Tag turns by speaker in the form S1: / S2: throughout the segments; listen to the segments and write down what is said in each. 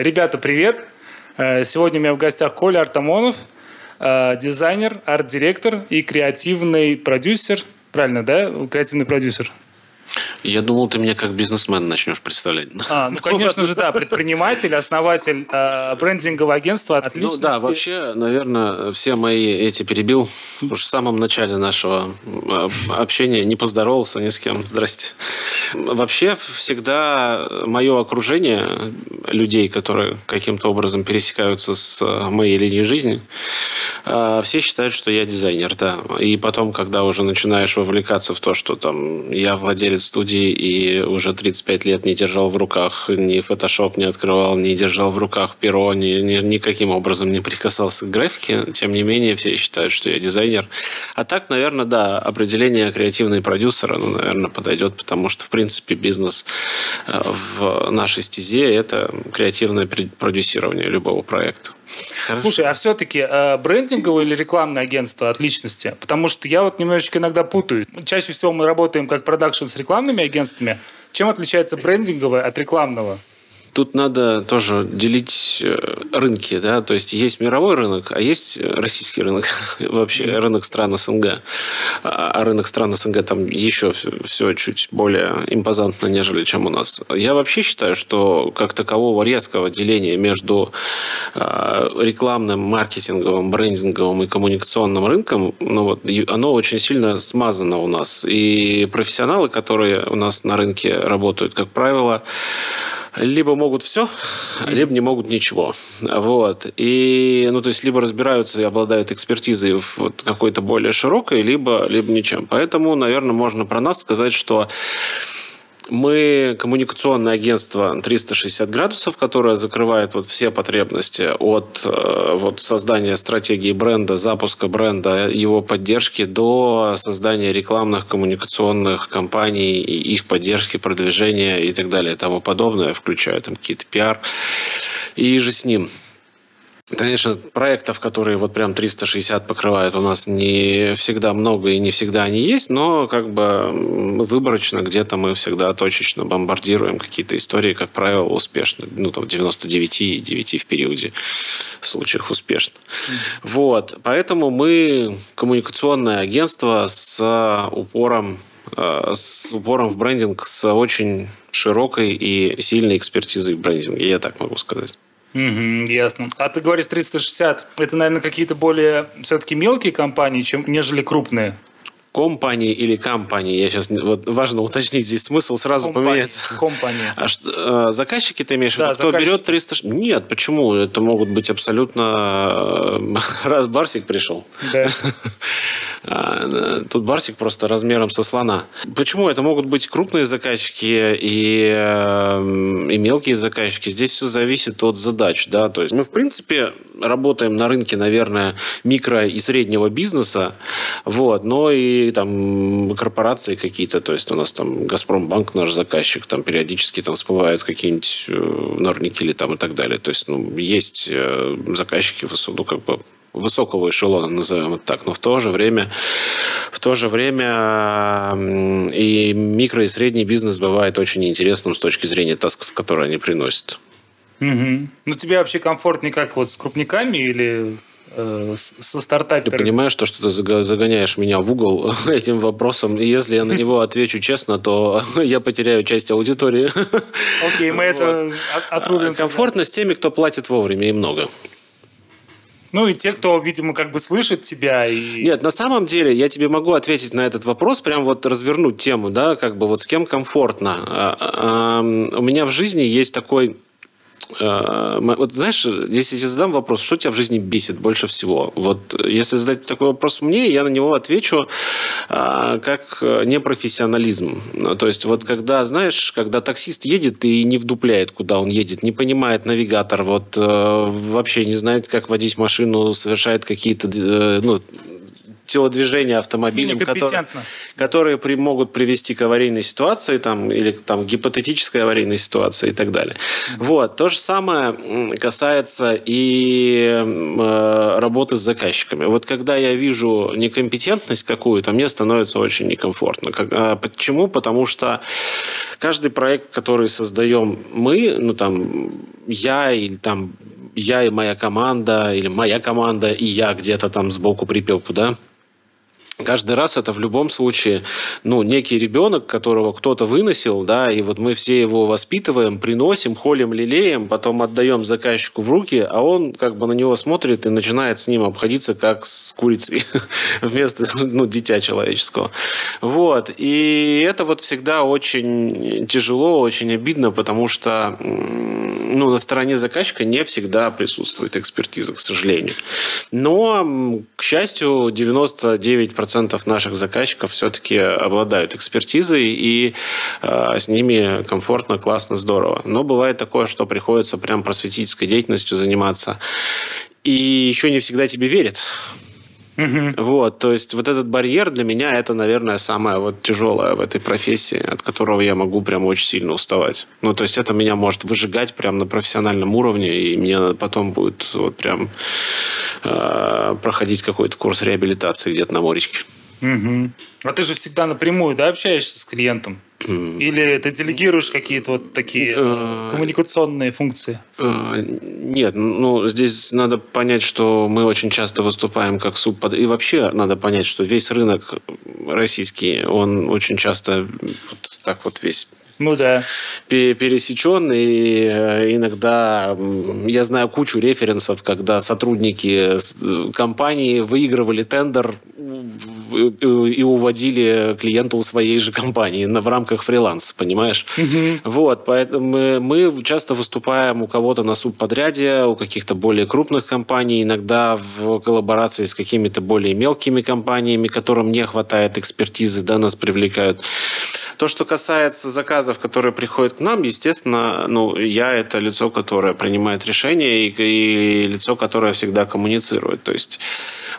S1: Ребята, привет! Э, сегодня у меня в гостях Коля Артамонов, э, дизайнер, арт-директор и креативный продюсер. Правильно, да? Креативный продюсер.
S2: Я думал, ты меня как бизнесмен начнешь представлять.
S1: А, ну, конечно же, да, предприниматель, основатель э, брендингового агентства
S2: Отлично. Ну да, вообще, наверное, все мои эти перебил. Уж в самом начале нашего э, общения не поздоровался ни с кем. Здрасте. Вообще, всегда мое окружение людей, которые каким-то образом пересекаются с моей линией жизни, э, все считают, что я дизайнер, да. И потом, когда уже начинаешь вовлекаться в то, что там я владелец студии и уже 35 лет не держал в руках ни Photoshop, не открывал, не держал в руках перо, ни, ни, никаким образом не прикасался к графике. Тем не менее, все считают, что я дизайнер. А так, наверное, да, определение креативный продюсера, ну, наверное, подойдет, потому что, в принципе, бизнес э, в нашей стезе – это креативное продюсирование любого проекта.
S1: Хорошо. Слушай, а все-таки э, брендинговое или рекламное агентство от личности? Потому что я вот немножечко иногда путаю. Чаще всего мы работаем как продакшн с рекламными агентствами. Чем отличается брендинговое от рекламного?
S2: Тут надо тоже делить э, рынки, да, то есть есть мировой рынок, а есть российский рынок, вообще рынок стран СНГ. А, а рынок стран СНГ там еще все, все чуть более импозантно, нежели чем у нас. Я вообще считаю, что как такового резкого деления между а, рекламным, маркетинговым, брендинговым и коммуникационным рынком, ну вот, оно очень сильно смазано у нас. И профессионалы, которые у нас на рынке работают, как правило, либо могут все, либо не могут ничего. Вот. И, ну, то есть, либо разбираются и обладают экспертизой в вот какой-то более широкой, либо, либо ничем. Поэтому, наверное, можно про нас сказать, что мы коммуникационное агентство 360 градусов, которое закрывает вот все потребности от э, вот создания стратегии бренда, запуска бренда, его поддержки до создания рекламных коммуникационных кампаний и их поддержки, продвижения и так далее и тому подобное, включая там какие-то пиар и же с ним. Конечно, проектов, которые вот прям 360 покрывают, у нас не всегда много и не всегда они есть, но как бы выборочно где-то мы всегда точечно бомбардируем какие-то истории, как правило, успешно. Ну, там, 99,9 в периоде случаев успешно. Mm-hmm. Вот. Поэтому мы коммуникационное агентство с упором э, с упором в брендинг, с очень широкой и сильной экспертизой в брендинге, я так могу сказать.
S1: Угу, ясно. А ты говоришь 360. Это, наверное, какие-то более все-таки мелкие компании, чем, нежели крупные?
S2: Компании или компании. Я сейчас вот важно уточнить здесь смысл сразу компания, поменяется.
S1: Компания.
S2: А что, э, заказчики ты имеешь в виду? Да, кто берет 300? Нет, почему? Это могут быть абсолютно э, раз Барсик пришел. Да. А, тут Барсик просто размером со слона. Почему? Это могут быть крупные заказчики и, э, и мелкие заказчики. Здесь все зависит от задач. Да? То есть мы, в принципе, работаем на рынке, наверное, микро и среднего бизнеса, вот, но и там корпорации какие-то, то есть у нас там Газпромбанк наш заказчик, там периодически там всплывают какие-нибудь э, норники или там и так далее. То есть ну, есть э, заказчики ну, как бы высокого эшелона, назовем это так, но в то же время, в то же время и микро и средний бизнес бывает очень интересным с точки зрения тасков, которые они приносят.
S1: Угу. Ну, тебе вообще комфортнее как вот с крупниками или Э, со стартаперами.
S2: Ты понимаешь, что, что ты загоняешь меня в угол этим вопросом, и если я на него отвечу честно, то я потеряю часть аудитории.
S1: Окей, мы это отрубим.
S2: Комфортно с теми, кто платит вовремя и много.
S1: Ну и те, кто, видимо, как бы слышит тебя. И...
S2: Нет, на самом деле я тебе могу ответить на этот вопрос, прям вот развернуть тему, да, как бы вот с кем комфортно. А, а, у меня в жизни есть такой вот знаешь, если я задам вопрос, что тебя в жизни бесит больше всего? Вот если задать такой вопрос мне, я на него отвечу а, как непрофессионализм. Ну, то есть вот когда, знаешь, когда таксист едет и не вдупляет, куда он едет, не понимает навигатор, вот э, вообще не знает, как водить машину, совершает какие-то э, ну, телодвижения автомобилем, которые, которые при, могут привести к аварийной ситуации там, или там, гипотетической аварийной ситуации и так далее. Mm-hmm. Вот. То же самое касается и э, работы с заказчиками. Вот когда я вижу некомпетентность какую-то, мне становится очень некомфортно. Как, а, почему? Потому что каждый проект, который создаем мы, ну там я или там я и моя команда, или моя команда и я где-то там сбоку припеку, да, каждый раз это в любом случае, ну, некий ребенок, которого кто-то выносил, да, и вот мы все его воспитываем, приносим, холим, лелеем, потом отдаем заказчику в руки, а он как бы на него смотрит и начинает с ним обходиться как с курицей вместо, ну, дитя человеческого. Вот. И это вот всегда очень тяжело, очень обидно, потому что, ну, на стороне заказчика не всегда присутствует экспертиза, к сожалению. Но, к счастью, 99% процентов наших заказчиков все-таки обладают экспертизой, и э, с ними комфортно, классно, здорово. Но бывает такое, что приходится прям просветительской деятельностью заниматься, и еще не всегда тебе верят. Вот, то есть вот этот барьер для меня это, наверное, самое вот тяжелое в этой профессии, от которого я могу прям очень сильно уставать. Ну, то есть это меня может выжигать прям на профессиональном уровне, и мне потом будет вот прям э, проходить какой-то курс реабилитации где-то на моречке.
S1: Угу. А ты же всегда напрямую, да, общаешься с клиентом? Или ты делегируешь какие-то вот такие э, коммуникационные функции?
S2: Э, нет, ну здесь надо понять, что мы очень часто выступаем как субпод... И вообще надо понять, что весь рынок российский, он очень часто вот так вот весь
S1: ну да.
S2: пересечен, и э, иногда я знаю кучу референсов, когда сотрудники компании выигрывали тендер и уводили клиента у своей же компании в рамках фриланса, понимаешь? Угу. Вот, поэтому мы, мы часто выступаем у кого-то на субподряде, у каких-то более крупных компаний, иногда в коллаборации с какими-то более мелкими компаниями, которым не хватает экспертизы, да, нас привлекают. То, что касается заказов, которые приходят к нам, естественно, ну, я это лицо, которое принимает решения и, и лицо, которое всегда коммуницирует. То есть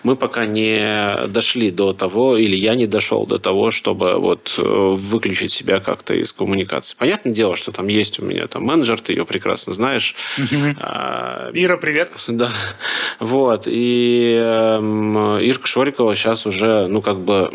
S2: мы пока не дошли до того, или я не дошел до того, чтобы вот э, выключить себя как-то из коммуникации. Понятное дело, что там есть у меня там менеджер, ты ее прекрасно знаешь.
S1: А, Ира, привет.
S2: Да. Вот. И э, Ирка Шорикова сейчас уже, ну, как бы,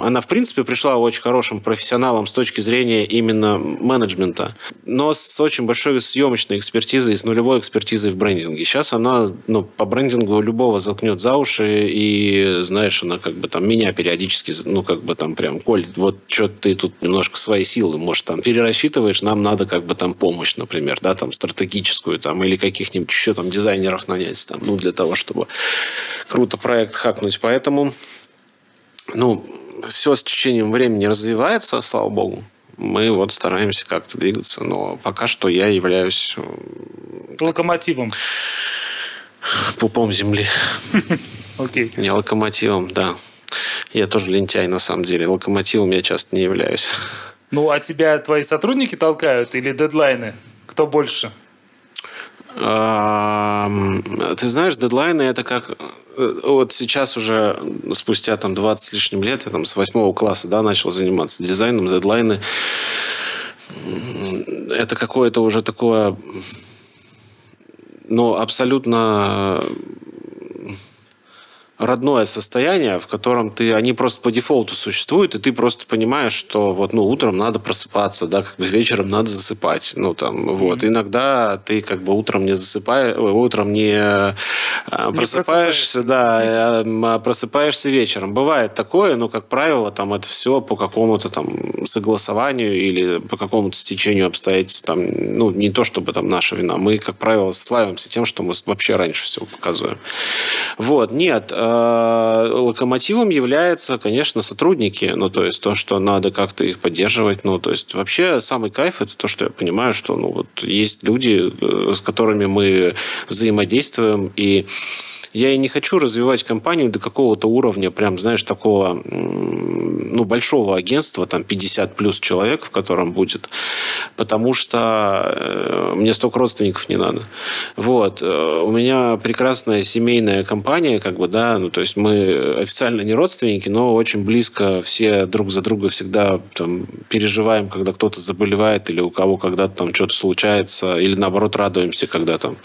S2: она, в принципе, пришла очень хорошим профессионалом с точки зрения именно менеджмента, но с очень большой съемочной экспертизой, с нулевой экспертизой в брендинге. Сейчас она, ну, по брендингу любого заткнет за уши, и, знаешь, она как бы там меня периодически, ну, как бы там прям, Коль, вот что ты тут немножко свои силы, может, там перерасчитываешь, нам надо как бы там помощь, например, да, там стратегическую, там, или каких-нибудь еще там дизайнеров нанять, там, ну, для того, чтобы круто проект хакнуть. Поэтому, ну, все с течением времени развивается, слава богу. Мы вот стараемся как-то двигаться, но пока что я являюсь...
S1: Э, Локомотивом.
S2: Пупом земли.
S1: Окей.
S2: Не локомотивом, да. Я тоже лентяй, на самом деле. Локомотивом я часто не являюсь.
S1: Ну, а тебя твои сотрудники толкают или дедлайны? Кто больше?
S2: Ты знаешь, дедлайны это как э, вот сейчас уже спустя там 20 с лишним лет, я там с восьмого класса да, начал заниматься дизайном, дедлайны это какое-то уже такое ну, абсолютно родное состояние, в котором ты, они просто по дефолту существуют, и ты просто понимаешь, что вот, ну, утром надо просыпаться, да, как бы вечером надо засыпать, ну, там, mm-hmm. вот. Иногда ты как бы утром не засыпаешь, утром не, а, не просыпаешься, да, а, а просыпаешься вечером. Бывает такое, но, как правило, там это все по какому-то там согласованию или по какому-то стечению обстоятельств, там, ну, не то чтобы там наша вина. Мы, как правило, славимся тем, что мы вообще раньше всего показываем. Вот, нет, Э, локомотивом являются, конечно, сотрудники, ну, то есть то, что надо как-то их поддерживать, ну, то есть вообще самый кайф это то, что я понимаю, что, ну, вот есть люди, э, с которыми мы взаимодействуем, и я и не хочу развивать компанию до какого-то уровня, прям, знаешь, такого, ну, большого агентства, там, 50 плюс человек, в котором будет, потому что э, мне столько родственников не надо. Вот. Э, у меня прекрасная семейная компания, как бы, да, ну, то есть мы официально не родственники, но очень близко все друг за друга всегда там переживаем, когда кто-то заболевает или у кого когда-то там что-то случается, или наоборот радуемся, когда там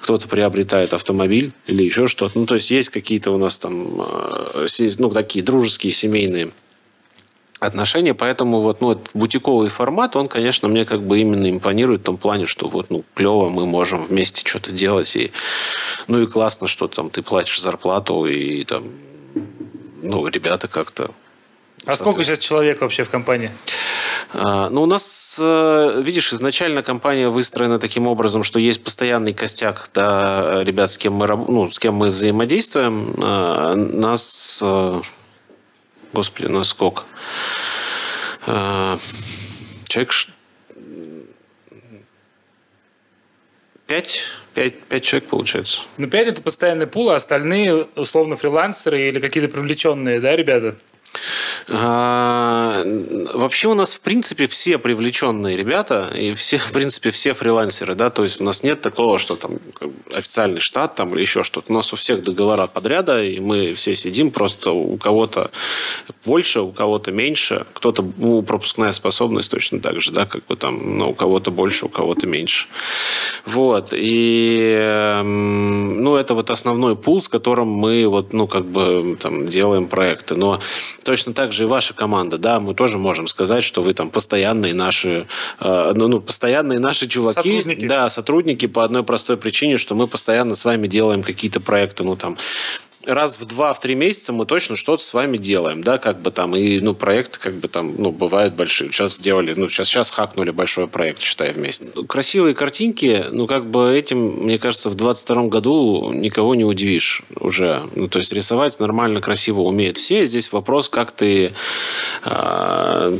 S2: кто-то приобретает автомобиль или еще что-то. Ну, то есть есть какие-то у нас там, э, ну, такие дружеские, семейные отношения, поэтому вот, ну, вот бутиковый формат, он, конечно, мне как бы именно импонирует в том плане, что вот, ну, клево, мы можем вместе что-то делать, и, ну, и классно, что там ты платишь зарплату, и там, ну, ребята как-то
S1: а сколько сейчас человек вообще в компании?
S2: А, ну, у нас, э, видишь, изначально компания выстроена таким образом, что есть постоянный костяк да, ребят, с кем мы, ну, с кем мы взаимодействуем. А, нас, э, господи, нас сколько? А, человек пять, пять, пять человек получается.
S1: Ну, пять это постоянный пул, а остальные условно фрилансеры или какие-то привлеченные, да, ребята?
S2: А, вообще у нас, в принципе, все привлеченные ребята и все, в принципе, все фрилансеры, да, то есть у нас нет такого, что там официальный штат там или еще что-то. У нас у всех договора подряда, и мы все сидим, просто у кого-то больше, у кого-то меньше, кто-то, ну, пропускная способность точно так же, да, как бы там, но у кого-то больше, у кого-то меньше. Вот, и, эм, ну, это вот основной пул, с которым мы вот, ну, как бы там делаем проекты, но Точно так же и ваша команда, да, мы тоже можем сказать, что вы там постоянные наши, э, ну, ну, постоянные наши чуваки.
S1: Сотрудники.
S2: Да, сотрудники по одной простой причине, что мы постоянно с вами делаем какие-то проекты, ну, там, раз в два, в три месяца мы точно что-то с вами делаем, да, как бы там, и, ну, проекты, как бы там, ну, бывают большие. Сейчас сделали, ну, сейчас, сейчас хакнули большой проект, считай, вместе. Красивые картинки, ну, как бы этим, мне кажется, в 22 году никого не удивишь уже. Ну, то есть рисовать нормально, красиво умеют все. Здесь вопрос, как ты э,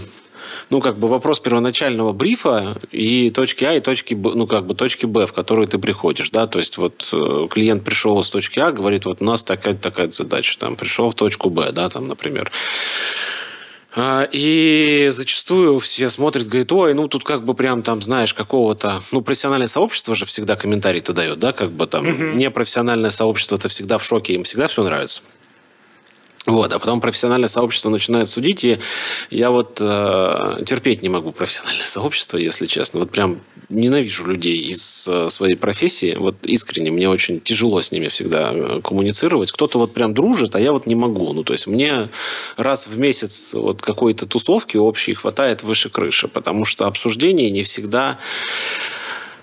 S2: ну, как бы вопрос первоначального брифа и точки А, и точки Б, ну, как бы точки Б, в которую ты приходишь, да, то есть вот э, клиент пришел из точки А, говорит, вот у нас такая-то такая задача, там, пришел в точку Б, да, там, например. А, и зачастую все смотрят, говорят, ой, ну тут как бы прям там, знаешь, какого-то... Ну, профессиональное сообщество же всегда комментарий-то дает, да, как бы там. Uh-huh. Непрофессиональное сообщество-то всегда в шоке, им всегда все нравится. Вот, а потом профессиональное сообщество начинает судить, и я вот э, терпеть не могу профессиональное сообщество, если честно. Вот прям ненавижу людей из э, своей профессии. Вот искренне мне очень тяжело с ними всегда э, коммуницировать. Кто-то вот прям дружит, а я вот не могу. Ну, то есть мне раз в месяц вот какой-то тусовки общей хватает выше крыши, потому что обсуждение не всегда...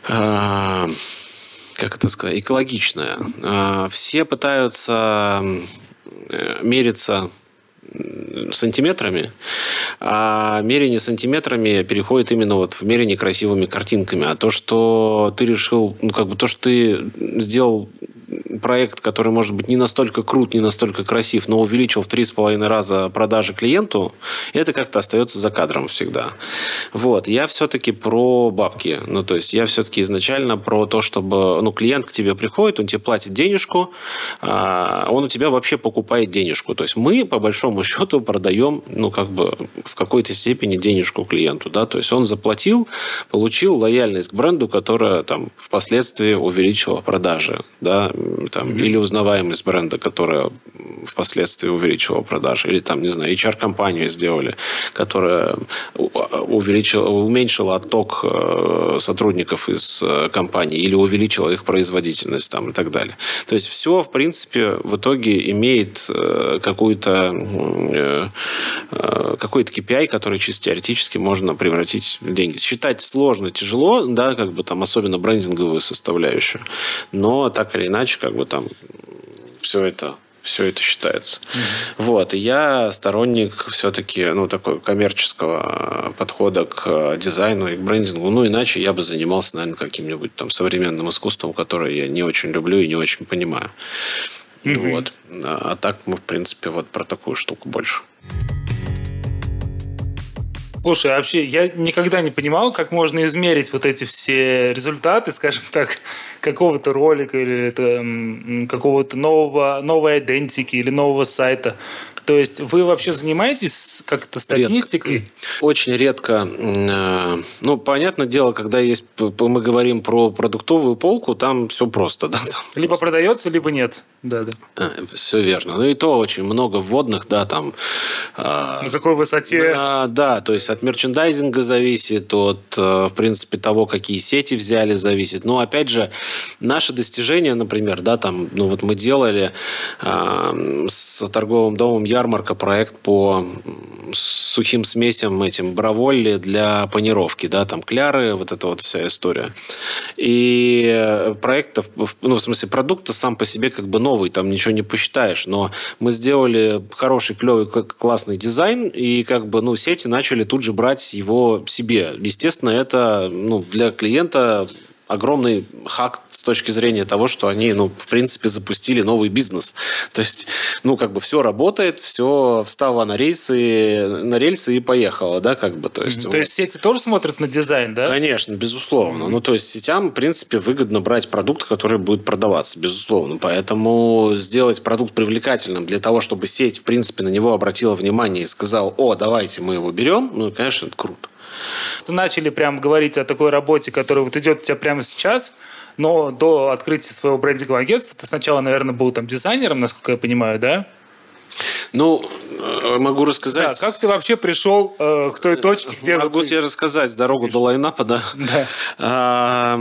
S2: Э, как это сказать, экологичное. Э, все пытаются мерится сантиметрами, а мерение сантиметрами переходит именно вот в мерение красивыми картинками. А то, что ты решил, ну, как бы то, что ты сделал проект, который, может быть, не настолько крут, не настолько красив, но увеличил в три с половиной раза продажи клиенту, это как-то остается за кадром всегда. Вот. Я все-таки про бабки. Ну, то есть, я все-таки изначально про то, чтобы... Ну, клиент к тебе приходит, он тебе платит денежку, а он у тебя вообще покупает денежку. То есть, мы, по большому счету, продаем, ну, как бы, в какой-то степени денежку клиенту, да, то есть, он заплатил, получил лояльность к бренду, которая там впоследствии увеличила продажи, да, там, mm-hmm. или узнаваемость бренда, которая впоследствии увеличила продажи, или там, не знаю, HR-компанию сделали, которая увеличила, уменьшила отток э, сотрудников из э, компании или увеличила их производительность там, и так далее. То есть все, в принципе, в итоге имеет э, какую-то какой-то KPI, который чисто теоретически можно превратить в деньги. Считать сложно, тяжело, да, как бы там особенно брендинговую составляющую, но так или иначе, как бы там все это все это считается. Mm-hmm. Вот. И я сторонник все-таки ну, такой коммерческого подхода к дизайну и к брендингу. Ну, иначе я бы занимался, наверное, каким-нибудь там современным искусством, которое я не очень люблю и не очень понимаю. Mm-hmm. Вот. А так мы, в принципе, вот про такую штуку больше.
S1: Слушай, а вообще я никогда не понимал, как можно измерить вот эти все результаты, скажем так, какого-то ролика или какого-то нового, новой идентики или нового сайта. То есть вы вообще занимаетесь как-то статистикой?
S2: Редко. Очень редко. Э, ну, понятное дело, когда есть, мы говорим про продуктовую полку, там все просто. Да? Там
S1: либо просто. продается, либо нет. Да, да.
S2: Э, все верно. Ну и то очень много вводных, да, там.
S1: А, На какой высоте?
S2: Да, да, то есть от мерчендайзинга зависит, от, э, в принципе, того, какие сети взяли, зависит. Но опять же, наши достижения, например, да, там, ну вот мы делали с торговым домом ярмарка проект по сухим смесям этим браволли для панировки, да, там кляры, вот эта вот вся история. И проектов, ну, в смысле, продукт сам по себе как бы новый, там ничего не посчитаешь, но мы сделали хороший, клевый, классный дизайн, и как бы, ну, сети начали тут же брать его себе. Естественно, это, ну, для клиента огромный хак с точки зрения того, что они, ну, в принципе, запустили новый бизнес. То есть, ну, как бы все работает, все встало на рельсы, на рельсы и поехало, да, как бы,
S1: то есть. Вот. То есть сети тоже смотрят на дизайн, да?
S2: Конечно, безусловно. Mm-hmm. Ну, то есть сетям, в принципе, выгодно брать продукт, который будет продаваться, безусловно. Поэтому сделать продукт привлекательным для того, чтобы сеть, в принципе, на него обратила внимание и сказал, о, давайте мы его берем, ну, конечно, это круто
S1: начали прям говорить о такой работе, которая вот идет у тебя прямо сейчас, но до открытия своего брендингового агентства ты сначала, наверное, был там дизайнером, насколько я понимаю, да?
S2: Ну, э, могу рассказать. Да,
S1: как ты вообще пришел э, к той точке, где...
S2: Могу
S1: ты...
S2: тебе рассказать дорогу до лайнапа, да?
S1: Да.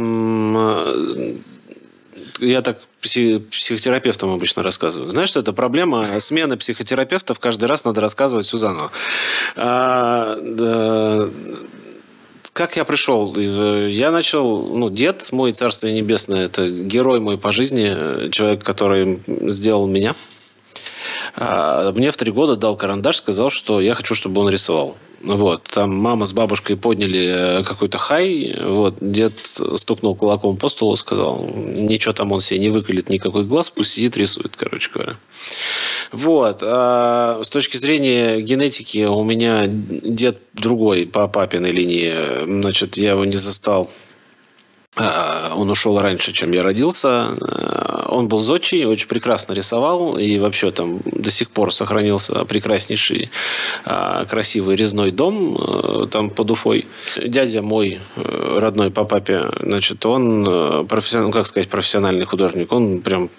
S2: Я так психотерапевтам обычно рассказываю. Знаешь, что это проблема смены психотерапевтов. Каждый раз надо рассказывать все. А, да, как я пришел? Я начал, ну, дед мой, Царствие Небесное, это герой мой по жизни, человек, который сделал меня. А, мне в три года дал карандаш, сказал, что я хочу, чтобы он рисовал. Вот, там мама с бабушкой подняли э, какой-то хай, вот, дед стукнул кулаком по столу, сказал, ничего там он себе не выколет никакой глаз, пусть сидит, рисует, короче говоря. Вот, а с точки зрения генетики у меня дед другой по папиной линии, значит, я его не застал он ушел раньше, чем я родился. А, он был зодчий, очень прекрасно рисовал. И вообще там до сих пор сохранился прекраснейший а, красивый резной дом там под Уфой. Дядя мой, э, родной по папе, значит, он э, профессиональный, ну, как сказать, профессиональный художник. Он прям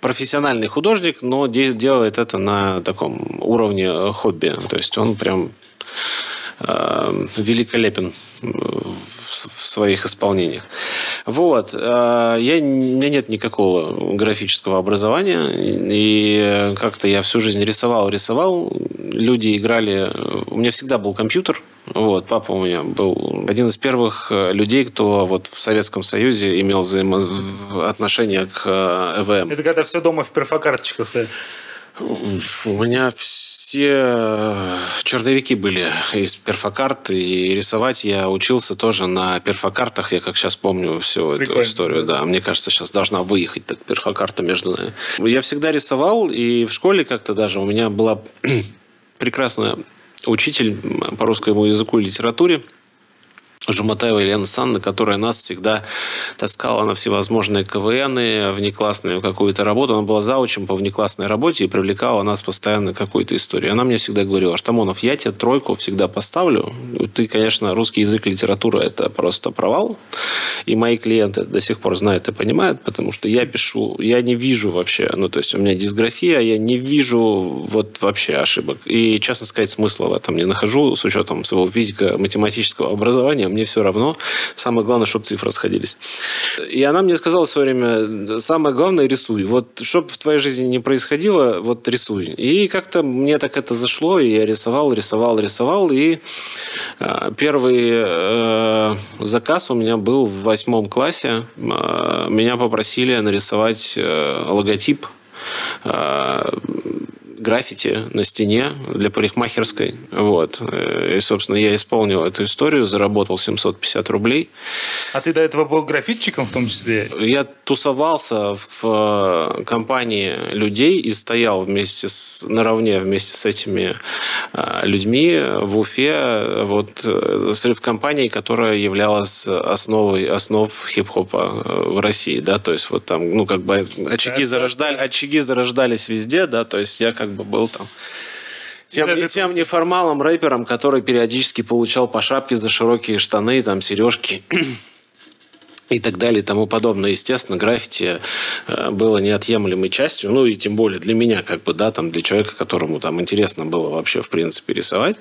S2: профессиональный художник, но делает это на таком уровне хобби. То есть он прям э, великолепен в своих исполнениях. Вот. Э, я, у меня нет никакого графического образования. И как-то я всю жизнь рисовал, рисовал. Люди играли... У меня всегда был компьютер. Вот, папа у меня был один из первых э, людей, кто вот в Советском Союзе имел взаимоотношение к ЭВМ.
S1: Это когда все дома в перфокарточках, да?
S2: У меня все э, черновики были из перфокарт, и рисовать я учился тоже на перфокартах. Я как сейчас помню всю Прикольно. эту историю. Да, мне кажется, сейчас должна выехать так перфокарта между нами. Я всегда рисовал, и в школе как-то даже у меня была прекрасная учитель по русскому языку и литературе – Жуматаева Елена Санна, которая нас всегда таскала на всевозможные КВНы, внеклассную какую-то работу. Она была заучем по внеклассной работе и привлекала нас постоянно к какой-то истории. Она мне всегда говорила, Артамонов, я тебе тройку всегда поставлю. Ты, конечно, русский язык и литература – это просто провал. И мои клиенты до сих пор знают и понимают, потому что я пишу, я не вижу вообще, ну, то есть у меня дисграфия, я не вижу вот вообще ошибок. И, честно сказать, смысла в этом не нахожу с учетом своего физико-математического образования мне все равно. Самое главное, чтобы цифры расходились. И она мне сказала в свое время, самое главное, рисуй. Вот, чтобы в твоей жизни не происходило, вот рисуй. И как-то мне так это зашло, и я рисовал, рисовал, рисовал. И э, первый э, заказ у меня был в восьмом классе. Э, меня попросили нарисовать э, логотип э, граффити на стене для парикмахерской. Вот. И, собственно, я исполнил эту историю, заработал 750 рублей.
S1: А ты до этого был граффитчиком в том числе?
S2: Я тусовался в компании людей и стоял вместе с, наравне вместе с этими а, людьми в Уфе, вот э, в компании, которая являлась основой основ хип-хопа э, в России, да, то есть вот там, ну, как бы очаги, зарождали, очаги зарождались везде, да, то есть я как бы был там тем, тем неформалом рэпером, который периодически получал по шапке за широкие штаны, там, сережки. и так далее и тому подобное. Естественно, граффити э, было неотъемлемой частью, ну и тем более для меня, как бы, да, там, для человека, которому там интересно было вообще, в принципе, рисовать.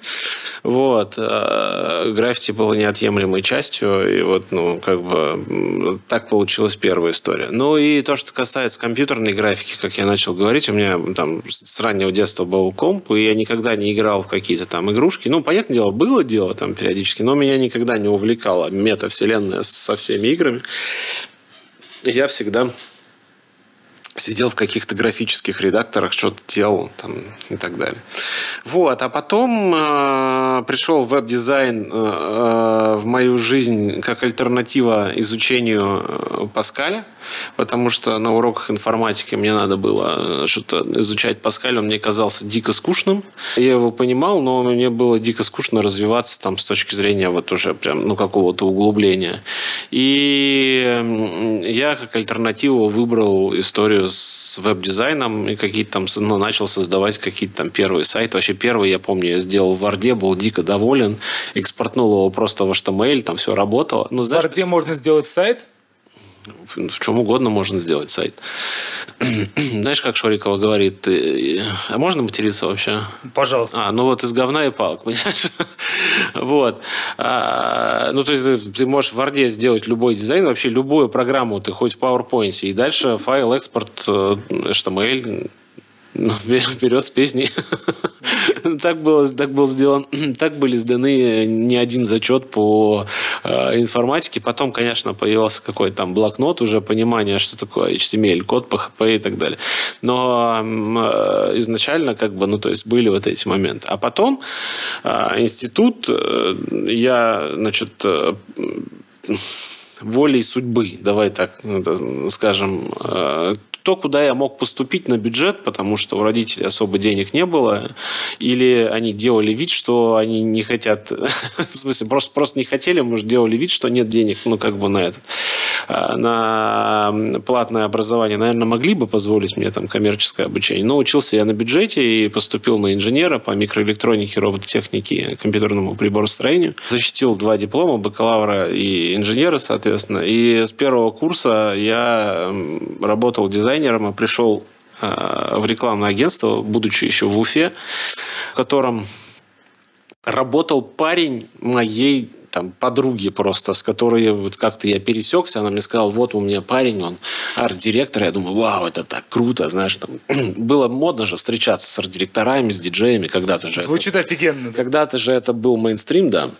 S2: Вот. Э, граффити было неотъемлемой частью, и вот, ну, как бы, так получилась первая история. Ну и то, что касается компьютерной графики, как я начал говорить, у меня там с раннего детства был комп, и я никогда не играл в какие-то там игрушки. Ну, понятное дело, было дело там периодически, но меня никогда не увлекала метавселенная со всеми играми, играми, я всегда сидел в каких-то графических редакторах, что-то делал там, и так далее. Вот. А потом э, пришел веб-дизайн э, э, в мою жизнь как альтернатива изучению э, Паскаля, потому что на уроках информатики мне надо было э, что-то изучать Паскаль, он мне казался дико скучным. Я его понимал, но мне было дико скучно развиваться там с точки зрения вот уже прям, ну, какого-то углубления. И я как альтернативу выбрал историю с веб-дизайном и какие-то там, ну, начал создавать какие-то там первые сайты. Вообще первый, я помню, я сделал в Варде, был дико доволен, экспортнул его просто в HTML, там все работало.
S1: Ну, знаешь, в Варде можно сделать сайт?
S2: В, чем угодно можно сделать сайт. Знаешь, как Шорикова говорит, э, а можно материться вообще?
S1: Пожалуйста.
S2: А, ну вот из говна и палок, понимаешь? вот. А, ну, то есть ты, ты можешь в Word сделать любой дизайн, вообще любую программу, ты хоть в PowerPoint, и дальше файл, экспорт, HTML, ну, вперед с песней. так, было, так был сделан, так были сданы не один зачет по э, информатике. Потом, конечно, появился какой-то там блокнот, уже понимание, что такое HTML, код, PHP и так далее. Но э, изначально, как бы, ну, то есть были вот эти моменты. А потом э, институт, э, я, значит, э, волей судьбы, давай так скажем, э, то, куда я мог поступить на бюджет, потому что у родителей особо денег не было, или они делали вид, что они не хотят, в смысле, просто, просто не хотели, может, делали вид, что нет денег, ну, как бы на этот, а, на платное образование, наверное, могли бы позволить мне там коммерческое обучение, но учился я на бюджете и поступил на инженера по микроэлектронике, робототехнике, компьютерному приборостроению. Защитил два диплома, бакалавра и инженера, соответственно. И с первого курса я работал дизайнером дизайнером и пришел э, в рекламное агентство, будучи еще в Уфе, в котором работал парень моей там, подруги просто, с которой вот как-то я пересекся, она мне сказала, вот у меня парень, он арт-директор, я думаю, вау, это так круто, знаешь, там, было модно же встречаться с арт-директорами, с диджеями, когда-то же.
S1: Звучит
S2: это,
S1: офигенно.
S2: Когда-то же это был мейнстрим, да.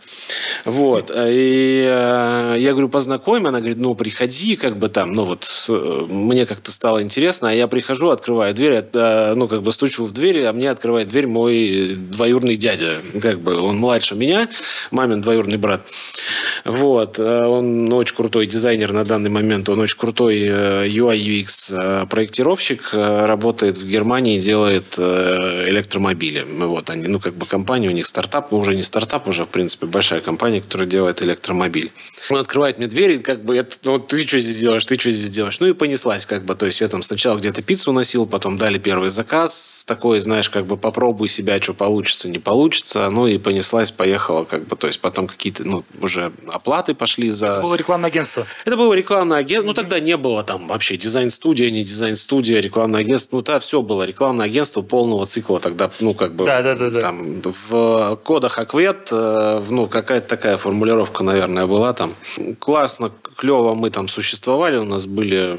S2: Вот, и э, я говорю, познакомь, она говорит, ну, приходи, как бы там, ну, вот, э, мне как-то стало интересно, а я прихожу, открываю дверь, э, ну, как бы стучу в дверь, а мне открывает дверь мой двоюрный дядя, как бы, он младше меня, мамин двоюрный брат, вот. Э, он очень крутой дизайнер на данный момент. Он очень крутой UI UX э, проектировщик. Э, работает в Германии, делает электромобили. Вот они, ну, как бы компания у них стартап, но уже не стартап, уже, в принципе, большая компания, которая делает электромобиль. Он открывает мне дверь, как бы, это, ну, ты что здесь делаешь, ты что здесь делаешь? Ну, и понеслась, как бы, то есть я там сначала где-то пиццу носил, потом дали первый заказ, такой, знаешь, как бы попробуй себя, что получится, не получится, ну, и понеслась, поехала, как бы, то есть потом какие-то, ну, уже оплаты пошли за...
S1: Это было рекламное агентство?
S2: Это было рекламное агентство. Ну, тогда не было там вообще дизайн-студия, не дизайн-студия, рекламное агентство. Ну, тогда все было. Рекламное агентство полного цикла тогда, ну, как бы...
S1: Да, да, да. да.
S2: Там в кодах Аквет, э, ну, какая-то такая формулировка, наверное, была там. Классно, клево мы там существовали. У нас были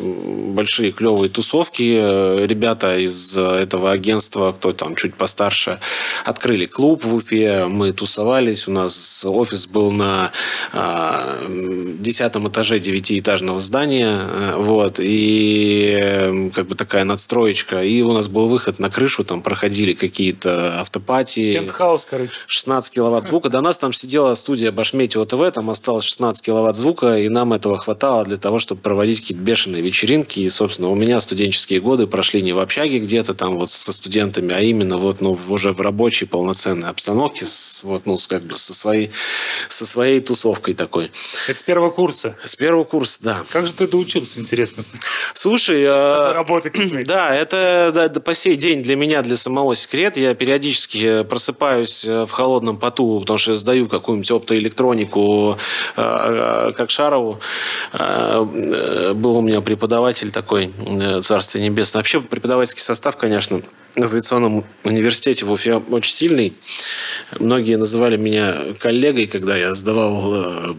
S2: большие клевые тусовки. Э, ребята из этого агентства, кто там чуть постарше, открыли клуб в Уфе. Мы тусовались. У нас офис был на на десятом этаже девятиэтажного здания, э, вот, и эм, как бы такая надстроечка, и у нас был выход на крышу, там проходили какие-то автопатии.
S1: Пентхаус, короче.
S2: 16 киловатт звука. До нас там сидела студия Башмети ТВ, там осталось 16 киловатт звука, и нам этого хватало для того, чтобы проводить какие-то бешеные вечеринки, и, собственно, у меня студенческие годы прошли не в общаге где-то там вот со студентами, а именно вот, ну, уже в рабочей полноценной обстановке, с, вот, ну, как бы со своей, со своей тусовкой такой.
S1: Это с первого курса?
S2: С первого курса, да.
S1: Как же ты доучился, интересно?
S2: Слушай,
S1: э, работы
S2: да, это да, по сей день для меня, для самого секрет. Я периодически просыпаюсь в холодном поту, потому что я сдаю какую-нибудь оптоэлектронику, как Шарову. Был у меня преподаватель такой, Царствие Небесное. Вообще преподавательский состав, конечно, в авиационном университете в Уфе очень сильный. Многие называли меня коллегой, когда я сдавал э,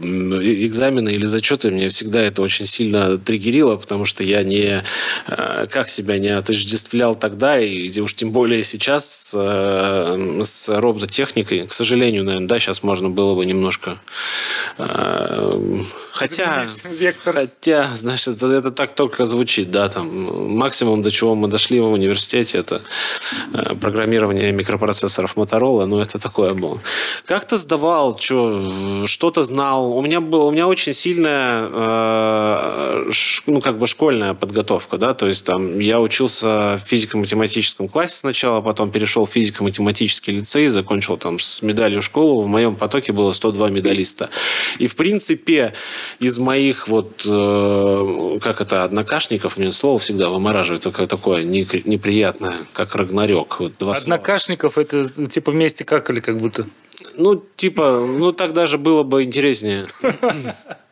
S2: экзамены или зачеты. Мне всегда это очень сильно триггерило, потому что я не э, как себя не отождествлял тогда, и уж тем более сейчас э, с робототехникой. К сожалению, наверное, да, сейчас можно было бы немножко Хотя, вектор. хотя, это, это так только звучит, да, там максимум, до чего мы дошли в университете, это э, программирование микропроцессоров Motorola, ну, это такое было. Как то сдавал, что, что-то знал. У меня, у меня очень сильная, э, ш, ну, как бы школьная подготовка, да, то есть там я учился в физико-математическом классе сначала, потом перешел в физико-математический лицей, закончил там с медалью школу, в моем потоке было 102 медалиста. И, в принципе, из моих вот, э, как это, однокашников, мне слово всегда вымораживает, такое, такое неприятное, как Рагнарёк. Вот
S1: два Однокашников слова. это типа вместе как или как будто?
S2: Ну, типа, ну так даже было бы интереснее.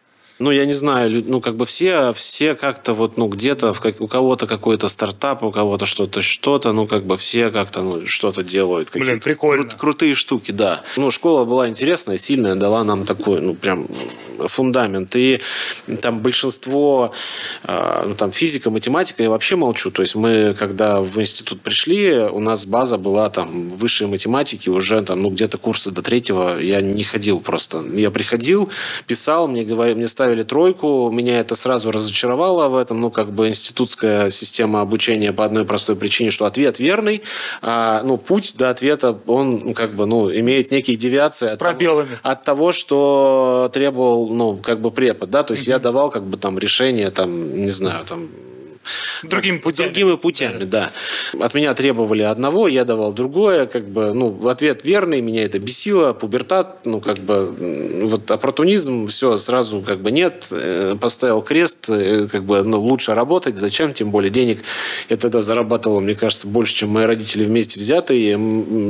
S2: ну, я не знаю, ну, как бы все, все как-то вот, ну, где-то как, у кого-то какой-то стартап, у кого-то что-то, что-то, ну, как бы все как-то, ну, что-то делают.
S1: Блин, прикольно. Кру-
S2: крутые штуки, да. Ну, школа была интересная, сильная, дала нам такой, ну, прям фундамент. И там большинство, э, ну, там физика, математика, я вообще молчу. То есть мы, когда в институт пришли, у нас база была там высшей математики, уже там, ну, где-то курсы до третьего я не ходил просто. Я приходил, писал, мне говорили, мне ставили поставили тройку. Меня это сразу разочаровало в этом. Ну, как бы институтская система обучения по одной простой причине, что ответ верный. А, ну, путь до ответа, он ну, как бы, ну, имеет некие девиации.
S1: С от пробелами.
S2: Того, от того, что требовал, ну, как бы препод, да, то есть mm-hmm. я давал как бы там решение, там, не знаю, там,
S1: Другими путями.
S2: Другими путями, да. От меня требовали одного, я давал другое. Как бы, ну, ответ верный, меня это бесило. Пубертат, ну, как бы, вот оппортунизм, все, сразу как бы нет. Э, поставил крест, э, как бы, ну, лучше работать. Зачем? Тем более денег я тогда зарабатывал, мне кажется, больше, чем мои родители вместе взятые.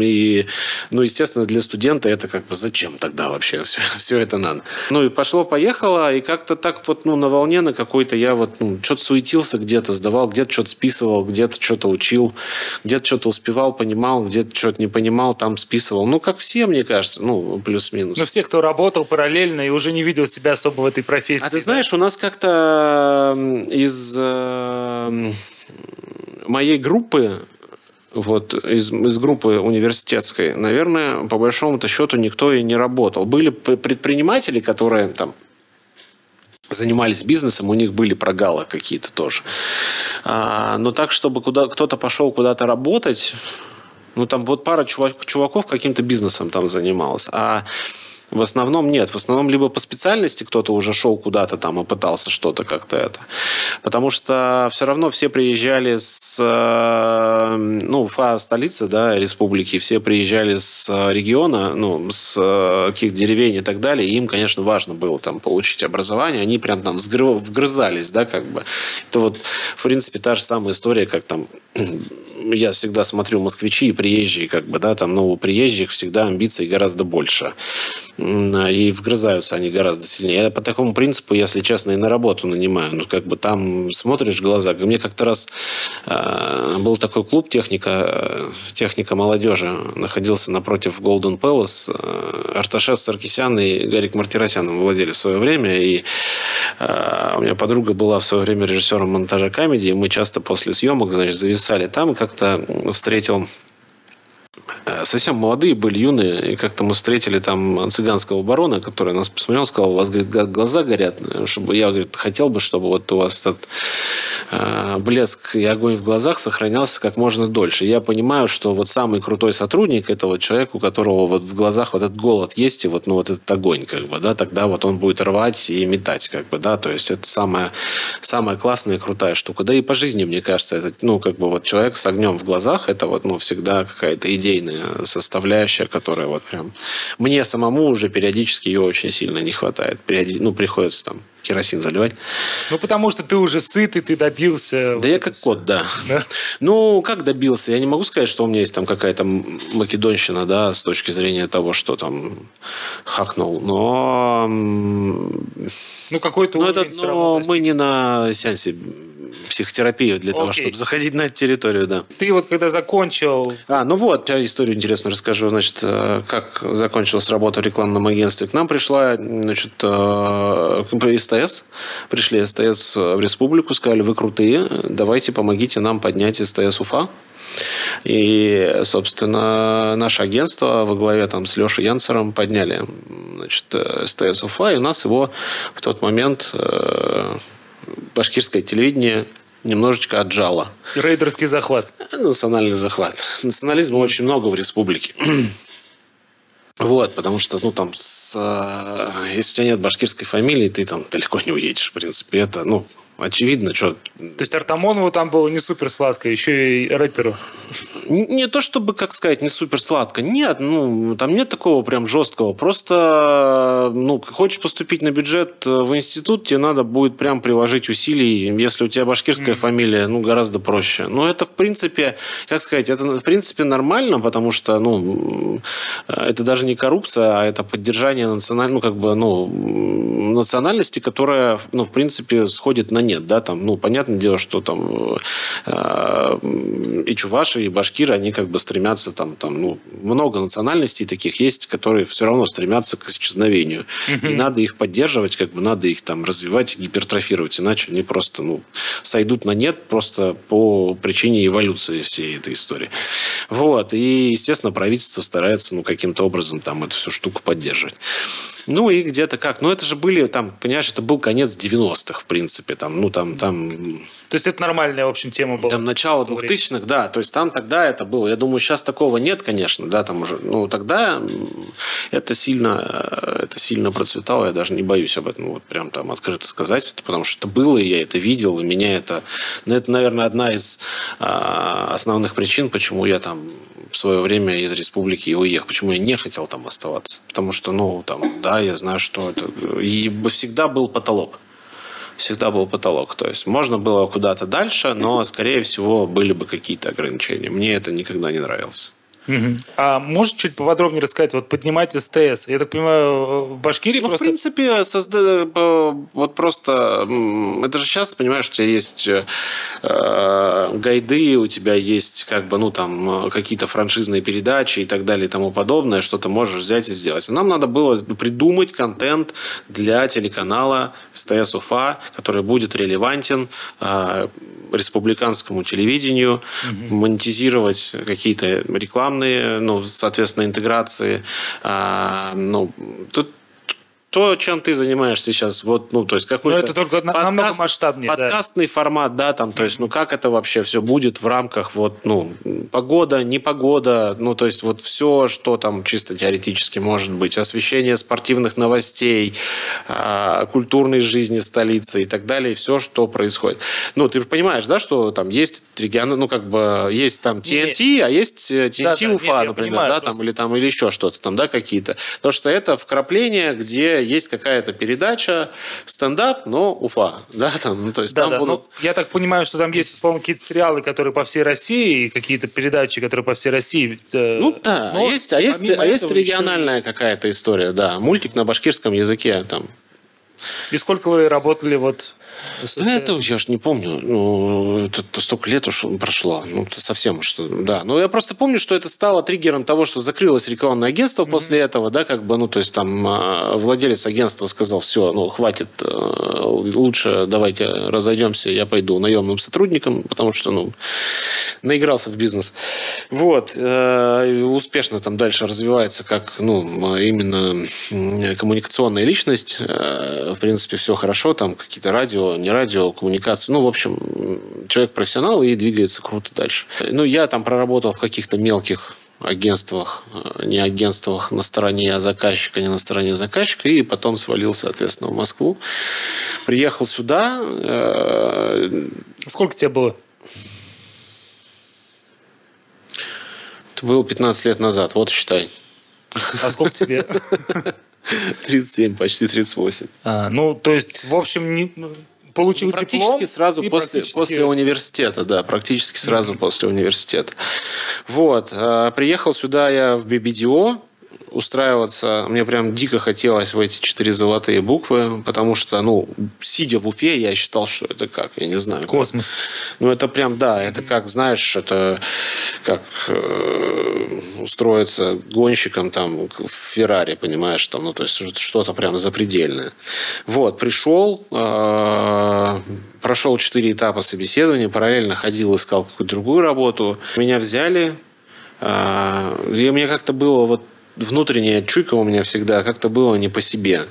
S2: И, ну, естественно, для студента это как бы зачем тогда вообще все, все это надо. Ну, и пошло-поехало, и как-то так вот, ну, на волне на какой-то я вот, ну, что-то суетился где-то где-то сдавал, где-то что-то списывал, где-то что-то учил, где-то что-то успевал, понимал, где-то что-то не понимал, там списывал. Ну, как все, мне кажется, ну, плюс-минус.
S1: Ну, все, кто работал параллельно и уже не видел себя особо в этой профессии.
S2: А ты знаешь, у нас как-то из э, моей группы вот из, из группы университетской, наверное, по большому-то счету никто и не работал. Были предприниматели, которые там занимались бизнесом, у них были прогалы какие-то тоже. А, но так, чтобы куда, кто-то пошел куда-то работать, ну, там вот пара чувак, чуваков каким-то бизнесом там занималась. А в основном нет. В основном либо по специальности кто-то уже шел куда-то там и пытался что-то как-то это. Потому что все равно все приезжали с... Э, ну, Уфа столица, да, республики. Все приезжали с региона, ну, с э, каких деревень и так далее. И им, конечно, важно было там получить образование. Они прям там вгрызались, да, как бы. Это вот, в принципе, та же самая история, как там я всегда смотрю москвичи и приезжие, как бы, да, там, ну, у приезжих всегда амбиций гораздо больше. И вгрызаются они гораздо сильнее. Я по такому принципу, если честно, и на работу нанимаю. Ну, как бы там смотришь глаза. Мне как-то раз э, был такой клуб техника, техника молодежи. Находился напротив Golden Palace. Э, Арташес Саркисян и Гарик Мартиросян владели в свое время. И э, у меня подруга была в свое время режиссером монтажа комедии. Мы часто после съемок, значит, зависали там. И как-то встретил совсем молодые были, юные, и как-то мы встретили там цыганского барона, который нас посмотрел, сказал, у вас, говорит, глаза горят, чтобы я, говорит, хотел бы, чтобы вот у вас этот э, блеск и огонь в глазах сохранялся как можно дольше. Я понимаю, что вот самый крутой сотрудник это вот человек, у которого вот в глазах вот этот голод есть и вот, ну, вот этот огонь, как бы, да, тогда вот он будет рвать и метать, как бы, да, то есть это самая, самая классная и крутая штука. Да и по жизни, мне кажется, это, ну, как бы вот человек с огнем в глазах, это вот, ну, всегда какая-то идейная составляющая, которая вот прям... Мне самому уже периодически ее очень сильно не хватает. Периоди... Ну, приходится там керосин заливать.
S1: Ну, потому что ты уже сытый, ты добился.
S2: Да вот я как все. кот, да. да. Ну, как добился? Я не могу сказать, что у меня есть там какая-то македонщина, да, с точки зрения того, что там хакнул. Но...
S1: Ну, какой-то
S2: но это, но мы не на сеансе психотерапию для Окей. того, чтобы заходить на эту территорию, да.
S1: Ты вот когда закончил...
S2: А, ну вот, я историю интересную расскажу. Значит, э, как закончилась работа в рекламном агентстве. К нам пришла, значит, э, СТС. Пришли СТС в республику, сказали, вы крутые, давайте помогите нам поднять СТС Уфа. И, собственно, наше агентство во главе там, с Лешей Янцером подняли значит, э, СТС Уфа, и у нас его в тот момент башкирское телевидение немножечко отжало.
S1: Рейдерский захват.
S2: Национальный захват. Национализма очень много в республике. Вот, потому что, ну, там, с, э, если у тебя нет башкирской фамилии, ты там далеко не уедешь, в принципе. Это, ну, очевидно, что...
S1: То есть Артамонову там было не супер сладко, еще и рэперу.
S2: Не то чтобы, как сказать, не супер сладко. Нет, ну, там нет такого прям жесткого. Просто, ну, хочешь поступить на бюджет в институт, тебе надо будет прям приложить усилий. Если у тебя башкирская mm. фамилия, ну, гораздо проще. Но это, в принципе, как сказать, это, в принципе, нормально, потому что, ну, это даже не коррупция, а это поддержание национальной, ну, как бы, ну, национальности, которая, ну, в принципе, сходит на нет, да, там, ну, понятное дело, что там э, и чуваши, и башкиры, они как бы стремятся там, там, ну, много национальностей таких есть, которые все равно стремятся к исчезновению. Угу. И надо их поддерживать, как бы надо их там развивать, гипертрофировать, иначе они просто, ну, сойдут на нет просто по причине эволюции всей этой истории. Вот. И, естественно, правительство старается, ну, каким-то образом там эту всю штуку поддерживать. Ну и где-то как. Ну это же были, там, понимаешь, это был конец 90-х, в принципе. Там, ну там, там...
S1: То есть это нормальная, в общем, тема была?
S2: Там начало 2000-х, да. То есть там тогда это было. Я думаю, сейчас такого нет, конечно, да, там уже. Ну тогда это сильно, это сильно процветало. Я даже не боюсь об этом вот прям там открыто сказать, потому что это было, и я это видел, и меня это... Ну, это, наверное, одна из а, основных причин, почему я там в свое время из республики и уехал. Почему я не хотел там оставаться? Потому что, ну, там, да, я знаю, что это... И всегда был потолок. Всегда был потолок. То есть можно было куда-то дальше, но, скорее всего, были бы какие-то ограничения. Мне это никогда не нравилось.
S1: Угу. А можешь чуть поподробнее рассказать, вот поднимать СТС? Я так понимаю, в Башкирии
S2: ну,
S1: просто...
S2: в принципе, созда... вот просто... Это же сейчас, понимаешь, у тебя есть э, гайды, у тебя есть как бы, ну, там, какие-то франшизные передачи и так далее и тому подобное, что ты можешь взять и сделать. нам надо было придумать контент для телеканала СТС Уфа, который будет релевантен э, республиканскому телевидению, угу. монетизировать какие-то рекламные, ну, соответственно, интеграции. А, ну, тут то, чем ты занимаешься сейчас, вот, ну, то есть какой-то...
S1: Но это только подкаст, намного масштабнее.
S2: Подкастный да. формат, да, там, то есть, ну, как это вообще все будет в рамках, вот, ну, погода, непогода, ну, то есть, вот все, что там чисто теоретически может быть, освещение спортивных новостей, э, культурной жизни столицы и так далее, все, что происходит. Ну, ты понимаешь, да, что там есть регион, ну, как бы, есть там TNT, а есть TNT э, да, Уфа, да, нет, например, понимаю, да, просто... там, или там, или еще что-то там, да, какие-то. Потому что это вкрапление, где есть какая-то передача, стендап, но Уфа. Да, там, ну, то есть
S1: да,
S2: там
S1: да.
S2: будут...
S1: Ну, я так понимаю, что там есть, условно, какие-то сериалы, которые по всей России, и какие-то передачи, которые по всей России.
S2: Э, ну да, но есть, а есть, а есть региональная еще... какая-то история, да. Мультик на башкирском языке там.
S1: И сколько вы работали вот
S2: да это я уж не помню. Ну, это столько лет уж прошло. Ну, это совсем уж, да. Но я просто помню, что это стало триггером того, что закрылось рекламное агентство mm-hmm. после этого, да, как бы, ну, то есть там а, владелец агентства сказал, все, ну, хватит, э, лучше давайте разойдемся, я пойду наемным сотрудником, потому что, ну, наигрался в бизнес. Вот. Э, успешно там дальше развивается как, ну, именно коммуникационная личность. Э, в принципе, все хорошо, там какие-то радио радио, не радио, коммуникации. Ну, в общем, человек профессионал и двигается круто дальше. Ну, я там проработал в каких-то мелких агентствах, э, не агентствах на стороне заказчика, не на стороне заказчика, и потом свалил, соответственно, в Москву. Приехал сюда. Э,
S1: Сколько тебе было?
S2: Это было 15 лет назад, вот считай.
S1: А сколько тебе?
S2: 37, почти 38.
S1: А, ну, то есть, в общем, не, получил
S2: Ну, практически
S1: диплом
S2: сразу после,
S1: практически-
S2: после университета, да, практически сразу после университета. Вот, э, приехал сюда я в BBDO устраиваться. Мне прям дико хотелось в эти четыре золотые буквы, потому что, ну, сидя в Уфе, я считал, что это как, я не знаю.
S1: Космос.
S2: Ну, это прям, да, это как, знаешь, это как э, устроиться гонщиком там в Феррари, понимаешь, там, ну, то есть что-то прям запредельное. Вот, пришел, э, прошел четыре этапа собеседования, параллельно ходил, искал какую-то другую работу. Меня взяли, э, и мне как-то было вот внутренняя чуйка у меня всегда как-то было не по себе.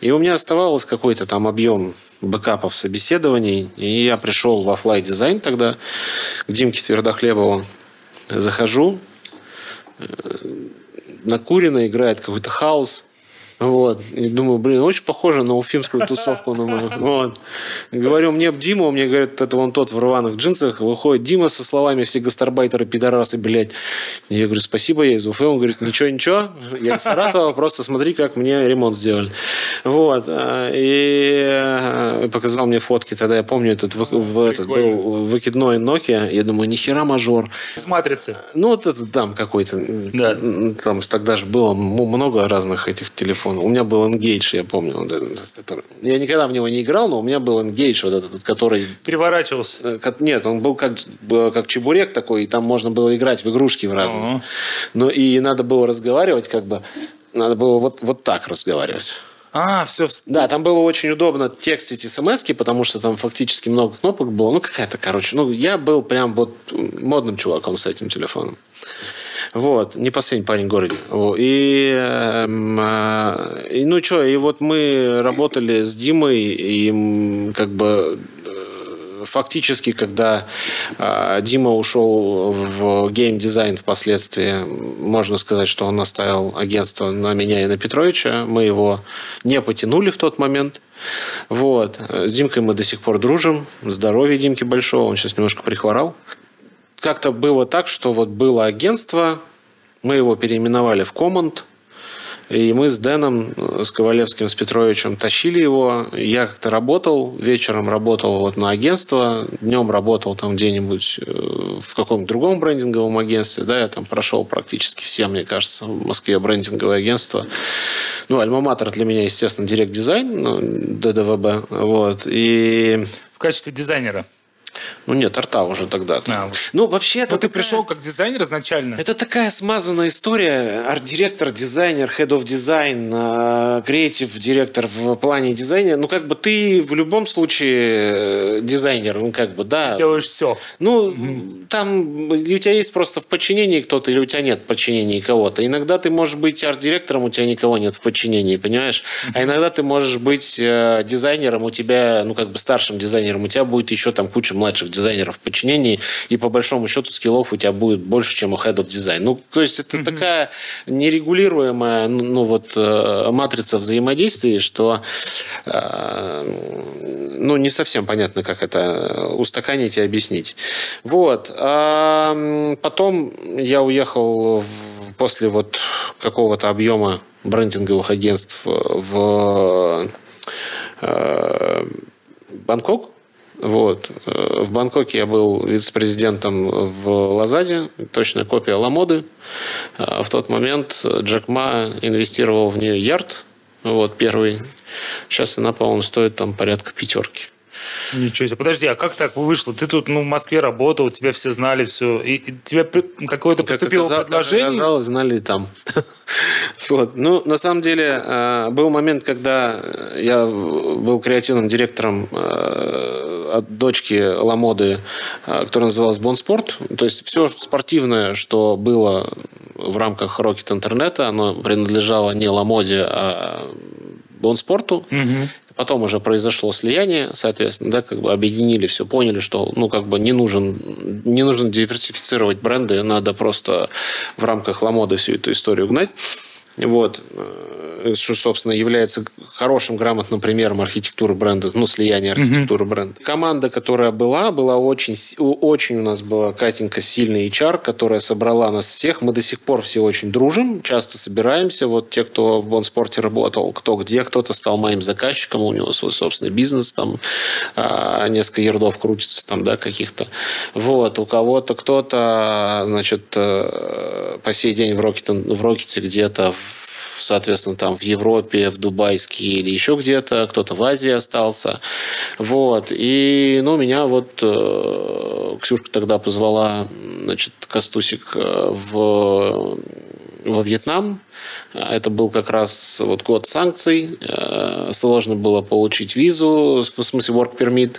S2: И у меня оставалось какой-то там объем бэкапов собеседований. И я пришел во Fly Design тогда к Димке Твердохлебову. Захожу. э, Накурено играет какой-то хаос. Вот. И думаю, блин, очень похоже на уфимскую тусовку. Думаю. Вот. Говорю, мне б Дима, мне говорят, это вон тот в рваных джинсах. Выходит Дима со словами все гастарбайтеры, пидорасы, блядь. Я говорю, спасибо, я из Уфы. Он говорит, ничего, ничего. Я из Саратова, просто смотри, как мне ремонт сделали. Вот. И э, показал мне фотки. Тогда я помню, этот, в, в- этот был выкидной Nokia. Я думаю, нихера мажор.
S1: С матрицы.
S2: Ну, вот это там какой-то.
S1: Да.
S2: Там тогда же было много разных этих телефонов. У меня был Engage, я помню. вот этот, который- Я никогда в него не играл, но у меня был Engage, вот этот, который...
S1: Переворачивался.
S2: э, Нет, он был как, как чебурек такой, и там можно было играть в игрушки в разные.
S1: Ага.
S2: Но и надо было разговаривать как бы... Надо было вот, вот так разговаривать.
S1: А, все.
S2: Да, там было очень удобно текстить смс потому что там фактически много кнопок было. Ну, какая-то, короче. Ну, я был прям вот модным чуваком с этим телефоном. Вот, не последний парень в городе. И, эм, а, и ну что, и вот мы работали с Димой, и как бы э, фактически, когда а, Дима ушел в геймдизайн впоследствии, можно сказать, что он оставил агентство на меня и на Петровича. Мы его не потянули в тот момент. Вот. С Димкой мы до сих пор дружим. Здоровья Димки большого. Он сейчас немножко прихворал. Как-то было так, что вот было агентство, мы его переименовали в Команд, и мы с Дэном, э, с Ковалевским, с Петровичем тащили его. Я как-то работал, вечером работал вот на агентство, днем работал там где-нибудь э, в каком-то другом брендинговом агентстве. Да, я там прошел практически все, мне кажется, в Москве брендинговое агентство. Ну, Альма-Матер для меня, естественно, Direct Design, ну, DDVB. Вот. И...
S1: В качестве дизайнера.
S2: Ну, нет, арта уже тогда.
S1: А, вот.
S2: Ну, вообще...
S1: Ну, ты
S2: такая-
S1: пришел как дизайнер изначально.
S2: это такая смазанная история. Арт-директор, дизайнер, head of design, creative director в плане дизайна. Ну, как бы ты в любом случае э, дизайнер, ну, как бы, да.
S1: Делаешь все.
S2: Ну, там у тебя есть просто в подчинении кто-то, или у тебя нет в подчинении кого-то. Иногда ты можешь быть арт-директором, у тебя никого нет в подчинении, понимаешь? А иногда ты можешь быть э, дизайнером, у тебя, ну, как бы старшим дизайнером, у тебя будет еще там куча младших дизайнеров в подчинении, и по большому счету скиллов у тебя будет больше, чем у head of design. Ну, то есть это такая нерегулируемая, ну, ну, вот, э, матрица взаимодействия, что э, ну, не совсем понятно, как это устаканить и объяснить. Вот. А потом я уехал в- после вот какого-то объема брендинговых агентств в э, Бангкок. Вот. Э, В Бангкоке я был вице-президентом в Лазаде, точная копия Ламоды. А В тот момент Джек Ма инвестировал в нее ярд, вот, первый. Сейчас она, по-моему, стоит там порядка пятерки.
S1: Ничего себе. Подожди, а как так вышло? Ты тут ну, в Москве работал, тебя все знали, все. И, и тебе какое-то поступило
S2: как
S1: предложение?
S2: оказалось, знали там. Вот. Ну, на самом деле, э, был момент, когда я был креативным директором э, от дочки Ламоды, э, которая называлась Бонспорт. То есть все спортивное, что было в рамках Рокет интернета, оно принадлежало не Ламоде, а Бонспорту. Потом уже произошло слияние, соответственно, да, как бы объединили все, поняли, что, ну, как бы не нужен, не нужно диверсифицировать бренды, надо просто в рамках Ламода всю эту историю гнать. Вот. Э, что, собственно, является хорошим, грамотным примером архитектуры бренда, ну, слияния архитектуры mm-hmm. бренда. Команда, которая была, была очень, очень у нас была Катенька сильный HR, которая собрала нас всех. Мы до сих пор все очень дружим, часто собираемся. Вот те, кто в Бонспорте работал, кто где, кто-то стал моим заказчиком, у него свой собственный бизнес, там а, несколько ярдов крутится там, да, каких-то. Вот. У кого-то кто-то, значит, э, по сей день в Рокете, в Рокете где-то в соответственно, там в Европе, в Дубайске или еще где-то, кто-то в Азии остался. Вот. И, ну, меня вот э, Ксюшка тогда позвала, значит, Костусик э, в во Вьетнам. Это был как раз вот год санкций. Э, сложно было получить визу, в смысле work permit.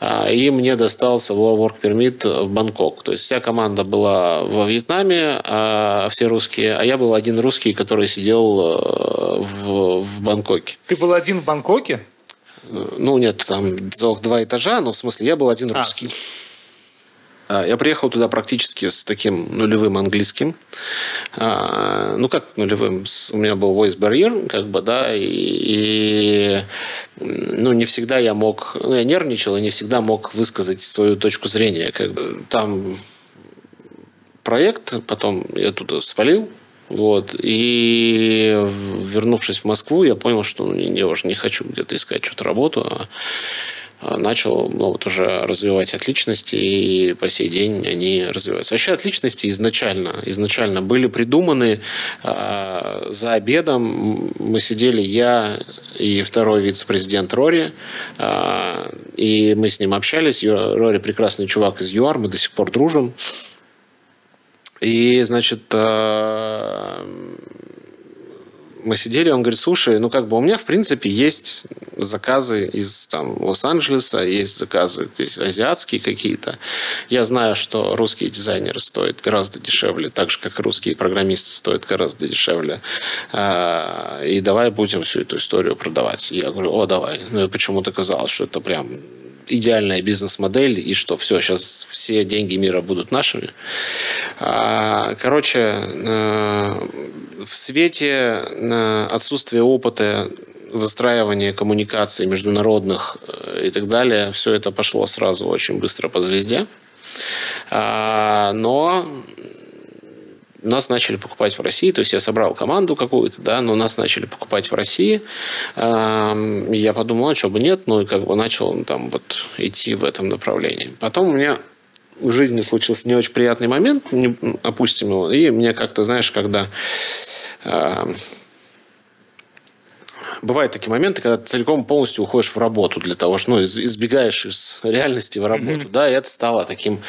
S2: А, и мне достался work permit в Бангкок. То есть вся команда была во Вьетнаме, а все русские. А я был один русский, который сидел э, в, в Бангкоке.
S1: Ты был один в Бангкоке?
S2: Ну, нет, там два этажа, но в смысле я был один а. русский. А, я приехал туда практически с таким нулевым английским. А, ну, как нулевым? У меня был voice barrier, как бы, да, и, ну, не всегда я мог... Ну, я нервничал и не всегда мог высказать свою точку зрения. Как бы. Там проект, потом я туда свалил, вот. И вернувшись в Москву, я понял, что ну, я уже не хочу где-то искать что-то работу, а а, начал ну, вот уже развивать отличности, и по сей день они развиваются. Вообще отличности изначально, изначально были придуманы э, за обедом. Мы сидели, я и второй вице-президент Рори, э, и мы с ним общались. Рори прекрасный чувак из ЮАР, мы до сих пор дружим. И, значит, э, мы сидели, он говорит, слушай, ну как бы у меня в принципе есть заказы из там Лос-Анджелеса, есть заказы здесь азиатские какие-то. Я знаю, что русские дизайнеры стоят гораздо дешевле, так же, как русские программисты стоят гораздо дешевле. А, и давай будем всю эту историю продавать. Я говорю, о, давай. Ну, и почему-то казалось, что это прям идеальная бизнес-модель, и что все, сейчас все деньги мира будут нашими. А, короче, э, в свете отсутствия опыта выстраивания коммуникаций международных э, и так далее, все это пошло сразу очень быстро по звезде. А, но нас начали покупать в России, то есть я собрал команду какую-то, да, но нас начали покупать в России. Я подумал, а что бы нет, ну и как бы начал там вот идти в этом направлении. Потом у меня в жизни случился не очень приятный момент, не, опустим его, и мне как-то, знаешь, когда бывают такие моменты, когда ты целиком полностью уходишь в работу для того, что ну, избегаешь из реальности в работу. Mm-hmm. Да, и это стало таким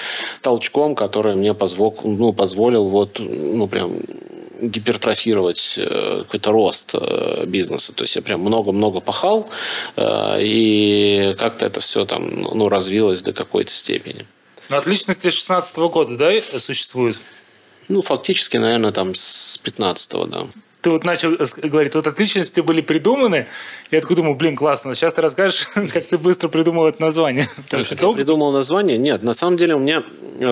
S2: толчком, который мне позвол, ну, позволил вот, ну, прям гипертрофировать э, какой-то рост э, бизнеса. То есть я прям много-много пахал, э, и как-то это все там ну, развилось до какой-то степени.
S1: Но от личности 16 года, да, существует?
S2: Ну, фактически, наверное, там с 15-го, да
S1: ты вот начал говорить, вот от личности были придуманы. Я такой думаю, блин, классно. Сейчас ты расскажешь, как ты быстро придумал это название.
S2: Придумал название? Нет, на самом деле у меня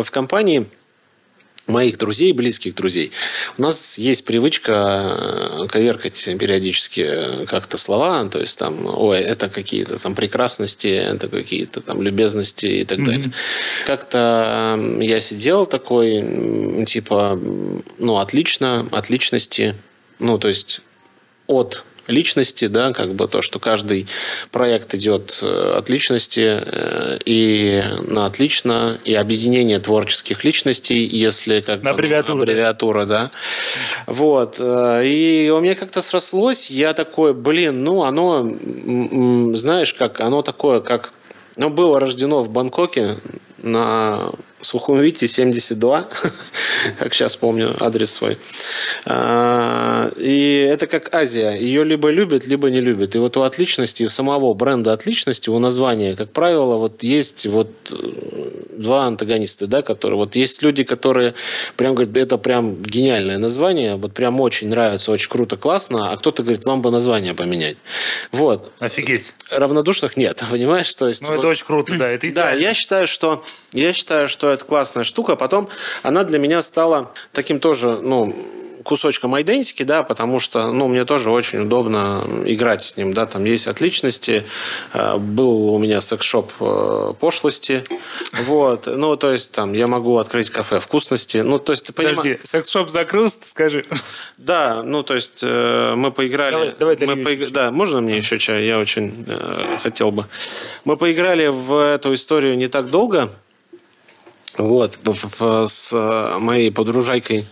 S2: в компании моих друзей, близких друзей. У нас есть привычка э, коверкать периодически как-то слова, то есть там, ой, это какие-то там прекрасности, это какие-то там любезности и так mm-hmm. далее. Как-то я сидел такой, типа, ну, отлично, отличности, ну, то есть от личности, да, как бы то, что каждый проект идет э, от личности э, и на отлично, и объединение творческих личностей, если как
S1: на аббревиатура,
S2: аббревиатура да. Вот. Э, и у меня как-то срослось, я такой, блин, ну, оно, знаешь, как, оно такое, как, ну, было рождено в Бангкоке на Сухумвите 72, как сейчас помню адрес свой. А, и это как Азия. Ее либо любят, либо не любят. И вот у отличности, у самого бренда отличности, у названия, как правило, вот есть вот э, два антагониста, да, которые... Вот есть люди, которые прям говорят, это прям гениальное название, вот прям очень нравится, очень круто, классно, а кто-то говорит, вам бы название поменять. Вот.
S1: Офигеть.
S2: Равнодушных нет, понимаешь? То есть,
S1: Ну,
S2: вот-
S1: это очень круто, да. Это
S2: да, я считаю, что я считаю, что это классная штука. Потом она для меня стала таким тоже, ну, кусочком идентики, да, потому что, ну, мне тоже очень удобно играть с ним, да, там есть отличности. Э, Был у меня секс-шоп э, пошлости, вот, ну, то есть там я могу открыть кафе вкусности, ну, то есть ты понимаешь...
S1: Подожди, секс-шоп закрылся, скажи.
S2: Да, ну то есть э, мы поиграли.
S1: Давай- давай
S2: мы поиг-. Да, можно мне еще чай? Я очень э, хотел бы. Мы поиграли в эту историю не так долго. Вот, с э, моей подружайкой.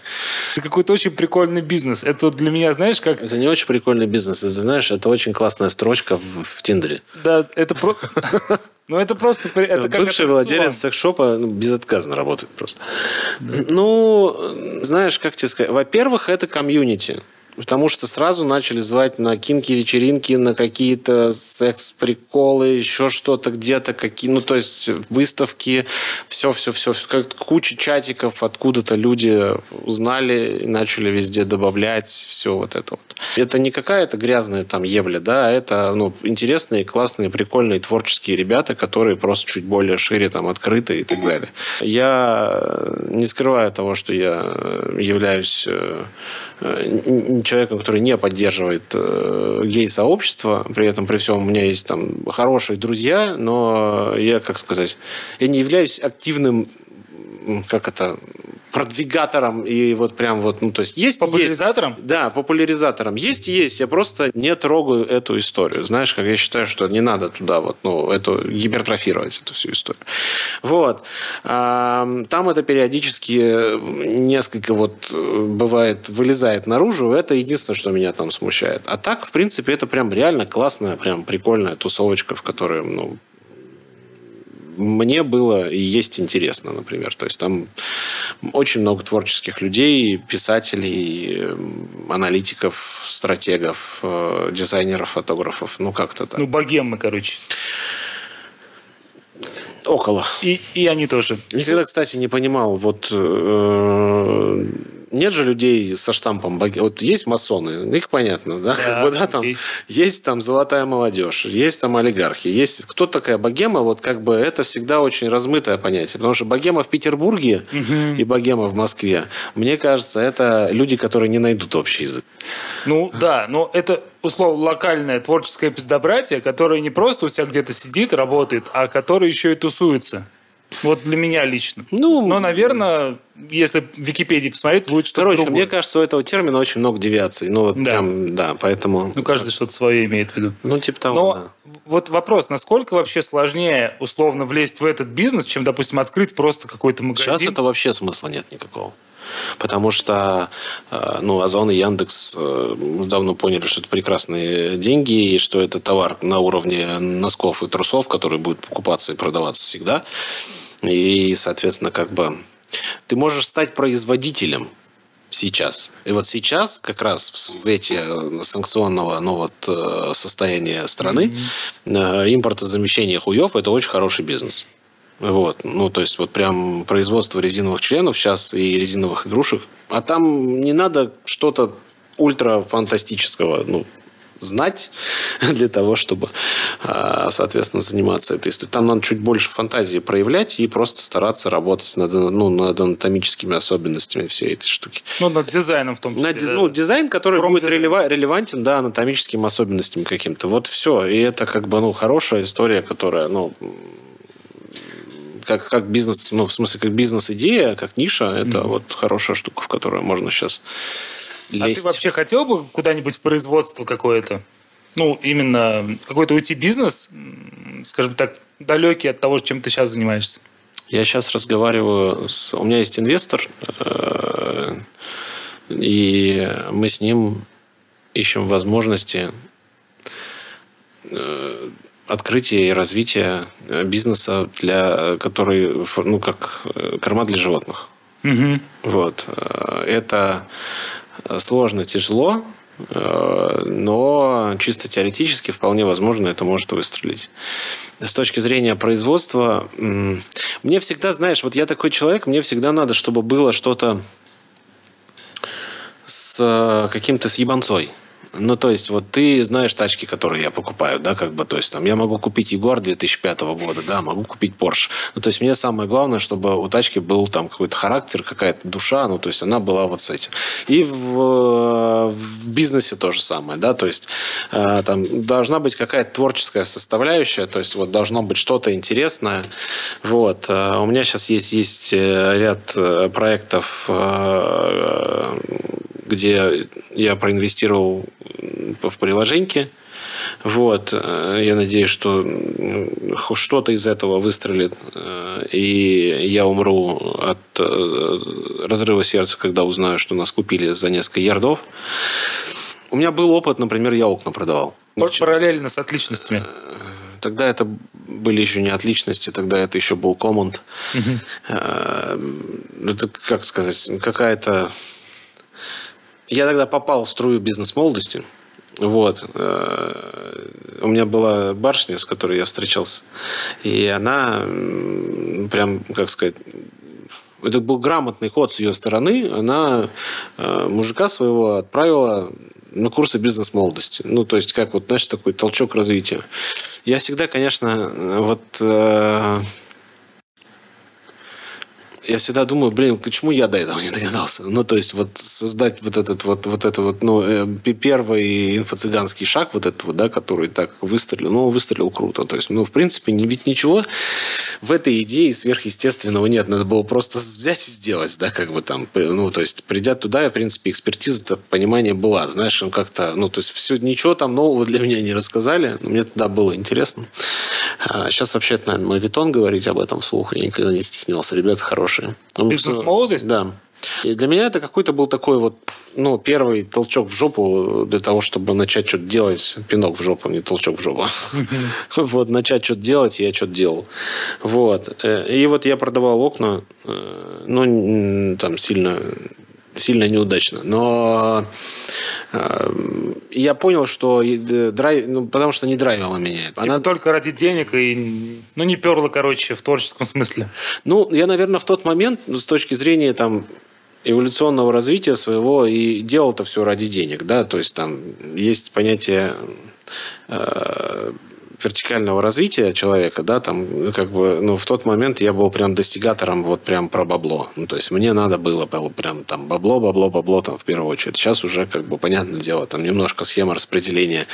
S1: Это какой-то очень прикольный бизнес. Это для меня, знаешь, как...
S2: Это не очень прикольный бизнес. Это, знаешь, это очень классная строчка в, в Тиндере.
S1: Да, это про... Ну, это просто... Это как
S2: Бывший владелец секс-шопа ну, безотказно работает просто. Ну, знаешь, как тебе сказать? Во-первых, это комьюнити. Потому что сразу начали звать на кинки-вечеринки, на какие-то секс-приколы, еще что-то где-то, какие, ну, то есть выставки, все-все-все, как куча чатиков, откуда-то люди узнали и начали везде добавлять все вот это вот. Это не какая-то грязная там ебля, да, а это, ну, интересные, классные, прикольные, творческие ребята, которые просто чуть более шире там открыты и так далее. Я не скрываю того, что я являюсь э, человеком, который не поддерживает э, гей-сообщество, при этом при всем у меня есть там хорошие друзья, но я, как сказать, я не являюсь активным, как это, продвигатором и вот прям вот, ну, то есть есть...
S1: Популяризатором?
S2: Есть, да, популяризатором. Есть есть, я просто не трогаю эту историю. Знаешь, как я считаю, что не надо туда вот, ну, эту гипертрофировать эту всю историю. Вот. Там это периодически несколько вот э, бывает вылезает наружу. Это единственное, что меня там смущает. А так, в принципе, это прям реально классная, прям прикольная тусовочка, в которой, ну, мне было и есть интересно, например. То есть там очень много творческих людей, писателей, аналитиков, стратегов, э, дизайнеров, фотографов. Ну, как-то так.
S1: Ну, богемы, короче.
S2: Около.
S1: И, и они тоже.
S2: Никогда, кстати, не понимал, вот э, нет же людей со штампом Вот есть масоны, их понятно, да? Как бы, да, там есть там золотая молодежь, есть там олигархи, есть кто такая богема, вот как бы это всегда очень размытое понятие. Потому что богема в Петербурге и богема в Москве, мне кажется, это люди, которые не найдут общий язык.
S1: Ну, да, но это, условно, локальное творческое пиздобратие, которое не просто у себя где-то сидит, работает, а которое еще и тусуется. Вот для меня лично.
S2: Ну,
S1: Но, наверное, если в Википедии посмотреть, будет что-то
S2: Короче,
S1: другое.
S2: мне кажется, у этого термина очень много девиаций. Ну, вот
S1: Да.
S2: прям, да, поэтому...
S1: Ну, каждый что-то свое имеет в виду.
S2: Ну, типа того,
S1: Но
S2: да.
S1: вот вопрос, насколько вообще сложнее условно влезть в этот бизнес, чем, допустим, открыть просто какой-то магазин?
S2: Сейчас это вообще смысла нет никакого. Потому что э, ну, Озон и Яндекс э, давно поняли, что это прекрасные деньги, и что это товар на уровне носков и трусов, который будет покупаться и продаваться всегда. И, соответственно, как бы ты можешь стать производителем сейчас. И вот сейчас, как раз в свете санкционного ну, вот, э, состояния страны, э, импортозамещение хуев – это очень хороший бизнес. Вот, ну, то есть, вот прям производство резиновых членов сейчас и резиновых игрушек. А там не надо что-то ультра фантастического, ну, знать для того, чтобы, а, соответственно, заниматься этой историей. Там надо чуть больше фантазии проявлять и просто стараться работать над, ну, над анатомическими особенностями всей этой штуки.
S1: Ну, над дизайном в том числе.
S2: На диз-
S1: да.
S2: ну, дизайн, который будет
S1: Промдизайн.
S2: релева- релевантен, да, анатомическим особенностям каким-то. Вот все. И это как бы, ну, хорошая история, которая, ну, как, как бизнес, ну, в смысле, как бизнес-идея, как ниша, это вот хорошая штука, в которую можно сейчас
S1: А ты
S2: лезть.
S1: вообще хотел бы куда-нибудь в производство какое-то? Ну, именно какой-то уйти бизнес, скажем так, далекий от того, чем ты сейчас занимаешься?
S2: Я сейчас разговариваю с... У меня есть инвестор, э, и мы с ним ищем возможности э, открытия и развития э, бизнеса, для, который, ну, как корма для животных.
S1: Угу.
S2: Вот. Это сложно, тяжело, но чисто теоретически вполне возможно это может выстрелить. С точки зрения производства, мне всегда, знаешь, вот я такой человек, мне всегда надо, чтобы было что-то с каким-то с ебанцой. Ну, то есть, вот ты знаешь тачки, которые я покупаю, да, как бы, то есть, там, я могу купить Егор 2005 года, да, могу купить Porsche. Ну, то есть, мне самое главное, чтобы у тачки был там какой-то характер, какая-то душа, ну, то есть, она была вот с этим. И в, в бизнесе то же самое, да, то есть, э, там должна быть какая-то творческая составляющая, то есть, вот должно быть что-то интересное. Вот. Э, у меня сейчас есть, есть э, ряд проектов где я проинвестировал в приложеньке. Вот. Э, я надеюсь, что что-то из этого выстрелит, э, и я умру от э, разрыва сердца, когда узнаю, что нас купили за несколько ярдов. У меня был опыт, например, я окна продавал.
S1: Параллельно с отличностями.
S2: Тогда это были еще не отличности, тогда это еще был команд. Угу. Это, как сказать, какая-то я тогда попал в струю бизнес-молодости. Вот. Э, у меня была барышня, с которой я встречался. И она прям, как сказать, это был грамотный ход с ее стороны. Она э, мужика своего отправила на курсы бизнес-молодости. Ну, то есть, как вот, знаешь, такой толчок развития. Я всегда, конечно, вот э, я всегда думаю, блин, почему я до этого не догадался? Ну, то есть, вот создать вот этот вот, вот это вот, ну, э, первый инфо-цыганский шаг вот этот вот, да, который так выстрелил, ну, выстрелил круто. То есть, ну, в принципе, ведь ничего в этой идее сверхъестественного нет. Надо было просто взять и сделать, да, как бы там, ну, то есть, придя туда, в принципе, экспертиза, понимание была. Знаешь, он как-то, ну, то есть, все, ничего там нового для меня не рассказали, но мне тогда было интересно. А сейчас вообще, наверное, мавитон говорить об этом вслух, я никогда не стеснялся. Ребята хорошие хорошие.
S1: Бизнес-молодость?
S2: Да. И для меня это какой-то был такой вот, ну, первый толчок в жопу для того, чтобы начать что-то делать. Пинок в жопу, не толчок в жопу. Вот, начать что-то делать, я что-то делал. Вот. Э, и вот я продавал окна, э, ну, там сильно сильно неудачно. Но э, я понял, что драйв, ну, потому что не драйвила меня.
S1: Типа Она только ради денег и ну не перла, короче, в творческом смысле.
S2: Ну, я, наверное, в тот момент с точки зрения там эволюционного развития своего и делал это все ради денег, да, то есть там есть понятие э, вертикального развития человека, да, там, как бы, ну, в тот момент я был прям достигатором вот прям про бабло. Ну, то есть мне надо было, было прям там бабло, бабло, бабло там в первую очередь. Сейчас уже, как бы, понятное дело, там немножко схема распределения,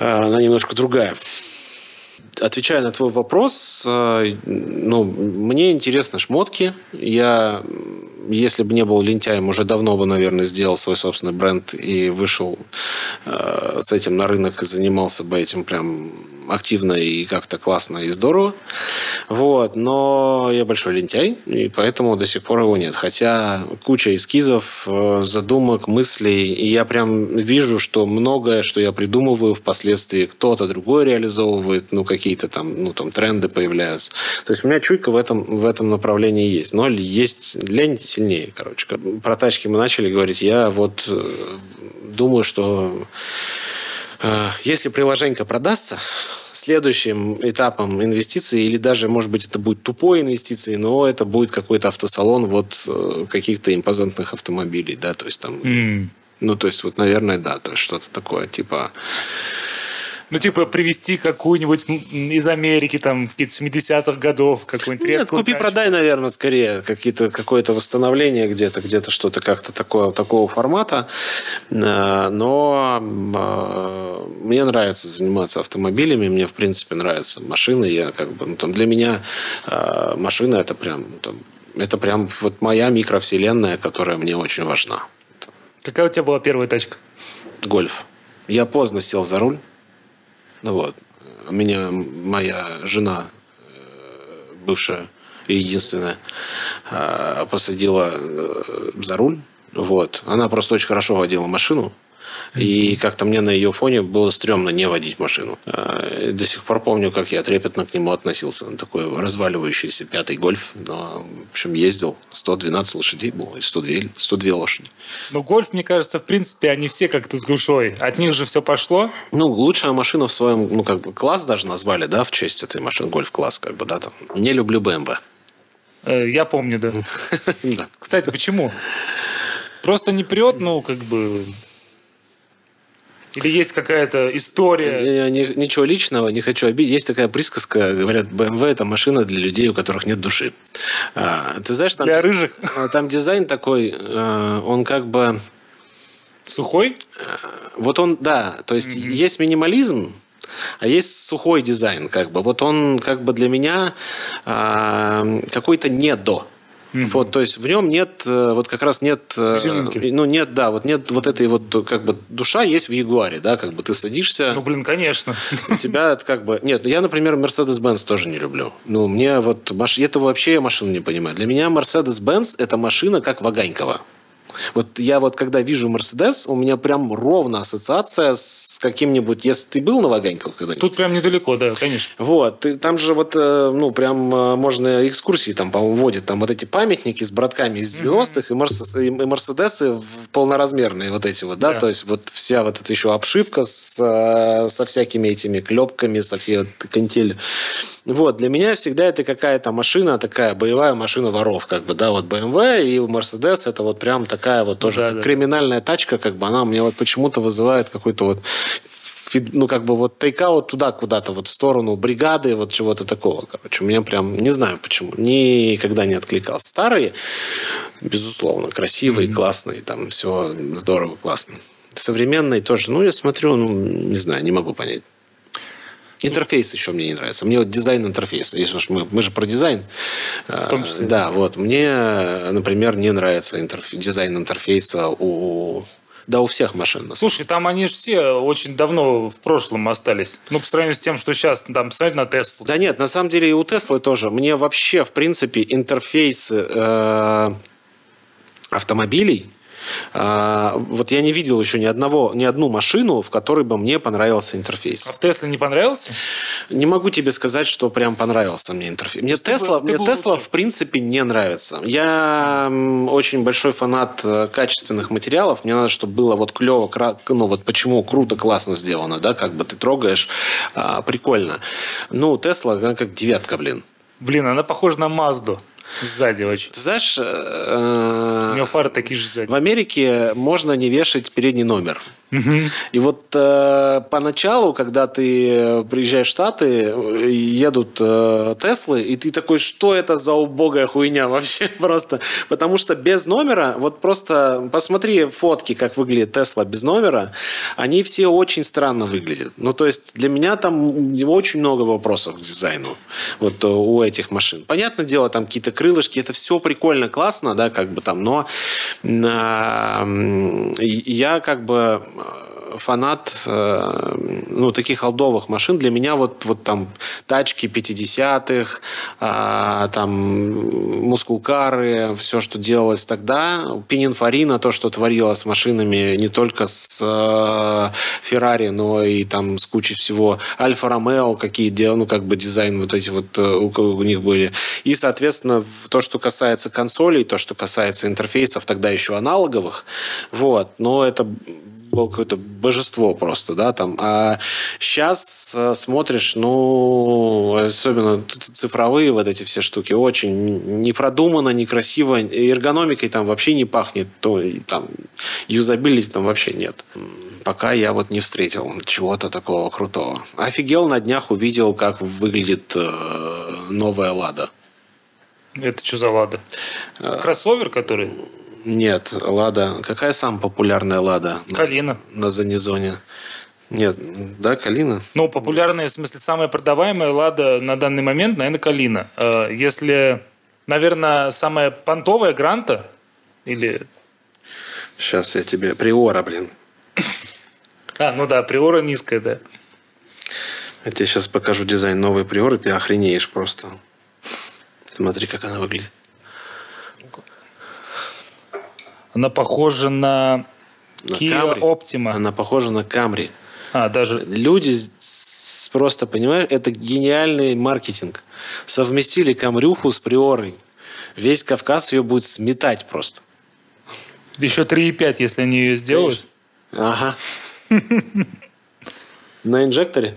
S2: а, она немножко другая отвечая на твой вопрос, а, ну, мне интересны шмотки. Я если бы не был лентяем, уже давно бы, наверное, сделал свой собственный бренд и вышел э, с этим на рынок и занимался бы этим прям активно и как-то классно и здорово. Вот. Но я большой лентяй, и поэтому до сих пор его нет. Хотя куча эскизов, э, задумок, мыслей, и я прям вижу, что многое, что я придумываю, впоследствии кто-то другой реализовывает, ну, какие-то там, ну, там тренды появляются. То есть у меня чуйка в этом, в этом направлении есть. Но есть лень сильнее, короче. Про тачки мы начали говорить. Я вот э, думаю, что если приложение продастся, следующим этапом инвестиций, или даже, может быть, это будет тупой инвестиции, но это будет какой-то автосалон вот э, каких-то импозантных автомобилей, да, то есть там... Mm. Ну, то есть, вот, наверное, да, то есть что-то такое, типа...
S1: Ну, типа, привезти какую-нибудь из Америки, там, какие-то 70-х годов, какую-нибудь
S2: Нет, купи-продай, наверное, скорее. Какие-то, какое-то восстановление где-то, где-то что-то как-то такое, такого формата. Э, но э, мне нравится заниматься автомобилями, мне, в принципе, нравятся машины. Я как бы, ну, там, для меня э, машина это прям, там, это прям вот моя микровселенная, которая мне очень важна.
S1: Какая у тебя была первая тачка?
S2: Гольф. Я поздно сел за руль. Ну вот. Меня моя жена, э, бывшая единственная, э, посадила э, за руль. Вот. Она просто очень хорошо водила машину. И как-то мне на ее фоне было стрёмно не водить машину. А, До сих пор помню, как я трепетно к нему относился. Такой разваливающийся пятый гольф. Но, в общем, ездил. 112 лошадей было. Или 102, 102 лошади.
S1: Ну, гольф, мне кажется, в принципе, они все как-то с душой. От них же все пошло.
S2: Ну, лучшая машина в своем, ну, как бы, класс даже назвали, да, в честь этой машины. Гольф-класс, как бы, да, там. Не люблю БМВ.
S1: Э, Я помню. Да. Кстати, почему? Просто не прет, ну, как бы... Или есть какая-то история?
S2: Я не- ничего личного, не хочу обидеть. Есть такая присказка, говорят, BMW это машина для людей, у которых нет души. А, ты знаешь, там,
S1: Для рыжих?
S2: а, там дизайн такой, а, он как бы...
S1: Сухой?
S2: Вот он, да, то есть есть минимализм, а есть сухой дизайн, как бы. Вот он, как бы для меня а, какой-то недо. Вот, то есть в нем нет, э, вот как раз нет, э,
S1: Изюминки.
S2: ну нет, да, вот нет вот этой вот, как бы душа есть в Ягуаре, да, как бы ты садишься,
S1: Ну, блин, конечно.
S2: у тебя это как бы... Нет, я, например, Mercedes-Benz тоже не люблю. Ну, мне вот... Это вообще я машину не понимаю. Для меня Mercedes-Benz – это машина как Ваганькова. Вот я вот когда вижу Мерседес, у меня прям ровно ассоциация с каким-нибудь... Если ты был на Ваганьково когда-нибудь?
S1: Тут прям недалеко, да, конечно.
S2: Вот, и там же вот, э, ну, прям э, можно экскурсии там, по-моему, вводят, там вот эти памятники с братками из 90-х и, Мерс- и Мерседесы полноразмерные вот эти вот, да?
S1: Да.
S2: то есть вот вся вот эта еще обшивка с, э, со всякими этими клепками, со всей вот канителью. Вот, для меня всегда это какая-то машина, такая боевая машина воров, как бы, да, вот BMW и Mercedes это вот прям такая вот тоже
S1: Да, да.
S2: криминальная тачка, как бы она мне вот почему-то вызывает какой-то вот ну, как бы вот тейкаут туда куда-то, вот в сторону бригады, вот чего-то такого, короче. У меня прям, не знаю почему, никогда не откликался. Старые, безусловно, красивые, классные, там все здорово, классно. Современные тоже, ну, я смотрю, ну, не знаю, не могу понять. Интерфейс еще мне не нравится. Мне вот дизайн интерфейса. Если уж мы, мы же про дизайн. В
S1: том числе.
S2: Да, вот. Мне, например, не нравится интерф- дизайн интерфейса у... Да, у всех машин.
S1: Слушай, там они же все очень давно в прошлом остались. Ну, по сравнению с тем, что сейчас, там, посмотреть на Теслу.
S2: Да нет, на самом деле и у Теслы тоже. Мне вообще, в принципе, интерфейс э, автомобилей, э, вот я не видел еще ни одного, ни одну машину, в которой бы мне понравился интерфейс.
S1: А в Тесле не понравился?
S2: Не могу тебе сказать, что прям понравился мне интерфейс. Мне Тесла, мне Тесла в принципе не нравится. Я очень большой фанат э, качественных материалов. Мне надо, чтобы было вот клево, ну вот почему круто, классно сделано, да, как бы ты трогаешь, а, прикольно. Ну, Тесла, она как девятка, блин.
S1: Блин, она похожа на Мазду. Сзади очень.
S2: Ты знаешь, э,
S1: У нее фары такие же сзади.
S2: в Америке можно не вешать передний номер. И вот э, поначалу, когда ты э, приезжаешь в Штаты, э, едут э, Теслы, и ты такой, что это за убогая хуйня вообще просто? Потому что без номера, вот просто посмотри фотки, как выглядит Тесла без номера, они все очень странно выглядят. Ну, то есть для меня там очень много вопросов к дизайну вот э, у этих машин. Понятное дело, там какие-то крылышки, это все прикольно, классно, да, как бы там, но м, я как бы э, фанат э, ну, таких олдовых машин. Для меня вот, вот там тачки 50-х, а, там мускулкары, все, что делалось тогда. Пининфорина, то, что творила с машинами не только с э, Феррари, но и там с кучей всего. Альфа Ромео, какие дел, ну, как бы дизайн вот эти вот э, у, них были. И, соответственно, то, что касается консолей, то, что касается интерфейсов, тогда еще аналоговых, вот, но это было какое-то божество просто, да, там. А сейчас смотришь, ну, особенно цифровые вот эти все штуки, очень не продумано, некрасиво, эргономикой там вообще не пахнет, то там юзабилити там вообще нет. Пока я вот не встретил чего-то такого крутого. Офигел на днях, увидел, как выглядит э, новая Лада.
S1: Это что за Лада?
S2: А.
S1: Кроссовер, который?
S2: Нет, Лада. Какая самая популярная Лада? на-
S1: Калина.
S2: На Занизоне. Нет, да, Калина?
S1: Ну, популярная, в смысле, самая продаваемая Лада на данный момент, наверное, Калина. Э, Если, наверное, самая понтовая Гранта или...
S2: Сейчас я тебе... Приора, блин.
S1: А, ну да, Приора низкая, да.
S2: Я тебе сейчас покажу дизайн новой Приоры, ты охренеешь просто. Смотри, как она выглядит.
S1: Она похожа на
S2: на
S1: Kia
S2: Camry.
S1: Optima.
S2: Она похожа на Камри.
S1: А, даже...
S2: Люди просто, понимаешь, это гениальный маркетинг. Совместили Камрюху с Приорой. Весь Кавказ ее будет сметать просто.
S1: Еще 3,5, если они ее сделают.
S2: Ага. На инжекторе?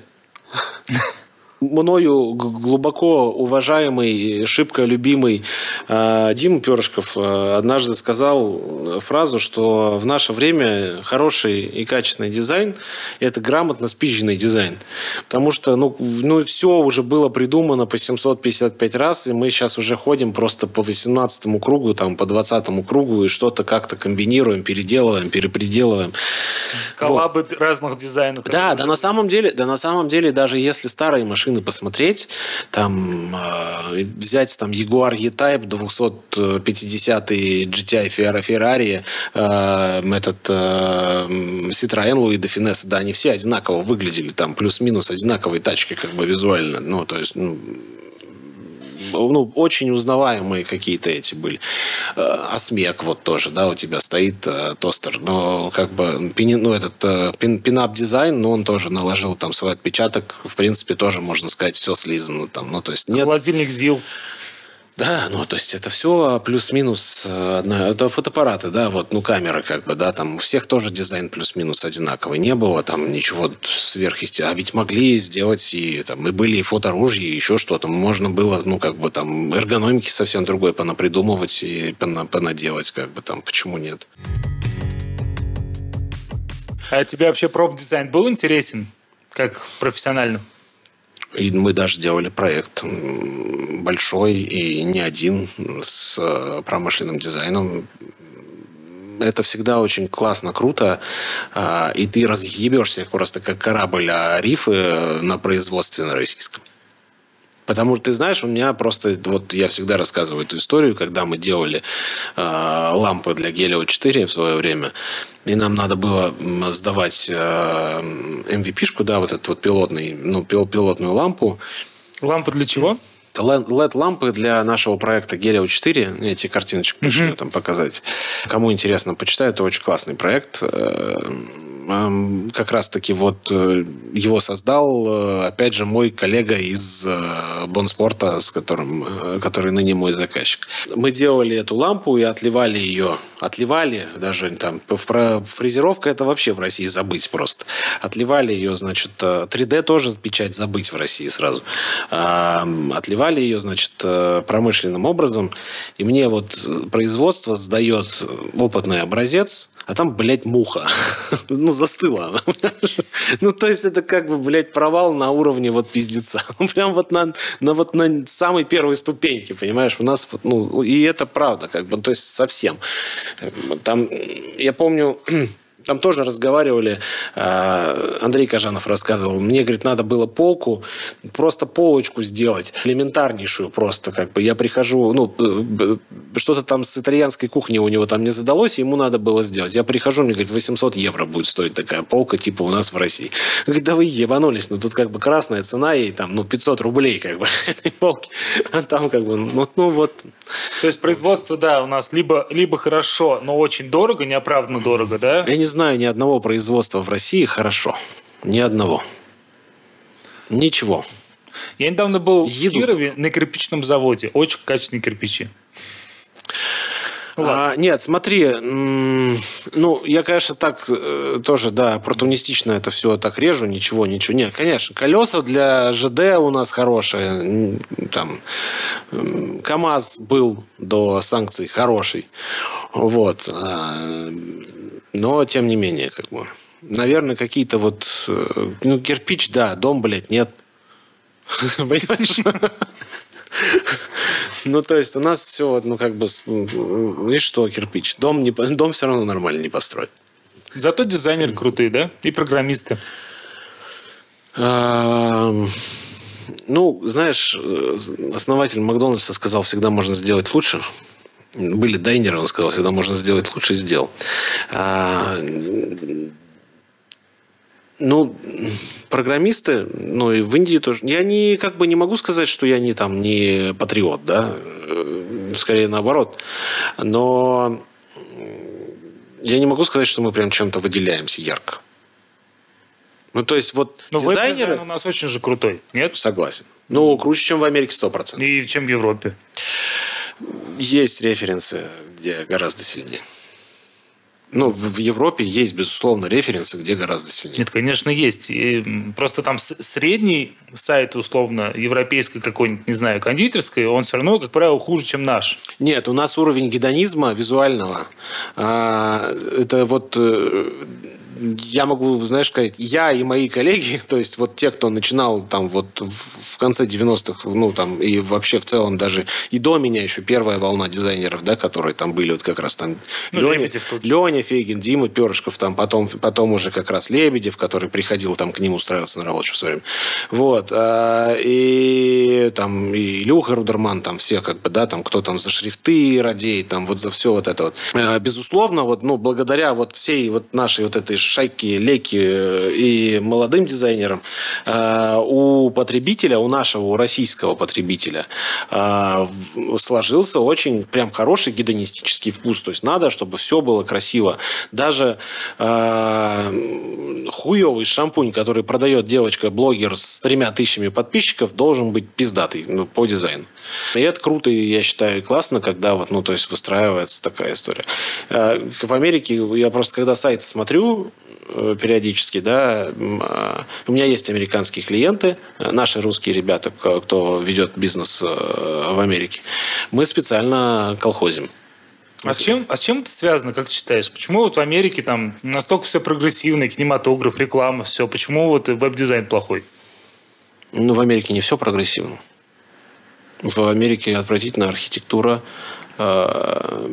S2: Мною глубоко уважаемый, шибко любимый э, Дима Перышков э, однажды сказал фразу, что в наше время хороший и качественный дизайн – это грамотно спизженный дизайн. Потому что ну, ну, все уже было придумано по 755 раз, и мы сейчас уже ходим просто по 18 кругу, там, по 20 кругу, и что-то как-то комбинируем, переделываем, перепределываем.
S1: Коллабы разных дизайнов.
S2: Да, да на самом деле, да на самом деле, даже если старые машины посмотреть, там э, взять там Jaguar E-Type 250 GTI Ferra- Ferrari, э, этот э, Citroёn Louis de Finesse, да, они все одинаково выглядели, там плюс-минус одинаковые тачки как бы визуально, ну то есть ну, ну, очень узнаваемые какие-то эти были. Э, Осмек вот тоже, да, у тебя стоит э, тостер. Но как бы ну, этот э, пин, пинап дизайн, но он тоже наложил там свой отпечаток. В принципе, тоже, можно сказать, все слизано там. Ну, то есть нет...
S1: Холодильник ЗИЛ.
S2: Да, ну, то есть это все плюс-минус э, одна... Это фотоаппараты, да, вот, ну, камера как бы, да, там у всех тоже дизайн плюс-минус одинаковый. Не было там ничего сверхъестественного. А ведь могли сделать и там, и были и фоторужья, и еще что-то. Можно было, ну, как бы там эргономики совсем другой понапридумывать и пона- понаделать, как бы там, почему нет?
S1: А тебе вообще проб-дизайн был интересен? Как профессионально?
S2: И мы даже делали проект большой и не один с э, промышленным дизайном. Это всегда очень классно, круто. а, И ты разъебешься просто как корабль а рифы на производстве на российском. Потому что ты знаешь, у меня просто вот я всегда рассказываю эту историю, когда мы делали э, лампы для Гелио 4 в свое время, и нам надо было сдавать э, MVP-шку, да, вот этот вот пилотный, ну, пил- пилотную лампу.
S1: Лампа для чего?
S2: LED-лампы для нашего проекта Гелио 4. Я тебе картиночку пришлю там показать. Кому интересно, почитаю. Это очень классный проект. Э, Как раз-таки вот э, его создал, э, опять же, мой коллега из Бонспорта, с которым, который ныне мой заказчик. Мы делали эту лампу и отливали ее. Отливали даже там. про- Фрезеровка это вообще в России забыть просто. Отливали ее, значит, э, 3D тоже печать забыть в России сразу. А, м, Отливали ее, значит, э, промышленным образом. И мне вот э, производство сдает опытный образец, а там, блядь, муха. Ну, застыла? Ну, то есть, это как бы, блядь, провал на уровне вот пиздеца. Ну, Прям вот на, на вот на самой первой ступеньке, понимаешь? У нас, вот, ну, и это правда, как бы, то есть, совсем. Там, я помню, там тоже разговаривали, э, Андрей Кажанов рассказывал, мне, говорит, надо было полку, просто полочку сделать, элементарнейшую просто, как бы, я прихожу, ну, э, что-то там с итальянской кухни у него там не задалось, ему надо было сделать. Я прихожу, мне говорит, 800 евро будет стоить такая полка, типа у нас в России. Говорит, да вы ебанулись, ну, тут как бы красная цена ей там, ну, 500 рублей, как бы, этой полки. А там как бы, ну, ну вот,
S1: То есть производство, да, у нас либо, либо хорошо, но очень дорого, неоправданно дорого, да?
S2: Я не знаю ни одного производства в России хорошо. Ни одного. Ничего.
S1: Я недавно был
S2: Еду.
S1: в Кирове на кирпичном заводе. Очень качественные кирпичи. Ну, ладно.
S2: А, нет, смотри, ну, я, конечно, так э, тоже, да, оппортунистично это все так режу, ничего, ничего. Нет, конечно, колеса для ЖД у нас хорошие. Там, КАМАЗ был до санкций хороший. Вот. а, Но, тем не менее, как бы, наверное, какие-то вот, э, ну, кирпич, да, дом, блядь, нет. Понимаешь? Ну, то есть у нас все, ну, как бы, и что, кирпич? Дом, не, дом все равно нормально не построить.
S1: Зато дизайнеры крутые, да? И программисты.
S2: Ам, Ну, знаешь, э, основатель Макдональдса сказал, всегда можно сделать лучше. Были дайнеры, он сказал, всегда можно сделать лучше, и сделал. Ну, программисты, ну и в Индии тоже. Я не, как бы не могу сказать, что я не там не патриот, да, Э, скорее наоборот. Но я не могу сказать, что мы прям чем-то выделяемся ярко. Ну, то есть, вот
S1: Но
S2: дизайнеры...
S1: веб-дизайн у нас очень же крутой, нет?
S2: Согласен. Ну, круче, чем в Америке 100%.
S1: И чем в Европе.
S2: Есть референсы, где гораздо сильнее. Ну, в Европе есть, безусловно, референсы, где гораздо сильнее.
S1: Нет, конечно, есть. И, просто там средний сайт, условно, европейской какой-нибудь, не знаю, кондитерской, он все равно, как правило, хуже, чем наш.
S2: Нет, у нас уровень гедонизма визуального. а, это вот э, я могу, знаешь, сказать, я и мои коллеги, то есть вот те, кто начинал там вот в конце 90-х, ну там и вообще в целом даже и до меня еще первая волна дизайнеров, да, которые там были вот как раз там
S1: Ну,
S2: Леня. Леня Фейгин, Дима Перышков, там потом, потом уже как раз Лебедев, который приходил там к ним устраиваться на работу в свое время. Вот. а, И там и Илюха Рудерман, там все как бы, да, там кто там за шрифты радеет, там вот за все вот это вот. А, Безусловно, вот, ну, благодаря вот всей вот нашей вот этой шайке, леки э, и молодым дизайнерам, а, у потребителя, у нашего, у российского потребителя в- сложился очень прям хороший гедонистический вкус. То есть надо, чтобы все было красиво. Даже хуевый шампунь, который продает девочка-блогер с тремя тысячами подписчиков, должен быть пиздатый ну, по дизайну. И это круто, и я считаю, классно, когда вот, ну, то есть выстраивается такая история. В Америке я просто, когда сайт смотрю, э, периодически, да, а, у меня есть американские клиенты, э, наши русские ребята, кто ведет бизнес э, в Америке, мы специально колхозим.
S1: А с чем, а с чем это связано, как ты считаешь? Почему вот в Америке там настолько все прогрессивно, кинематограф, реклама, все? Почему вот веб-дизайн плохой?
S2: Ну, в Америке не все прогрессивно. В Америке отвратительная архитектура. Э,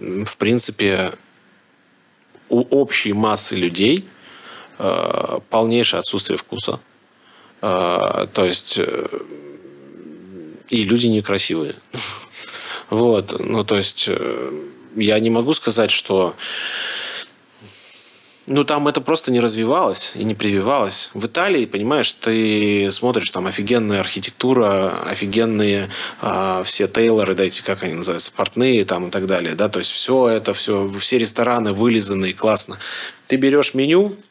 S2: В принципе, у общей массы людей э, полнейшее отсутствие вкуса. Э, То есть э, и люди некрасивые. Вот, ну то есть э, я не могу сказать, что ну, там это просто не развивалось и не прививалось. В Италии, понимаешь, ты смотришь, там офигенная архитектура, офигенные а, все тейлоры, да, эти, как они называются, портные там и так далее, да, то есть все это, все, все рестораны вылизанные, классно. Ты берешь меню, э,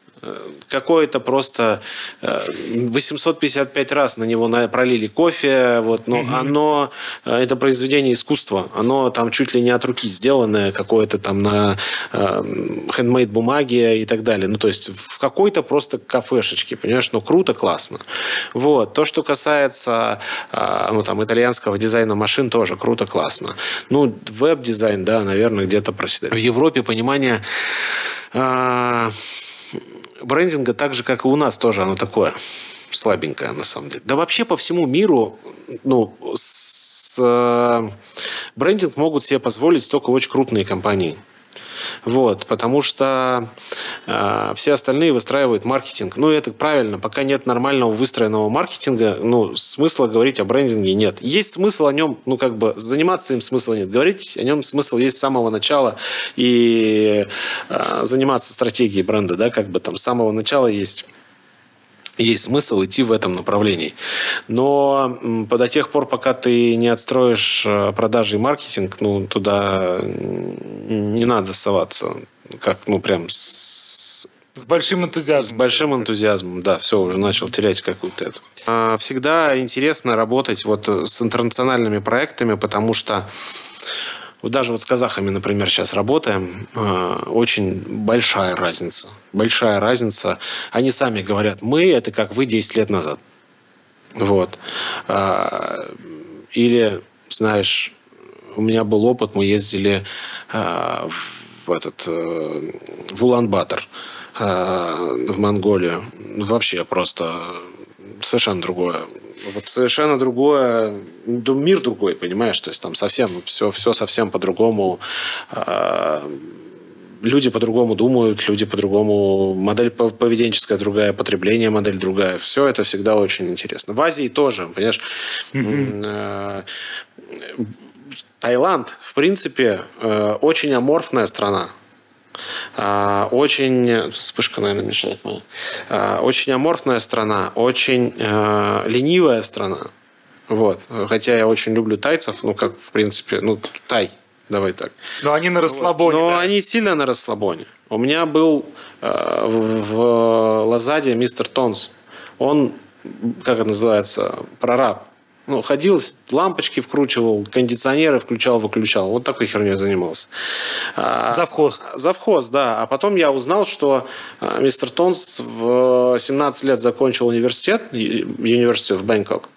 S2: какое-то просто э, 855 раз на него пролили кофе, вот, но оно, э, это произведение искусства, оно там чуть ли не от руки сделанное, какое-то там на хендмейд бумаге и так далее. Ну, то есть в какой-то просто кафешечке, понимаешь, ну, круто, классно. Вот. То, что касается ну, там, итальянского дизайна машин, тоже круто, классно. Ну, веб-дизайн, да, наверное, где-то проседает. В Европе понимание брендинга так же, как и у нас тоже, оно такое слабенькое, на самом деле. Да вообще по всему миру, ну, с, э, брендинг могут себе позволить только очень крупные компании. Вот, потому что э, все остальные выстраивают маркетинг. Ну, это правильно. Пока нет нормального выстроенного маркетинга, ну, смысла говорить о брендинге нет. Есть смысл о нем, ну, как бы, заниматься им смысла нет. Говорить о нем смысл есть с самого начала и э, заниматься стратегией бренда, да, как бы там с самого начала есть есть смысл идти в этом направлении. Но до тех пор, пока ты не отстроишь э, продажи и маркетинг, ну, туда не надо соваться. Как, ну, прям с,
S1: С большим
S2: с
S1: энтузиазмом.
S2: большим энтузиазмом. Да, все, уже начал терять какую-то эту. А, Всегда интересно работать вот э, с интернациональными проектами, потому что вот даже вот с казахами, например, сейчас работаем, э, очень большая разница. Большая разница. Они сами говорят, мы это как вы 10 лет назад. Вот. А, Или, знаешь, у меня был опыт, мы ездили а, в этот э, в Улан-Батор в Монголию. Вообще просто совершенно другое. Вот совершенно другое, мир другой, понимаешь? То есть там совсем все, все совсем по-другому. А, Люди по-другому думают, люди по-другому, модель пов- поведенческая другая, потребление модель другая. Все это всегда очень интересно. В Азии тоже, понимаешь? Э, Таиланд, в принципе, э, очень аморфная страна. А, Очень... Вспышка, наверное, мешает моя. А, Очень аморфная страна, очень э, ленивая страна. Вот. Хотя я очень люблю тайцев, ну, как, в принципе, ну, тай. Давай так.
S1: Но они на расслабоне.
S2: Но
S1: да.
S2: они сильно на расслабоне. У меня был э, в, в Лазаде мистер Тонс. Он, как это называется, прораб. Ну, ходил, лампочки вкручивал, кондиционеры включал, выключал. Вот такой херней занимался. А,
S1: Завхоз.
S2: Завхоз, да. А потом я узнал, что а, мистер Тонс в 17 лет закончил университет, университет в Бангкок,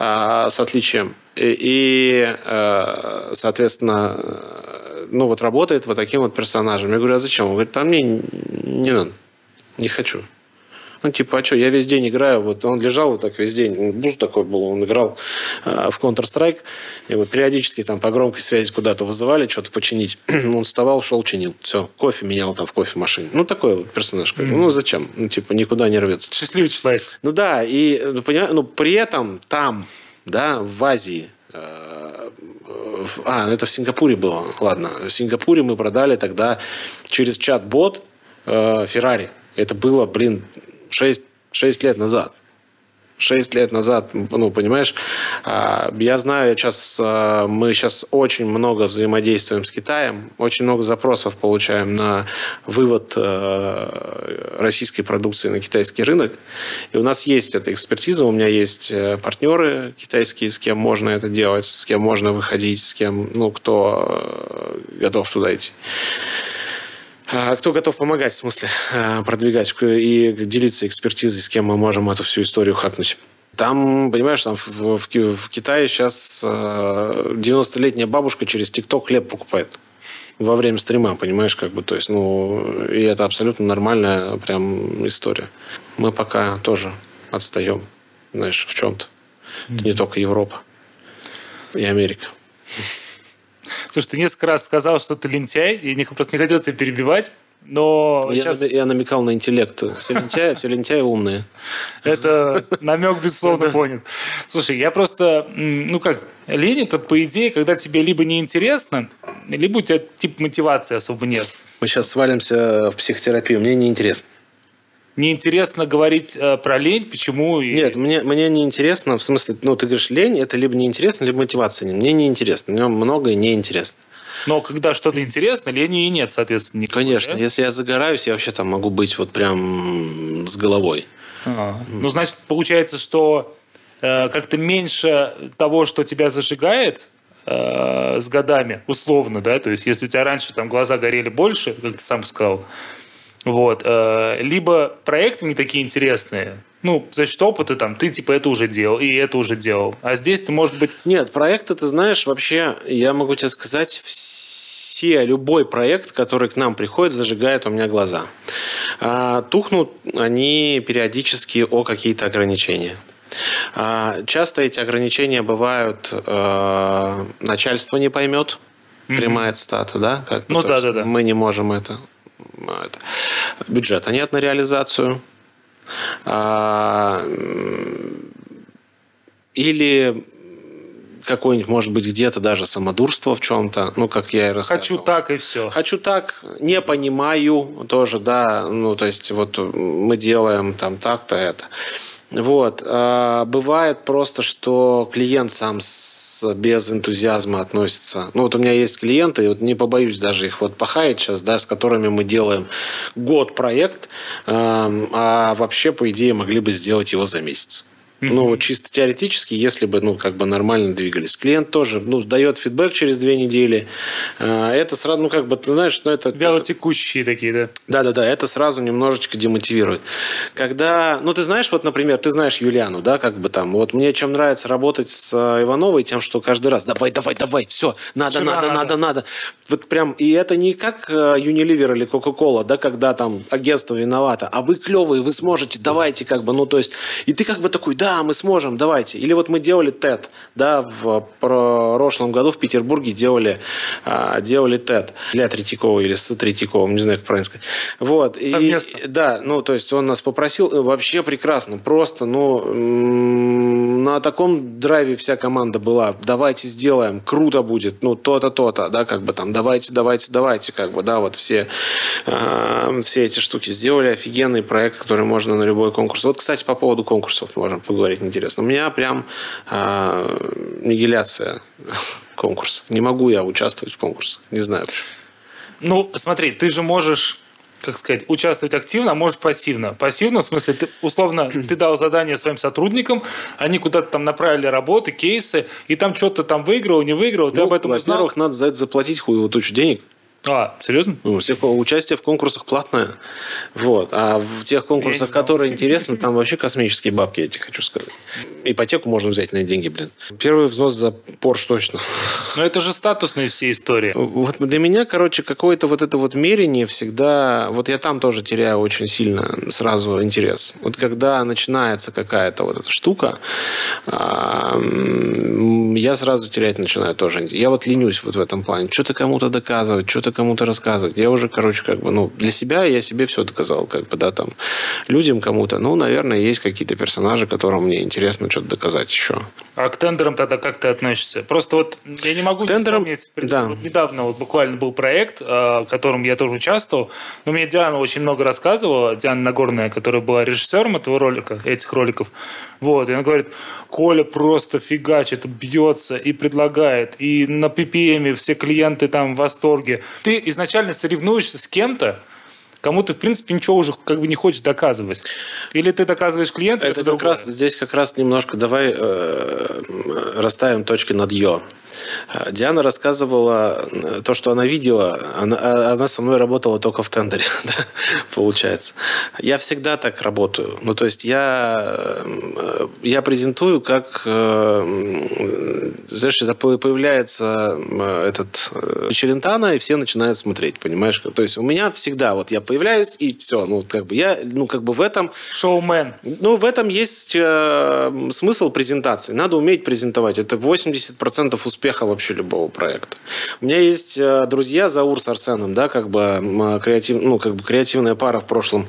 S2: а, с отличием. И, э, соответственно, ну вот работает вот таким вот персонажем. Я говорю, а зачем? Он говорит, а мне не надо, не хочу. Ну, типа, а что, я весь день играю. Вот он лежал вот так весь день. Буз такой был, он играл э, в Counter-Strike. Его периодически там по громкой связи куда-то вызывали, что-то починить. он вставал, шел, чинил. Все, кофе менял там в кофемашине. Ну, такой вот персонаж. как бы. Ну, зачем? Ну, типа, никуда не рвется.
S1: Счастливый человек.
S2: Ну да, и ну, поня- ну, при этом там, да, в Азии, э, а, это в Сингапуре было, ладно, в Сингапуре мы продали тогда через чат-бот э, Феррари. Это было, блин, 6, 6 лет назад. 6 лет назад, ну, понимаешь, а, я знаю, сейчас а, мы сейчас очень много взаимодействуем с Китаем, очень много запросов получаем на вывод э, российской продукции на китайский рынок. И у нас есть эта экспертиза, у меня есть э, партнеры китайские, с кем можно это делать, с кем можно выходить, с кем, ну, кто э, готов туда идти. А Кто готов помогать, в смысле, э, продвигать и делиться экспертизой, с кем мы можем эту всю историю хакнуть? Там, понимаешь, там в, в в Китае сейчас 90-летняя бабушка через ТикТок хлеб покупает во время стрима, понимаешь, как бы, то есть, ну, и это абсолютно нормальная прям история. Мы пока тоже отстаем, знаешь, в чем-то. Это не только Европа и Америка.
S1: Слушай, ты несколько раз сказал, что ты лентяй, и не, просто не хотел тебя перебивать, но
S2: Я,
S1: сейчас
S2: я намекал на интеллект. Все лентяи, все лентяи умные.
S1: это намек, безусловно, понят. Слушай, я просто, ну как, лень это, по идее, когда тебе либо неинтересно, либо у тебя тип мотивации особо нет.
S2: Мы сейчас свалимся в психотерапию. Мне неинтересно.
S1: Неинтересно говорить э, про лень, почему... и-
S2: Нет, мне, мне неинтересно. В смысле, ну, ты говоришь, лень, это либо неинтересно, либо мотивация. нет. Мне неинтересно. Мне многое неинтересно.
S1: Но когда что-то интересно, лени и нет, соответственно, никакой,
S2: Конечно,
S1: да?
S2: если я загораюсь, я вообще там могу быть вот прям с головой.
S1: А, Ну, значит, получается, что э, как-то меньше того, что тебя зажигает э, с годами, условно, да, то есть если у тебя раньше там глаза горели больше, как ты сам сказал, вот, э, либо проекты не такие интересные, ну, за счет опыта там, ты типа это уже делал, и это уже делал. А здесь ты, может быть,
S2: Нет, проекты, ты знаешь, вообще, я могу тебе сказать, все, любой проект, который к нам приходит, зажигает у меня глаза. А, тухнут они периодически о какие-то ограничения. А, часто эти ограничения бывают, э, начальство не поймет, прямая цитата, да? Как
S1: Ну да, да, да.
S2: Мы не можем это, это. Бюджета нет на реализацию. А, или какое-нибудь, может быть, где-то даже самодурство в чем-то, ну, как я и рассказывал.
S1: хочу так и все.
S2: Хочу так, не понимаю тоже, да, ну, то есть вот мы делаем там так-то это. Вот. А бывает просто, что клиент сам с- без энтузиазма относится. Ну, вот у меня есть клиенты, вот не побоюсь даже их вот пахать сейчас, да, с которыми мы делаем год проект, эм, а вообще, по идее, могли бы сделать его за месяц. Ну, вот чисто теоретически, если бы, ну, как бы нормально двигались. Клиент тоже, ну, дает фидбэк через две недели. А, Это сразу, ну, как бы, ты знаешь, ну, это... это-
S1: Вялотекущие такие, да.
S2: да-да-да, это сразу немножечко демотивирует. Когда, ну, ты знаешь, вот, например, ты знаешь Юлиану, да, как бы там, вот мне чем нравится работать с э, Ивановой, тем, что каждый раз, давай, давай, давай, все, надо,
S1: Всё
S2: надо,
S1: надо.
S2: надо, надо. Вот прям, и это не как э, Unilever или Coca-Cola, да, когда там агентство виновато, а вы клевые, вы сможете, давайте, как бы, ну, то есть, и ты как бы такой, да, мы сможем, давайте. Или вот мы делали TED, да, в прошлом году в Петербурге делали, а, делали TED для Третьякова или с Третьяковым, не знаю, как правильно сказать. Вот. И-
S1: Совместно.
S2: да, ну, то есть он нас попросил, э, вообще прекрасно, просто, ну, на таком драйве вся команда была, давайте сделаем, круто будет, ну, то-то, то-то, да, как бы там, давайте, давайте, давайте, как бы, да, вот все, э, все эти штуки сделали, офигенный проект, который можно на любой конкурс. Вот, кстати, по поводу конкурсов можем поговорить, интересно. У меня прям э, нигиляция конкурсах. Не могу я участвовать в конкурсах. Не знаю почему.
S1: Ну, смотри, ты же можешь как сказать, участвовать активно, а может пассивно. Пассивно, в смысле, ты, условно, ты дал задание своим сотрудникам, они куда-то там направили работы, кейсы, и там что-то там выиграл, не выиграл, ты
S2: ну,
S1: об этом узнал.
S2: Во-первых, надо за это заплатить хуевую тучу денег.
S1: А, серьезно?
S2: Ну, все, участие в конкурсах платное. Вот. А в тех конкурсах, которые интересны, там вообще космические бабки, я тебе хочу сказать. Ипотеку можно взять на деньги, блин. Первый взнос за Порш точно.
S1: Но это же статусные все истории.
S2: Вот для меня, короче, какое-то вот это вот мерение всегда... Вот я там тоже теряю очень сильно сразу интерес. Вот когда начинается какая-то вот эта штука, я сразу терять начинаю тоже. Я вот ленюсь вот в этом плане. Что-то кому-то доказывать, что-то кому-то рассказывать. Я уже, короче, как бы, ну, для себя я себе все доказал, как бы, да, там, людям кому-то. Ну, наверное, есть какие-то персонажи, которым мне интересно что-то доказать еще.
S1: А к тендерам тогда как ты относишься? Просто вот я не могу
S2: тендерам,
S1: не вспомнить. Да. Вот недавно вот буквально был проект, а, в котором я тоже участвовал. Но мне Диана очень много рассказывала, Диана Нагорная, которая была режиссером этого ролика, этих роликов. Вот, и она говорит, Коля просто фигачит, бьется и предлагает. И на PPM все клиенты там в восторге ты изначально соревнуешься с кем-то, кому ты, в принципе, ничего уже как бы не хочешь доказывать. Или ты доказываешь клиенту,
S2: это, это как раз Здесь как раз немножко давай э, расставим точки над «ё». Диана рассказывала э, то, что она видела. Она, а, она со мной работала только в тендере, да, получается. Я всегда так работаю. Ну, то есть я, э, я презентую, как э, знаешь, это появляется этот Челентана, и все начинают смотреть, понимаешь? То есть у меня всегда вот я появляюсь, и все. Ну, как бы я, ну, как бы в этом...
S1: Шоумен.
S2: Ну, в этом есть э, смысл презентации. Надо уметь презентовать. Это 80% успеха успеха вообще любого проекта. У меня есть э, друзья Заур с Арсеном, да, как бы, креатив, ну, как бы креативная пара в прошлом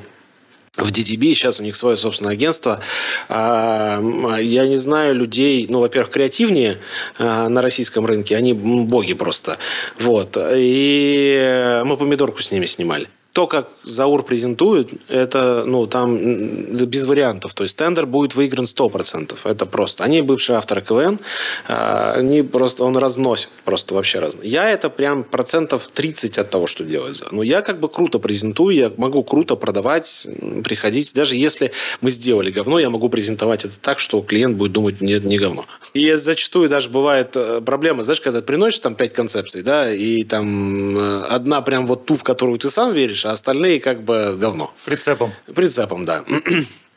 S2: в DDB, сейчас у них свое собственное агентство. А, я не знаю людей, ну, во-первых, креативнее а, на российском рынке, они боги просто. Вот. И мы помидорку с ними снимали то, как Заур презентует, это, ну, там без вариантов. То есть тендер будет выигран 100%. Это просто. Они бывшие авторы КВН, а, они просто, он разносит просто вообще разно. Я это прям процентов 30 от того, что делает. Но я как бы круто презентую, я могу круто продавать, приходить. Даже если мы сделали говно, я могу презентовать это так, что клиент будет думать, нет, не говно. И зачастую даже бывает э, проблема, знаешь, когда приносишь там 5 концепций, да, и там одна прям вот ту, в которую ты сам веришь, а остальные как бы говно.
S1: Прицепом.
S2: Прицепом, да.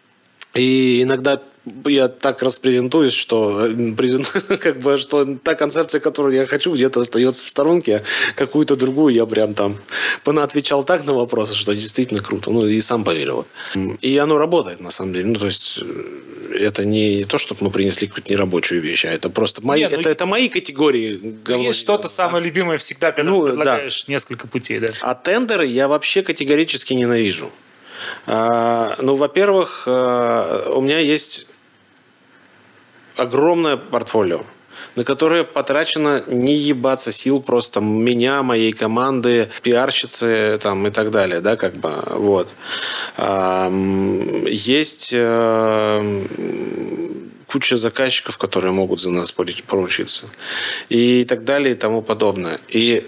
S2: И иногда я так распрезентуюсь, что как бы что та концепция, которую я хочу, где-то остается в сторонке, а какую-то другую я прям там понаотвечал так на вопросы, что действительно круто. Ну и сам поверил. И оно работает на самом деле. Ну то есть э, это не то, чтобы мы принесли какую-то нерабочую вещь, а это просто мои, Нет, ну, это, это мои категории.
S1: Говно, есть что-то да. самое любимое всегда, когда ну, ты предлагаешь да. несколько путей. Да.
S2: А тендеры я вообще категорически ненавижу. А, ну, во-первых, а, у меня есть огромное портфолио на которое потрачено не ебаться сил просто меня, моей команды, пиарщицы там, и так далее, да, как бы, вот. Есть э, куча заказчиков, которые могут за нас поручиться и так далее и тому подобное. И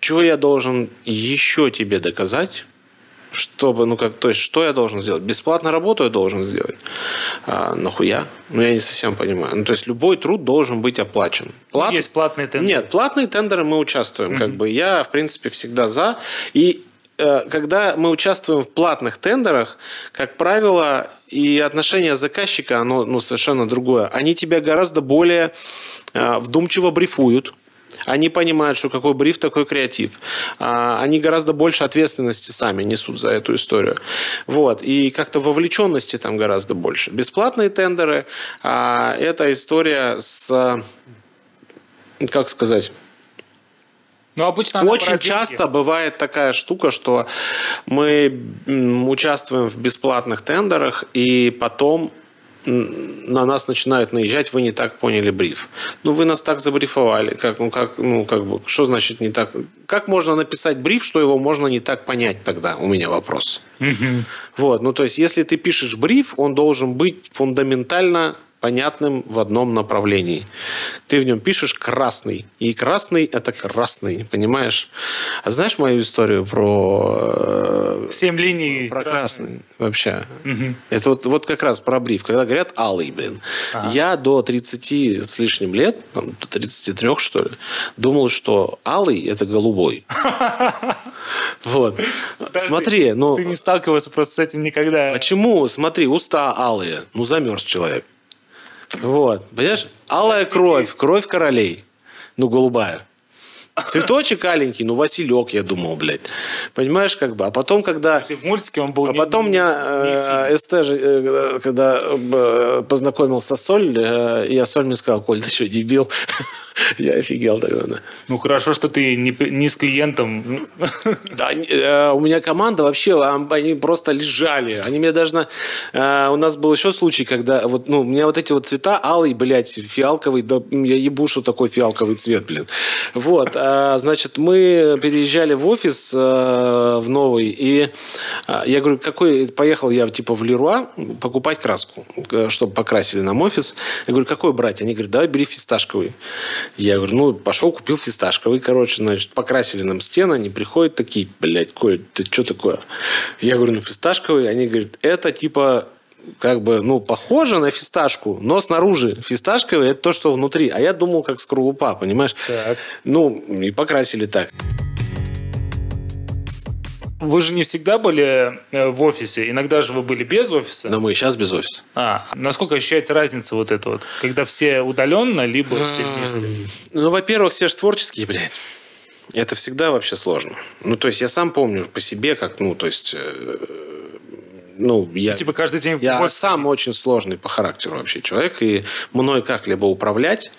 S2: что я должен еще тебе доказать, чтобы, ну как, то есть, что я должен сделать? Бесплатно работу я должен сделать? А, нахуя? Ну, я не совсем понимаю. Ну, то есть, любой труд должен быть оплачен.
S1: Плат... Есть платные тендеры?
S2: Нет, платные тендеры мы участвуем. Mm-hmm. Как бы я, в принципе, всегда за. И э, когда мы участвуем в платных тендерах, как правило, и отношение заказчика, оно ну, совершенно другое. Они тебя гораздо более э, вдумчиво брифуют они понимают, что какой бриф, такой креатив. А, они гораздо больше ответственности сами несут за эту историю. Вот. И как-то вовлеченности там гораздо больше. Бесплатные тендеры а, – это история с, как сказать,
S1: но ну, обычно
S2: Очень часто бывает такая штука, что мы участвуем в бесплатных тендерах, и потом на нас начинают наезжать, вы не так поняли бриф. Ну, вы нас так забрифовали. Как, ну, как, ну, как бы, что значит не так? Как можно написать бриф, что его можно не так понять тогда? У меня вопрос. Угу. Вот, ну, то есть, если ты пишешь бриф, он должен быть фундаментально понятным в одном направлении. Ты в нем пишешь красный. И красный – это красный, понимаешь? А знаешь мою историю про... э,
S1: Семь линий.
S2: Про
S1: красных.
S2: красный вообще. Это вот, вот как раз про бриф. Когда говорят алый, блин. Я до 30 с лишним лет, там, до 33 что ли, думал, что алый – это голубой. Вот. Смотри, ну...
S1: Ты не сталкивался просто с этим никогда.
S2: Почему? Смотри, уста алые. Ну, замерз человек. Вот. Понимаешь? Алая кровь. Кровь королей. Ну, голубая. Цветочек аленький, ну, Василек, я думал, блядь. Понимаешь, как бы. А потом, когда...
S1: В мультике он был
S2: А потом
S1: не
S2: меня э, СТ, же, э, когда э, познакомился с Соль, э, я Соль мне сказал, Коль, ты что, дебил? Я офигел тогда. да.
S1: Ну хорошо, что ты не, не с клиентом.
S2: Да, э, у меня команда вообще, они просто лежали. Они мне даже... на- э, у нас был еще случай, когда вот, ну, у меня вот эти вот цвета, алый, блядь, фиалковый, да я ебу, что такой фиалковый цвет, блин. Вот, значит, мы переезжали в офис э, в новый, и э, я говорю, какой... Поехал я, типа, в Леруа покупать краску, э, чтобы покрасили нам офис. Я говорю, какой брать? Они говорят, давай бери фисташковый. Я говорю, ну, пошел, купил фисташковый, короче, значит, покрасили нам стены, они приходят такие, блядь, Коль, ты что такое? Я говорю, ну, фисташковый. Они говорят, это типа как бы, ну, похоже на фисташку, но снаружи фисташковый – это то, что внутри. А я думал, как скорлупа, понимаешь?
S1: Так.
S2: Ну, и покрасили так.
S1: Вы же не всегда были э, в офисе. Иногда же вы были без офиса.
S2: Но мы и сейчас без офиса.
S1: А, насколько ощущается разница вот эта вот? Когда все удаленно, либо все вместе?
S2: Ну, во-первых, все же творческие, блядь. Это всегда вообще сложно. Ну, то есть, я сам помню по себе, как, ну, то есть, э, ну, я...
S1: Типа каждый день
S2: Я
S1: офис
S2: сам очень сложный по характеру вообще человек, и мной как-либо управлять,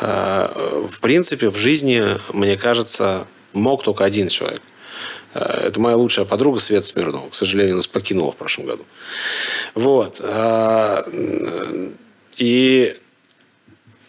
S2: э, в принципе, в жизни, мне кажется, мог только один человек. Э, Это моя лучшая подруга Света Смирнова. К сожалению, нас покинула в прошлом году. Вот. Э, И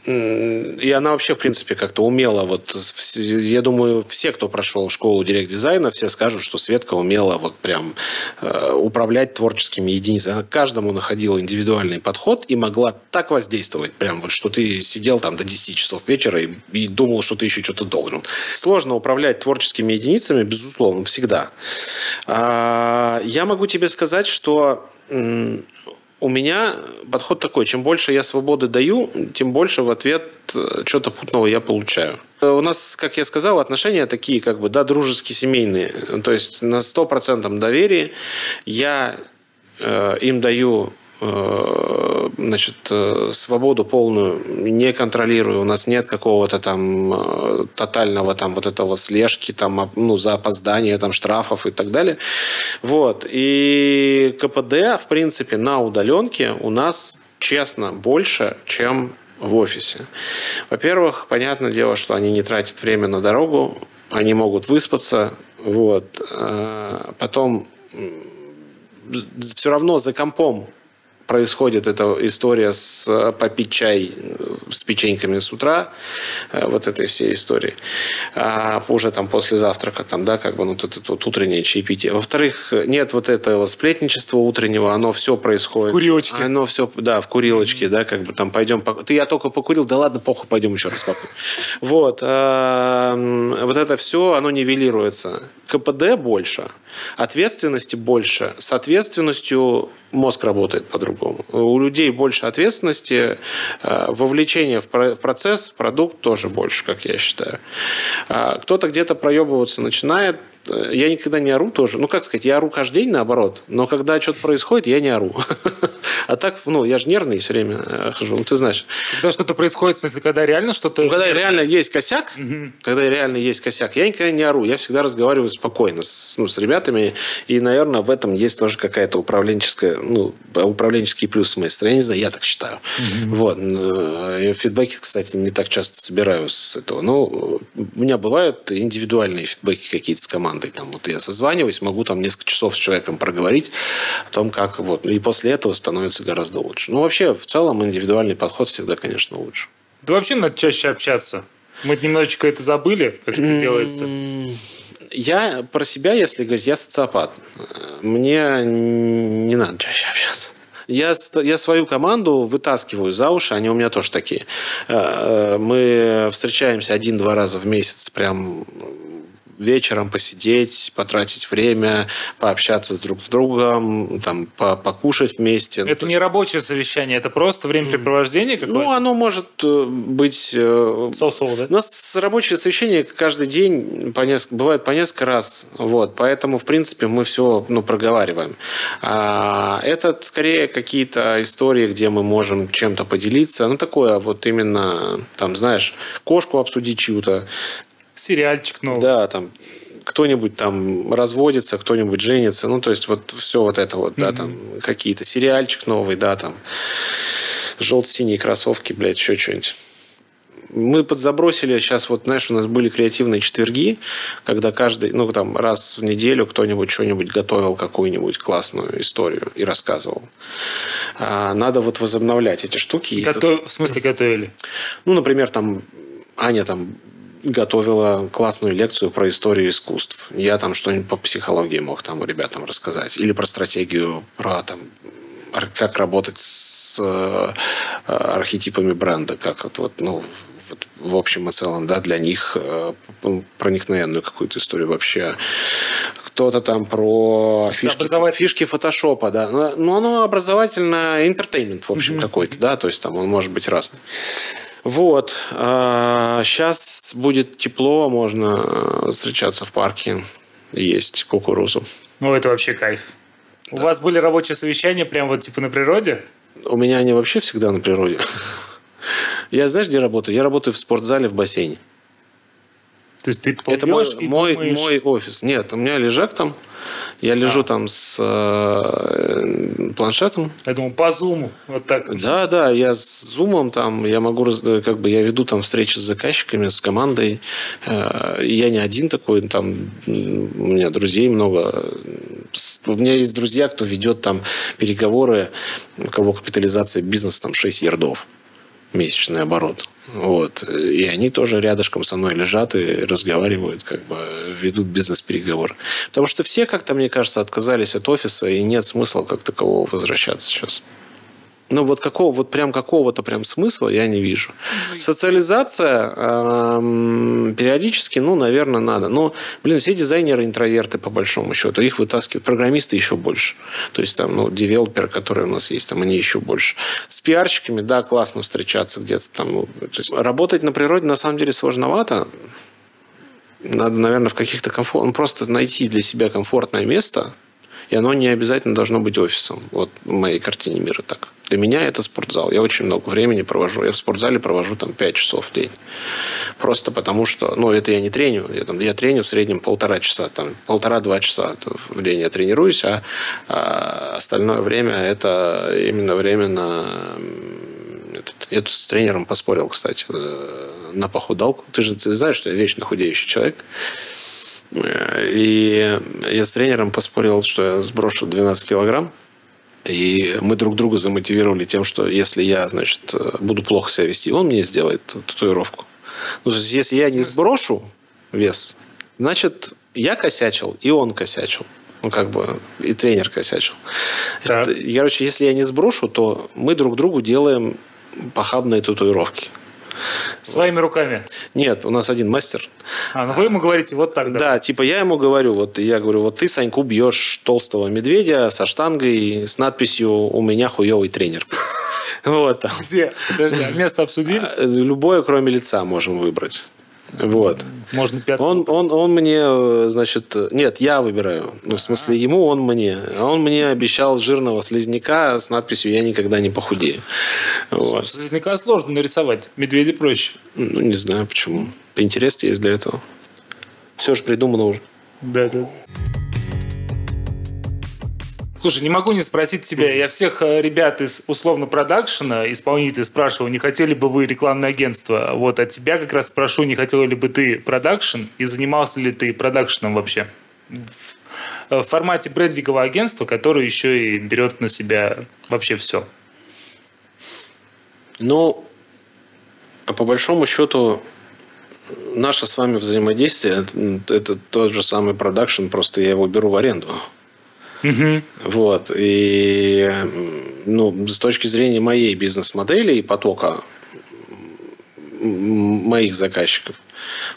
S2: и она вообще, в принципе, как-то умела. Вот, я думаю, все, кто прошел школу директ-дизайна, все скажут, что Светка умела вот прям э, управлять творческими единицами. Она каждому находила индивидуальный подход и могла так воздействовать, прям вот, что ты сидел там до 10 часов вечера и, и думал, что ты еще что-то должен. Сложно управлять творческими единицами, безусловно, всегда. А, я могу тебе сказать, что у меня подход такой, чем больше я свободы даю, тем больше в ответ э, что-то путного я получаю. Э, У нас, как я сказал, отношения такие, как бы, да, дружеские, семейные. То есть на 100% доверии я э, им даю значит, э, свободу полную, не контролирую. У нас нет какого-то там э, тотального там вот этого слежки там, ну, за опоздание, там, штрафов и так далее. Вот. И КПД, в принципе, на удаленке у нас, честно, больше, чем в офисе. Во-первых, понятное дело, что они не тратят время на дорогу, они могут выспаться, вот. Э, Потом все равно за компом происходит эта история с э, попить чай э, с печеньками с утра, э, вот этой всей истории, а уже там после завтрака, там, да, как бы, ну, вот это вот утреннее чаепитие. Во-вторых, нет вот этого сплетничества утреннего, оно все происходит.
S1: В курилочке.
S2: Оно все, да, в курилочке, да, как бы там пойдем, ты я только покурил, да ладно, похуй, пойдем еще раз покурим. Вот, эм, вот это все, оно нивелируется. КПД больше, ответственности больше, с ответственностью мозг работает по-другому. У людей больше ответственности, э, вовлечение в про- в процесс, в продукт тоже больше, как я считаю. А Кто-то где-то проебываться начинает, я никогда не ору тоже. Ну, как сказать, я ору каждый день, наоборот. Но когда что-то происходит, я не ору. А так, ну, я же нервный все время э, хожу. Ну, ты знаешь.
S1: Когда что-то происходит, в смысле, когда реально что-то...
S2: Ну, когда реально есть косяк, когда реально есть косяк, я никогда не ору. Я всегда разговариваю спокойно с, ну, с ребятами. И, наверное, в этом есть тоже какая-то управленческая, ну, управленческий плюс с моей стороны. Я не знаю, я так считаю. Вот. Э, Я фидбэки, кстати, не так часто собираю с этого. Но у меня бывают индивидуальные фидбэки какие-то с командой. Там, вот я созваниваюсь, могу там несколько часов с человеком проговорить о том, как вот. И после этого становится гораздо лучше. Ну, вообще, в целом, индивидуальный подход всегда, конечно, лучше.
S1: Да вообще надо чаще общаться. Мы немножечко это забыли, как это делается.
S2: Я про себя, если говорить, я социопат. Мне не надо чаще общаться. Я, я свою команду вытаскиваю за уши, они у меня тоже такие. Э, э, Мы встречаемся один-два раза в месяц, прям вечером посидеть, потратить время, пообщаться с друг с другом, там, по- покушать вместе.
S1: Это не рабочее совещание, это просто времяпрепровождение
S2: Ну,
S1: какое-то?
S2: оно может э, быть... э,
S1: Соусоу, да?
S2: У нас рабочее совещание каждый день по неск- бывает по несколько раз. Вот, поэтому, в принципе, мы все ну, проговариваем. А, это скорее какие-то истории, где мы можем чем-то поделиться. Ну, такое вот именно, там, знаешь, кошку обсудить чью-то.
S1: Сериальчик новый.
S2: Да, там кто-нибудь там разводится, кто-нибудь женится. Ну, то есть, вот все вот это вот, да, там какие-то сериальчик новый, да, там желто-синие кроссовки, блядь, еще что-нибудь. Мы подзабросили, сейчас вот, знаешь, у нас были креативные четверги, когда каждый, ну, там, раз в неделю кто-нибудь что-нибудь готовил, какую-нибудь классную историю и рассказывал. А, надо вот возобновлять эти штуки. И тут-
S1: Готов- В смысле готовили?
S2: ну, например, там Аня там готовила классную лекцию про историю искусств. Я там что-нибудь по психологии мог там ребятам рассказать. Или про стратегию, про там как работать с э, архетипами бренда, как вот, вот, ну, вот в общем и целом, да, для них э, п- проникновенную какую-то историю вообще. Кто-то там про фишки,
S1: образовательный.
S2: фишки фотошопа, да. Но, но оно образовательно entertainment, в общем, какой-то, да, то есть там он может быть разный. Вот. Сейчас будет тепло, можно э, встречаться в парке, есть кукурузу.
S1: Ну, это вообще кайф. У вас были рабочие совещания прям вот типа на природе?
S2: У меня они вообще всегда на природе. Я знаешь, где работаю? Я работаю в спортзале в бассейне.
S1: То есть ты
S2: Это мой,
S1: и
S2: мой,
S1: думаешь,
S2: мой офис. Нет, у меня лежак там. Я лежу там с э, планшетом.
S1: Я думал, по зуму. Вот так.
S2: Да, да, я с зумом там, я могу, э, как бы, я веду там встречи с заказчиками, с командой. Э, Я не один такой, там у меня друзей много. У меня есть друзья, кто ведет там переговоры, у кого капитализация бизнеса там 6 ярдов месячный оборот. Вот. И они тоже рядышком со мной лежат и разговаривают, как бы ведут бизнес-переговоры. Потому что все как-то, мне кажется, отказались от офиса, и нет смысла как такового возвращаться сейчас. Ну, вот какого, вот прям какого-то прям смысла я не вижу. Социализация эм, периодически, ну, наверное, надо. Но, блин, все дизайнеры интроверты, по большому счету. Их вытаскивают. Программисты еще больше. То есть, там, ну, девелоперы, которые у нас есть, там, они еще больше. С пиарщиками, да, классно встречаться где-то там. ну, то есть, работать на природе, на самом деле, сложновато. Надо, наверное, в каких-то комфорт... ну, просто найти для себя комфортное место, и оно не обязательно должно быть офисом. Вот в моей картине мира так. Для меня это спортзал. Я очень много времени провожу. Я в спортзале провожу там 5 часов в день. Просто потому что... Ну, это я не треню. Я, там, я треню в среднем полтора часа. Там, полтора-два часа в день я тренируюсь, а, а остальное время это именно время на... я тут с тренером поспорил, кстати, э, на похудалку. Ты же ты знаешь, что я вечно худеющий человек. И я с тренером поспорил, что я сброшу 12 килограмм. И мы друг друга замотивировали тем, что если я, значит, буду плохо себя вести, он мне сделает татуировку. Ну, то есть, если я не сброшу вес, значит, я косячил, и он косячил. Ну, как бы, и тренер косячил. Это- Короче, если я не сброшу, то мы друг другу делаем похабные татуировки.
S1: Своими руками.
S2: Нет, у нас один мастер.
S1: А, ну вы ему говорите вот так, да?
S2: Да, типа я ему говорю, вот я говорю, вот ты, Саньку, бьешь толстого медведя со штангой с надписью «У меня хуевый тренер». Вот там.
S1: Где? Подожди, а место обсудили?
S2: Любое, кроме лица, можем выбрать. Вот.
S1: Можно пятый.
S2: Он, он, он мне, э, значит, нет, я выбираю. Ну, в смысле, ему, он мне. А он мне обещал жирного слизняка с надписью «Я никогда не похудею». Вот.
S1: Слизняка сложно нарисовать. Медведя проще.
S2: Ну, не знаю, почему. Интерес есть для этого. Все же придумано уже.
S1: Да, да. Слушай, не могу не спросить тебя. Я всех э, ребят из условно продакшена, исполнителей спрашивал, не хотели бы вы рекламное агентство? Вот, а тебя как раз спрошу, не хотел ли бы ты продакшн и занимался ли ты продакшеном вообще? В- В формате брендингового агентства, которое еще и берет на себя вообще все.
S2: Ну, а по большому счету, наше с вами взаимодействие это, это тот же самый продакшн, просто я его беру в аренду.
S1: Угу.
S2: Вот. И ну, с точки зрения моей бизнес-модели и потока моих заказчиков,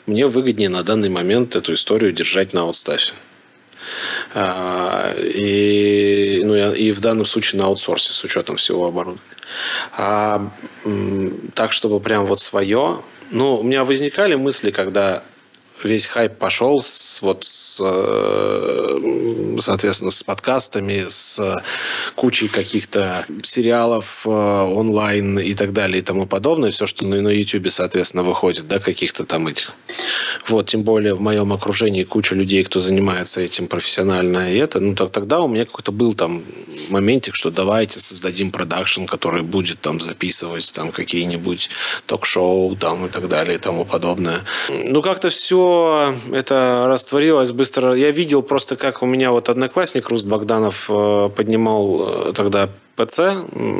S2: мне выгоднее на данный момент эту историю держать на аутстафе. А, и, ну, и в данном случае на аутсорсе с учетом всего оборудования. А, так, чтобы прям вот свое. Ну, у меня возникали мысли, когда весь хайп пошел с, вот с, э, соответственно, с подкастами, с кучей каких-то сериалов э, онлайн и так далее и тому подобное. Все, что на, на YouTube, соответственно, выходит, да, каких-то там этих. Вот, тем более в моем окружении куча людей, кто занимается этим профессионально. И это, ну, так, тогда у меня какой-то был там моментик, что давайте создадим продакшн, который будет там записывать там какие-нибудь ток-шоу там и так далее и тому подобное. Ну, как-то все это растворилось быстро. Я видел просто, как у меня вот одноклассник Руст Богданов э, поднимал э, тогда ПЦ,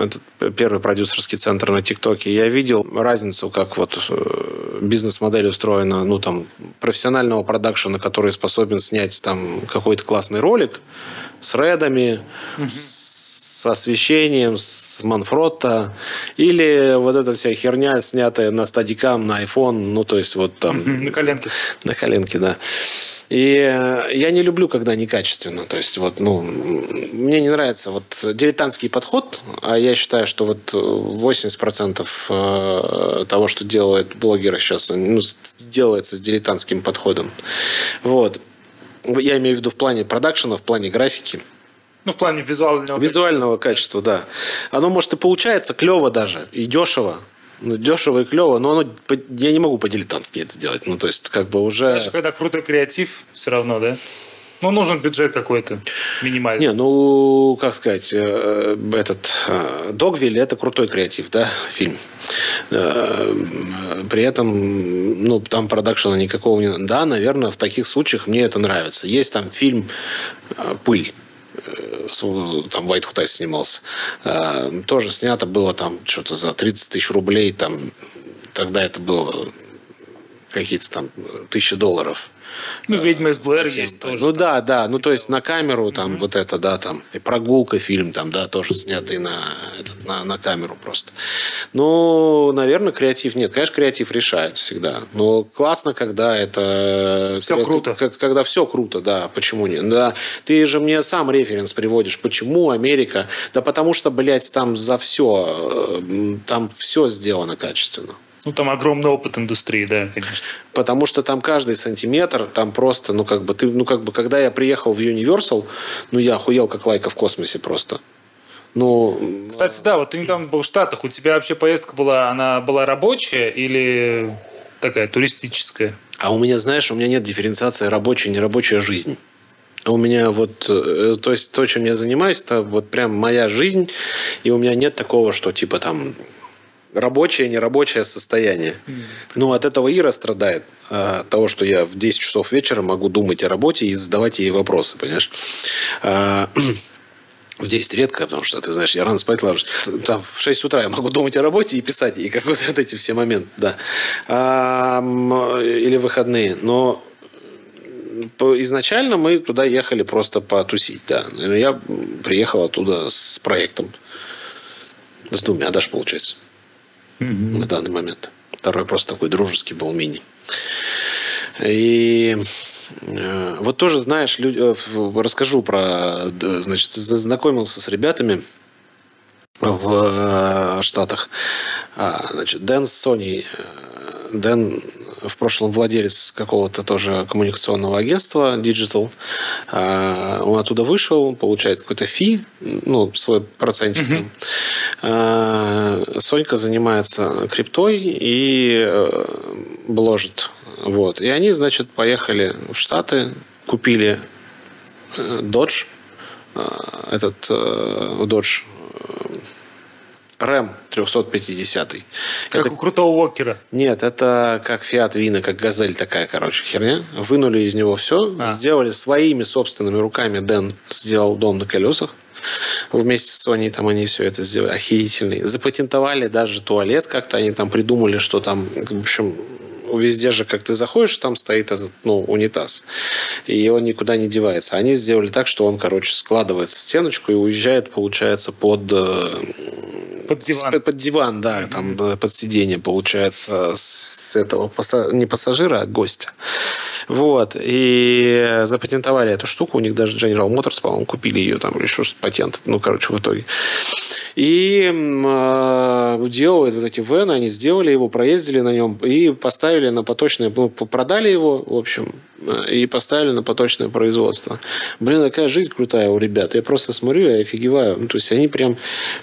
S2: это первый продюсерский центр на ТикТоке, я видел разницу, как вот э, бизнес-модель устроена, ну, там, профессионального продакшена, который способен снять там какой-то классный ролик с редами, угу. с с освещением, с Манфротта, или вот эта вся херня, снятая на стадикам, на iPhone, ну, то есть вот там...
S1: На коленке.
S2: На коленке, да. И э, я не люблю, когда некачественно. То есть, вот, ну, мне не нравится вот дилетантский подход, а я считаю, что вот 80% э, того, что делают блогеры сейчас, ну, делается с дилетантским подходом. Вот. Я имею в виду в плане продакшена, в плане графики.
S1: Ну, в плане визуального
S2: Визуального качества, да. Оно, может, и получается клево даже, и дешево. Ну, дешево и клево, но оно, я не могу по-дилетантски это делать. Ну, то есть, как бы уже...
S1: Знаешь, когда крутой креатив, все равно, да? Ну, нужен бюджет какой-то минимальный.
S2: Не, ну, как сказать, э, этот э, Догвиль – это крутой креатив, да, фильм. Э, при этом, ну, там продакшена никакого не... Да, наверное, в таких случаях мне это нравится. Есть там фильм «Пыль», там White Hot снимался. А, тоже снято было там что-то за 30 тысяч рублей. Там, тогда это было какие-то там тысячи долларов.
S1: Ну, «Ведьма из Блэр» есть тоже.
S2: Ну, да, да. Ну, то есть, на камеру там mm-hmm. вот это, да, там. И «Прогулка» фильм там, да, тоже снятый на, этот, на, на камеру просто. Ну, наверное, креатив нет. Конечно, креатив решает всегда. Но классно, когда это...
S1: Все круто.
S2: Как, когда все круто, да. Почему нет? Да. Ты же мне сам референс приводишь. Почему Америка? Да потому что, блядь, там за все, э, там все сделано качественно.
S1: Ну, там огромный опыт индустрии, да, конечно.
S2: Потому что там каждый сантиметр, там просто, ну, как бы, ты, ну, как бы, когда я приехал в Universal, ну, я охуел, как лайка в космосе просто. Ну,
S1: Кстати, да, вот ты недавно был в Штатах, у тебя вообще поездка была, она была рабочая или такая туристическая?
S2: А у меня, знаешь, у меня нет дифференциации рабочая, нерабочая жизнь. У меня вот, э, то есть то, чем я занимаюсь, это вот прям моя жизнь, и у меня нет такого, что типа там рабочее, нерабочее состояние. Mm. Ну, от этого Ира страдает. А, от того, что я в 10 часов вечера могу думать о работе и задавать ей вопросы, понимаешь? А, в 10 редко, потому что, ты знаешь, я рано спать ложусь. Там в 6 утра я могу думать о работе и писать ей, как вот эти все моменты, да. А, или выходные. Но изначально мы туда ехали просто потусить, да. Я приехал оттуда с проектом. С двумя даже, получается на данный момент. Второй просто такой дружеский был мини. И э, вот тоже, знаешь, люди, э, расскажу про, значит, знакомился с ребятами в э, Штатах. А, значит, Дэн с Соней. Дэн в прошлом владелец какого-то тоже коммуникационного агентства Digital. А, он оттуда вышел, получает какой-то фи, ну, свой процентик там. А, Сонька занимается криптой и э, бложит. Вот. И они, значит, поехали в Штаты, купили э, Dodge, э, этот Dodge Рэм 350.
S1: Как это... у крутого Уокера.
S2: Нет, это как Фиат Вина, как Газель такая, короче, херня. Вынули из него все, а. сделали своими собственными руками. Дэн сделал дом на колесах. Вместе с Sony там они все это сделали. Охерительный. Запатентовали даже туалет как-то. Они там придумали, что там, в общем, везде же, как ты заходишь, там стоит этот, ну, унитаз. И он никуда не девается. Они сделали так, что он, короче, складывается в стеночку и уезжает, получается, под...
S1: Под диван.
S2: с- под диван, да, там под сиденье, получается, с этого не пассажира, а гостя. Вот. И запатентовали эту штуку. У них даже General Motors, по-моему, купили ее там или что-то патент. Ну, короче, в итоге. И э, делают вот эти вены, они сделали его, проездили на нем и поставили на поточное, ну, продали его, в общем, э, и поставили на поточное производство. Блин, такая жизнь крутая у ребят. Я просто смотрю и офигеваю. Ну, то есть они прям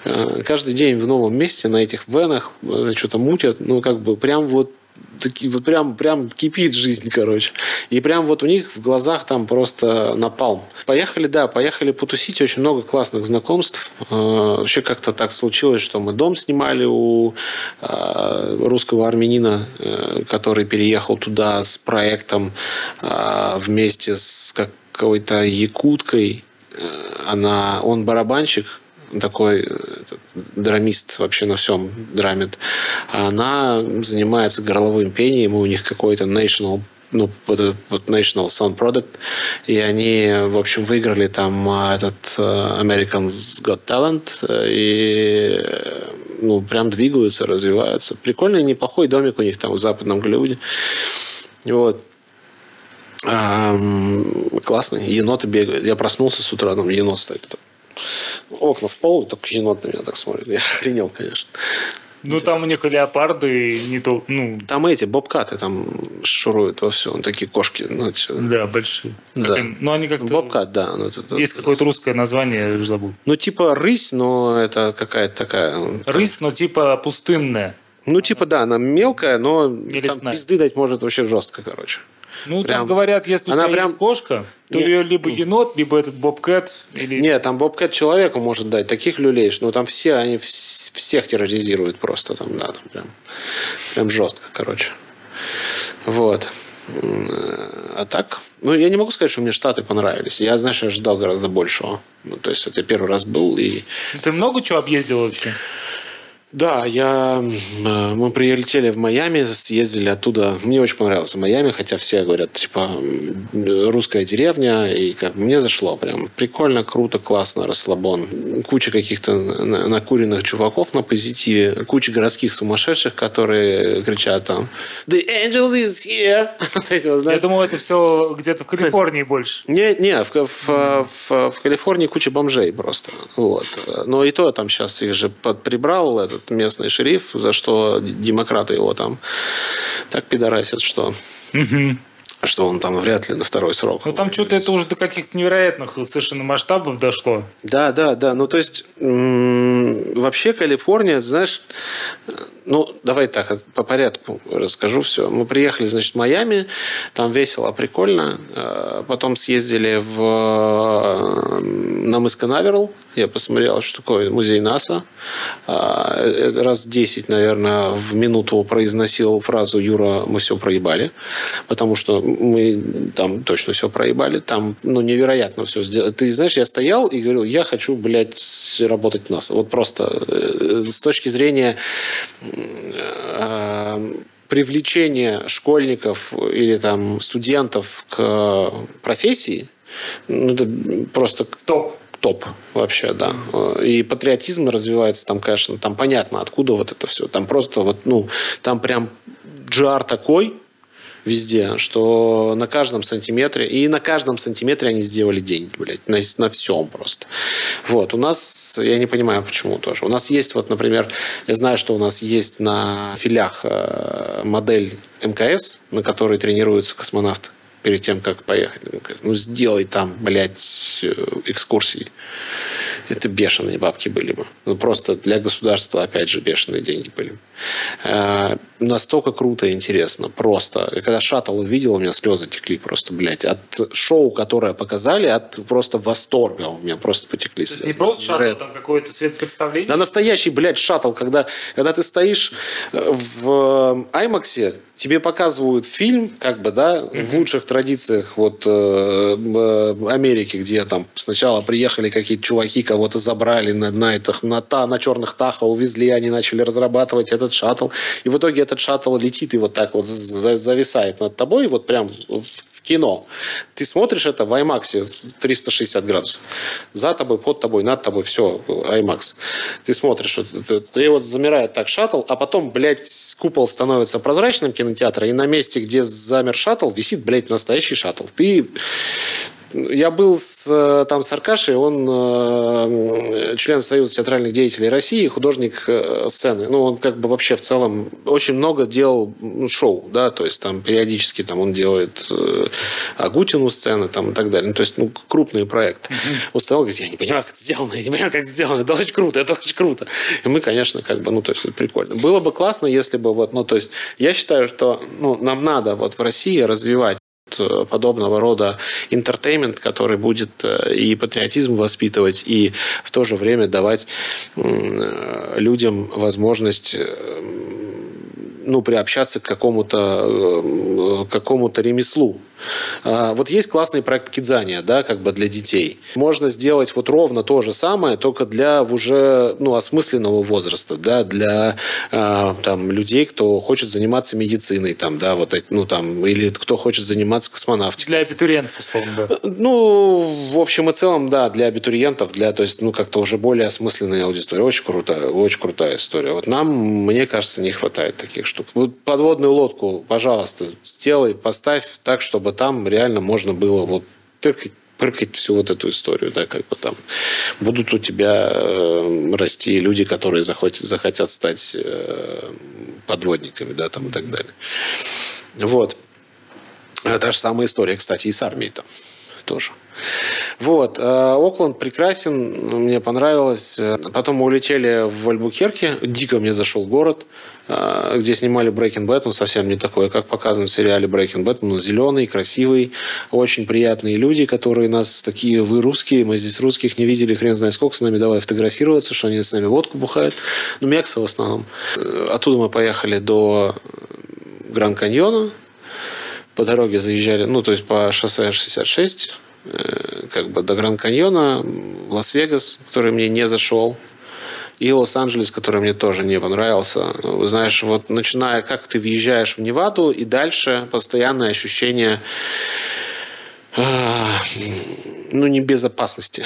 S2: э, каждый день в новом месте на этих венах что-то мутят. Ну, как бы прям вот такие вот прям, прям кипит жизнь, короче. И прям вот у них в глазах там просто напалм. Поехали, да, поехали потусить. Очень много классных знакомств. Э, Вообще как-то так случилось, что мы дом снимали у э, русского армянина, э, который переехал туда с проектом вместе с какой-то якуткой. Она, он барабанщик, такой э, драмист вообще на всем драмит. А она занимается горловым пением, и у них какой-то national ну, вот этот вот National Sound Product, и они, в общем, выиграли там а, этот э, American's Got Talent, э, и ну, прям двигаются, развиваются. Прикольный, неплохой домик у них там в западном Голливуде. Вот. Ам, классный. Еноты бегают. Я проснулся с утра, там енот стоит. Так. Окна в пол, и только енот на меня так смотрит. Я охренел, конечно.
S1: Ну, там у них и леопарды, не то, ну,
S2: Там эти бобкаты там шуруют во все. Такие кошки. Ну, всё.
S1: да, большие. Как
S2: Да.
S1: они- ну, они как-то...
S2: Бобкат, да. Ну, это- это-
S1: Есть какое-то русское название, я уже забыл.
S2: Ну, типа рысь, но это какая-то такая... там-
S1: Рысь, но типа пустынная.
S2: Ну, типа, да, она мелкая, но там
S1: лесная.
S2: пизды дать может вообще жестко, короче.
S1: Ну,
S2: Прям-
S1: там говорят, если у
S2: Она
S1: тебя
S2: прям-
S1: есть кошка, то
S2: Не-
S1: ее либо енот, либо этот бобкэт, или...
S2: Нет, там бобкэт человеку может дать, таких люлей, что ну, там все, они вс- всех терроризируют просто там, да, там прям, прям жестко, короче. Вот. А так, ну, я не могу сказать, что мне Штаты понравились. Я, знаешь, ожидал гораздо большего. Ну, то есть, вот я первый раз был, и
S1: Ты много чего объездил вообще?
S2: Да, я, э, мы прилетели в Майами, съездили оттуда. Мне очень понравился Майами, хотя все говорят, типа, м, русская деревня, и как мне зашло прям. Прикольно, круто, классно, расслабон. Куча каких-то на- накуренных чуваков на позитиве, куча городских сумасшедших, которые кричат там «The angels is here!»
S1: Я думал, это все где-то в Калифорнии больше.
S2: не, не, в, в, в- в Калифорнии куча бомжей просто. Вот. Но и то там сейчас их же подприбрал этот местный шериф, за что демократы его там так пидорасят, что, что он там вряд ли на второй срок.
S1: Ну, там что-то это уже до каких-то невероятных совершенно масштабов дошло.
S2: Да, да, да. Ну, то есть, вообще Калифорния, знаешь, ну, давай так, по порядку расскажу все. Мы приехали, значит, в Майами, там весело, прикольно. Э, Потом съездили в, э, на мыс Канаверал. Я посмотрел, что такое музей НАСА. А, э, Раз 10, наверное, в минуту произносил фразу «Юра, мы все проебали». Потому что мы там точно все проебали. Там, ну, невероятно все сделали. Ты знаешь, я стоял и говорил, я хочу, блядь, работать в НАСА. Вот просто э, с точки зрения э, привлечения школьников или там студентов к профессии, ну, это просто
S1: Топ.
S2: Топ вообще, да. И патриотизм развивается там, конечно, там понятно, откуда вот это все. Там просто вот, ну, там прям джар такой везде, что на каждом сантиметре, и на каждом сантиметре они сделали деньги, блядь, на, на всем просто. Вот, у нас, я не понимаю, почему тоже. У нас есть вот, например, я знаю, что у нас есть на филях э, модель МКС, на которой тренируются космонавты перед тем, как поехать. Ну, сделай там, блядь, э, экскурсии. Это бешеные бабки были бы. Ну, просто для государства, опять же, бешеные деньги были. Э, Настолько круто и интересно. Просто. Я когда шаттл увидел, у меня слезы текли просто, блядь. От шоу, которое показали, от просто восторга у меня просто потекли слезы.
S1: Не просто шаттл,
S2: Рэд.
S1: там какое-то свет представление.
S2: Да настоящий, блядь, шаттл, когда, когда ты стоишь э, в э, Аймаксе, тебе показывают фильм, как бы, да, mm-hmm. в лучших традициях вот э, э, Америки, где там сначала приехали какие-то чуваки, кого-то забрали на, на, этих, на, та, на черных тахо, увезли, они начали разрабатывать этот шаттл. И в итоге этот шаттл летит и вот так вот зависает над тобой, вот прям кино. Ты смотришь это в IMAX 360 градусов. За тобой, под тобой, над тобой, все, IMAX. Ты смотришь, ты вот замирает так шаттл, а потом, блядь, купол становится прозрачным кинотеатра, и на месте, где замер шаттл, висит, блядь, настоящий шаттл. Ты я был с, э, там с Аркашей, он э, член Союза театральных деятелей России, художник э, сцены. Ну, он как бы вообще в целом очень много делал ну, шоу, да, то есть там периодически там он делает э, Агутину сцены там и так далее. Ну, то есть, ну, крупные проекты. Mm-hmm. Он говорит, я не понимаю, как это сделано, я не понимаю, как это сделано, это очень круто, это очень круто. И мы, конечно, как бы, ну, то есть, это прикольно. Было бы классно, если бы вот, ну, то есть, я считаю, что ну, нам надо вот в России развивать подобного рода интертеймент, который будет э, и патриотизм воспитывать, и в то же время давать э, людям возможность ну, приобщаться к какому-то какому-то ремеслу. А, вот есть классный проект Кидзания, да, как бы для детей. Можно сделать вот ровно то же самое, только для уже ну, осмысленного возраста, да, для а, там, людей, кто хочет заниматься медициной, там, да, вот, ну, там, или кто хочет заниматься космонавтикой.
S1: Для абитуриентов, условно, да.
S2: Ну, в общем и целом, да, для абитуриентов, для, то есть, ну, как-то уже более осмысленная аудитория. Очень крутая, очень крутая история. Вот нам, мне кажется, не хватает таких штук. Вот подводную лодку, пожалуйста, сделай, поставь так, чтобы там реально можно было вот тыркать прыкать всю вот эту историю, да, как бы там будут у тебя э, расти люди, которые захотят, захотят стать э, подводниками, да, там и так далее. Вот. Та же самая история, кстати, и с армией там тоже. Вот. Э, Окленд прекрасен, мне понравилось. Потом мы улетели в Альбукерке. Дико мне зашел город, э, где снимали Breaking Bad. Он совсем не такой, как показан в сериале Breaking Bad. Он зеленый, красивый, очень приятные люди, которые нас такие, вы русские, мы здесь русских не видели, хрен знает сколько, с нами давай фотографироваться, что они с нами водку бухают. Ну, Мекса в основном. Э, оттуда мы поехали до Гранд-Каньона, по дороге заезжали, ну, то есть по шоссе 66, Э, как бы до Гранд-Каньона, Лас-Вегас, который мне не зашел, и Лос-Анджелес, который мне тоже не понравился. Знаешь, вот начиная, как ты въезжаешь в Неваду, и дальше постоянное ощущение э, ну, небезопасности.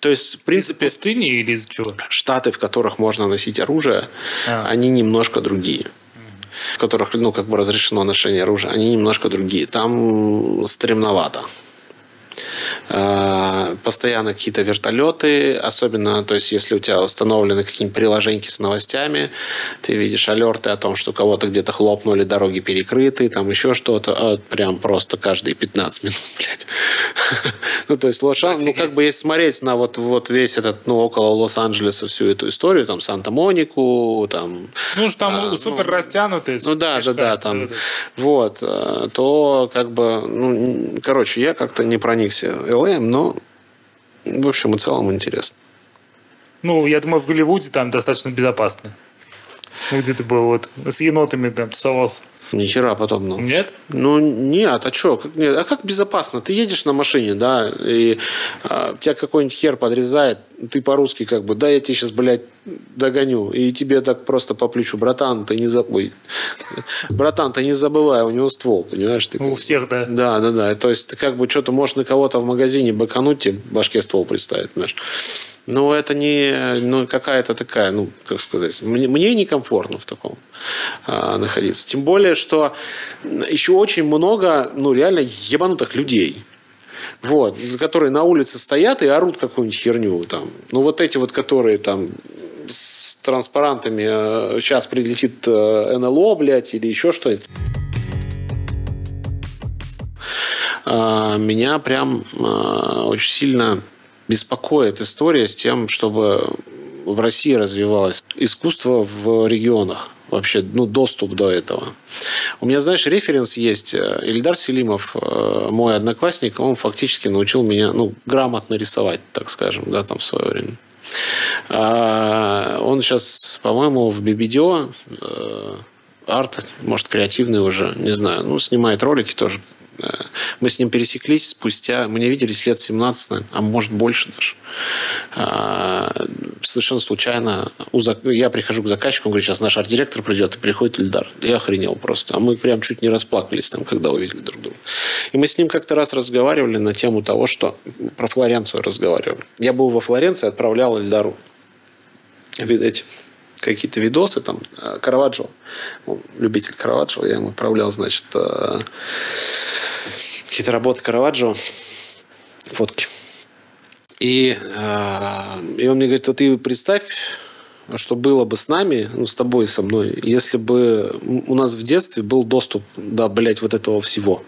S2: То есть, в принципе...
S1: Из пустыни или из чего?
S2: Штаты, в которых можно носить оружие, а. они немножко другие в которых, ну, как бы разрешено ношение оружия, они немножко другие. Там стремновато. Э, постоянно какие-то вертолеты, особенно, то есть, если у тебя установлены какие-нибудь приложения с новостями, ты видишь алерты о том, что кого-то где-то хлопнули, дороги перекрыты, там еще что-то, а прям просто каждые 15 минут, блядь. ну, то есть, Лоша, ну, как бы, если смотреть на вот, вот весь этот, ну, около Лос-Анджелеса всю эту историю, там, Санта-Монику, там...
S1: Ну, что там а, супер ну, растянутые.
S2: Ну, да, да, да, там, вот, э, то, как бы, ну, короче, я как-то не проникся ЛМ, но в общем и целом интересно.
S1: Ну, я думаю, в Голливуде там достаточно безопасно. Ну, где ты был вот с енотами там тусовался.
S2: Ни хера подобного.
S1: Нет?
S2: Ну, нет, а что? Нет, а как безопасно? Ты едешь на машине, да, и а, тебя какой-нибудь хер подрезает, ты по-русски как бы, да, я тебе сейчас, блядь, догоню, и тебе так просто по плечу, братан, ты не забывай. Братан, ты не забывай, у него ствол, понимаешь? Ты,
S1: у всех, да.
S2: Да, да, да. То есть ты как бы что-то можешь на кого-то в магазине бакануть, тебе в башке ствол представить, понимаешь? Но это не ну, какая-то такая, ну, как сказать, мне, мне некомфортно в таком а, находиться. Тем более, что еще очень много, ну, реально ебанутых людей. Вот, которые на улице стоят и орут какую-нибудь херню там. Ну, вот эти вот, которые там с транспарантами сейчас э, прилетит э, НЛО, блядь, или еще что-нибудь. А, меня прям а, очень сильно беспокоит история с тем, чтобы в России развивалось искусство в регионах вообще ну, доступ до этого. У меня, знаешь, референс есть. Ильдар Селимов, э, мой одноклассник, он фактически научил меня ну, грамотно рисовать, так скажем, да, там в свое время. А, он сейчас, по-моему, в Бибидио э, арт, может, креативный уже, не знаю. Ну, снимает ролики тоже. Мы с ним пересеклись спустя, мы не виделись лет 17, а может больше даже. А, совершенно случайно я прихожу к заказчику, он говорит, сейчас наш арт-директор придет, и приходит Ильдар. Я охренел просто. А мы прям чуть не расплакались там, когда увидели друг друга. И мы с ним как-то раз разговаривали на тему того, что про Флоренцию разговаривали. Я был во Флоренции, отправлял Ильдару эти какие-то видосы, там, э, Караваджо, любитель Караваджо, я ему отправлял, значит, э, какие-то работы Караваджо, фотки. И, э, и он мне говорит, вот ты представь, что было бы с нами, ну, с тобой, со мной, если бы у нас в детстве был доступ до, блядь, вот этого всего.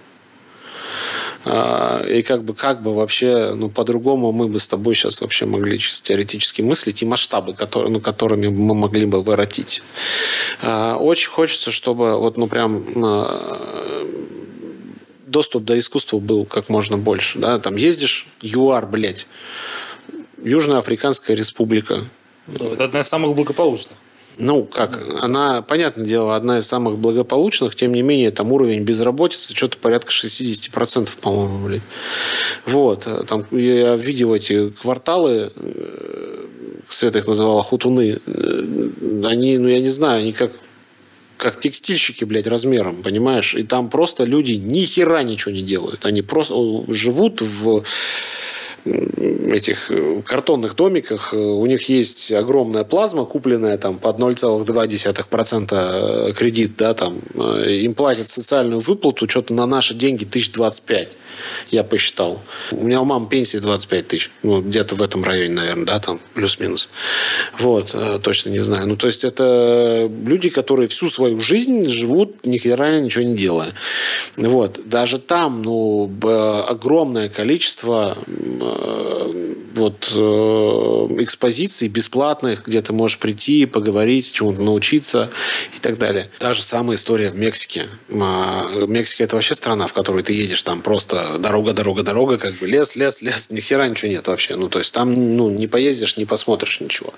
S2: А, и как бы, как бы вообще, ну, по-другому мы бы с тобой сейчас вообще могли чисто теоретически мыслить и масштабы, которые, ну, которыми мы могли бы воротить. А, очень хочется, чтобы вот, ну, прям а, доступ до искусства был как можно больше. Да? Там ездишь, ЮАР, блядь, Южная Африканская Республика.
S1: Ну, это одна из самых благополучных.
S2: Ну, как, она, понятное дело, одна из самых благополучных, тем не менее, там уровень безработицы что-то порядка 60%, по-моему, блядь. Вот, там я видел эти кварталы, э, Света их называла хутуны, э, они, ну, я не знаю, они как как текстильщики, блядь, размером, понимаешь? И там просто люди ни хера ничего не делают. Они просто живут в этих э, картонных домиках э, у них есть огромная плазма, купленная там под 0,2% э, кредит, да, там им платят социальную выплату, что-то на наши деньги 1025, я посчитал. У меня у мамы пенсия 25 тысяч, ну, где-то в этом районе, наверное, да, там, плюс-минус. Вот, точно не знаю. Ну, то есть, это люди, которые всю свою жизнь живут, ни хера ничего не делая. Вот. Даже там, ну, огромное количество вот э, экспозиций бесплатных, где ты можешь прийти, поговорить, чему-то научиться и так далее. Та же самая история в Мексике. Мексика это вообще страна, в которой ты едешь, там просто дорога, дорога, дорога, как бы лес, лес, лес, ни хера ничего нет вообще. Ну, то есть там ну, не поездишь, не посмотришь ничего.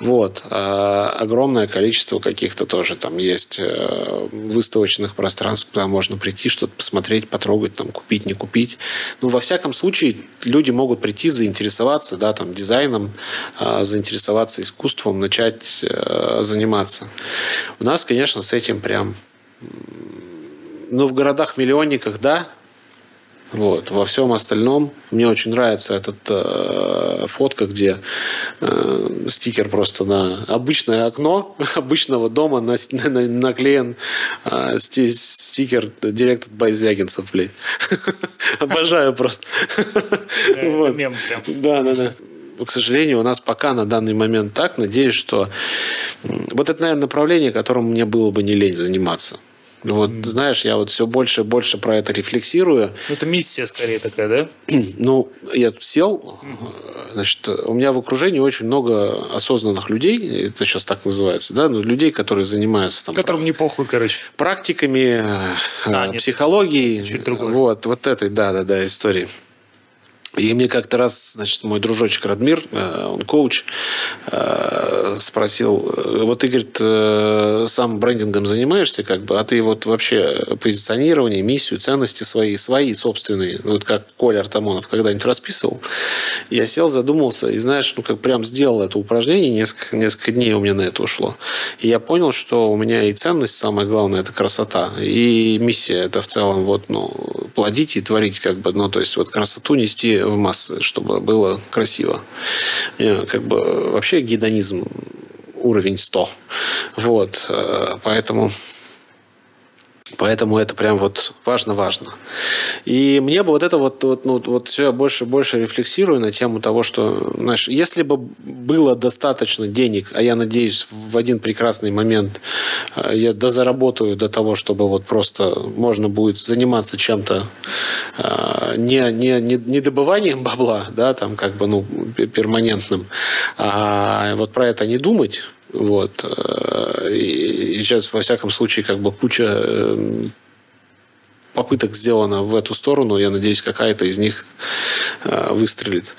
S2: Вот. А огромное количество каких-то тоже там есть э, выставочных пространств, куда можно прийти, что-то посмотреть, потрогать, там, купить, не купить. Ну, во всяком случае, люди могут прийти, заинтересоваться да, там, дизайном, а, заинтересоваться искусством, начать э, заниматься. У нас, конечно, с этим прям... Ну, в городах-миллионниках, да, вот. Во всем остальном мне очень нравится этот э, фотка, где э, стикер просто на обычное окно обычного дома на, на, наклеен э, стикер Directed by Звягинцев, блядь. Обожаю просто. Да, да, да к сожалению, у нас пока на данный момент так. Надеюсь, что вот это, наверное, направление, которым мне было бы не лень заниматься. Вот, mm. знаешь, я вот все больше и больше про это рефлексирую.
S1: Ну, это миссия скорее такая, да?
S2: ну, я сел, mm-hmm. значит, у меня в окружении очень много осознанных людей, это сейчас так называется, да, ну, людей, которые занимаются там...
S1: Которым не похуй, короче.
S2: Практиками, а, э, психологией. Чуть вот, вот этой, да-да-да, истории. И мне как-то раз, значит, мой дружочек Радмир, э, он коуч, э, спросил, вот ты, говорит, сам брендингом занимаешься, как бы, а ты вот вообще позиционирование, миссию, ценности свои, свои собственные, вот как Коля Артамонов когда-нибудь расписывал, я сел, задумался, и знаешь, ну как прям сделал это упражнение, несколько, несколько дней у меня на это ушло. И я понял, что у меня и ценность, самое главное, это красота, и миссия, это в целом вот, ну, плодить и творить, как бы, ну, то есть вот красоту нести в массы, чтобы было красиво. И, как бы вообще гедонизм уровень 100. Вот. Э, поэтому Поэтому это прям вот важно-важно. И мне бы вот это вот, вот, ну, вот все я больше и больше рефлексирую на тему того, что, знаешь, если бы было достаточно денег, а я надеюсь, в один прекрасный момент э, я дозаработаю до того, чтобы вот просто можно будет заниматься чем-то э, не, не, не, не добыванием бабла, да, там как бы, ну, перманентным, а вот про это не думать, вот. Э, и сейчас, во всяком случае, как бы куча э, попыток сделано в эту сторону, я надеюсь, какая-то из них э, выстрелит.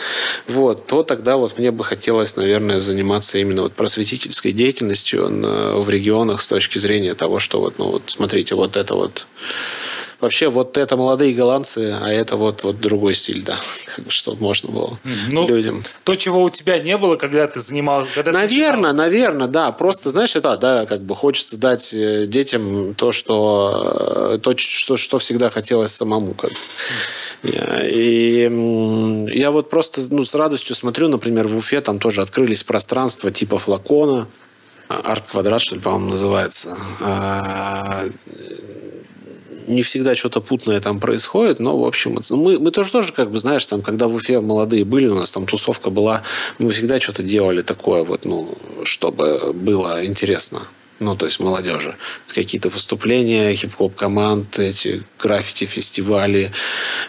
S2: Вот, то тогда вот мне бы хотелось, наверное, заниматься именно вот просветительской деятельностью в регионах с точки зрения того, что вот, ну вот, смотрите, вот это вот вообще вот это молодые голландцы, а это вот, вот другой стиль, да, как бы, чтобы можно было ну, людям.
S1: То, чего у тебя не было, когда ты занимал... Когда
S2: наверное, ты наверное, да. Просто, знаешь, это, да, как бы хочется дать э, детям то, что, э, то, что, что всегда хотелось самому. Как. И я вот просто ну, с радостью смотрю, например, в Уфе там тоже открылись пространства типа флакона, арт-квадрат, что ли, по-моему, называется а, не всегда что-то путное там происходит, но, в общем, мы, мы тоже, тоже, как бы, знаешь, там, когда в Уфе молодые были, у нас там тусовка была, мы всегда что-то делали такое вот, ну, чтобы было интересно ну, то есть молодежи. Какие-то выступления, хип-хоп команд, эти граффити, фестивали,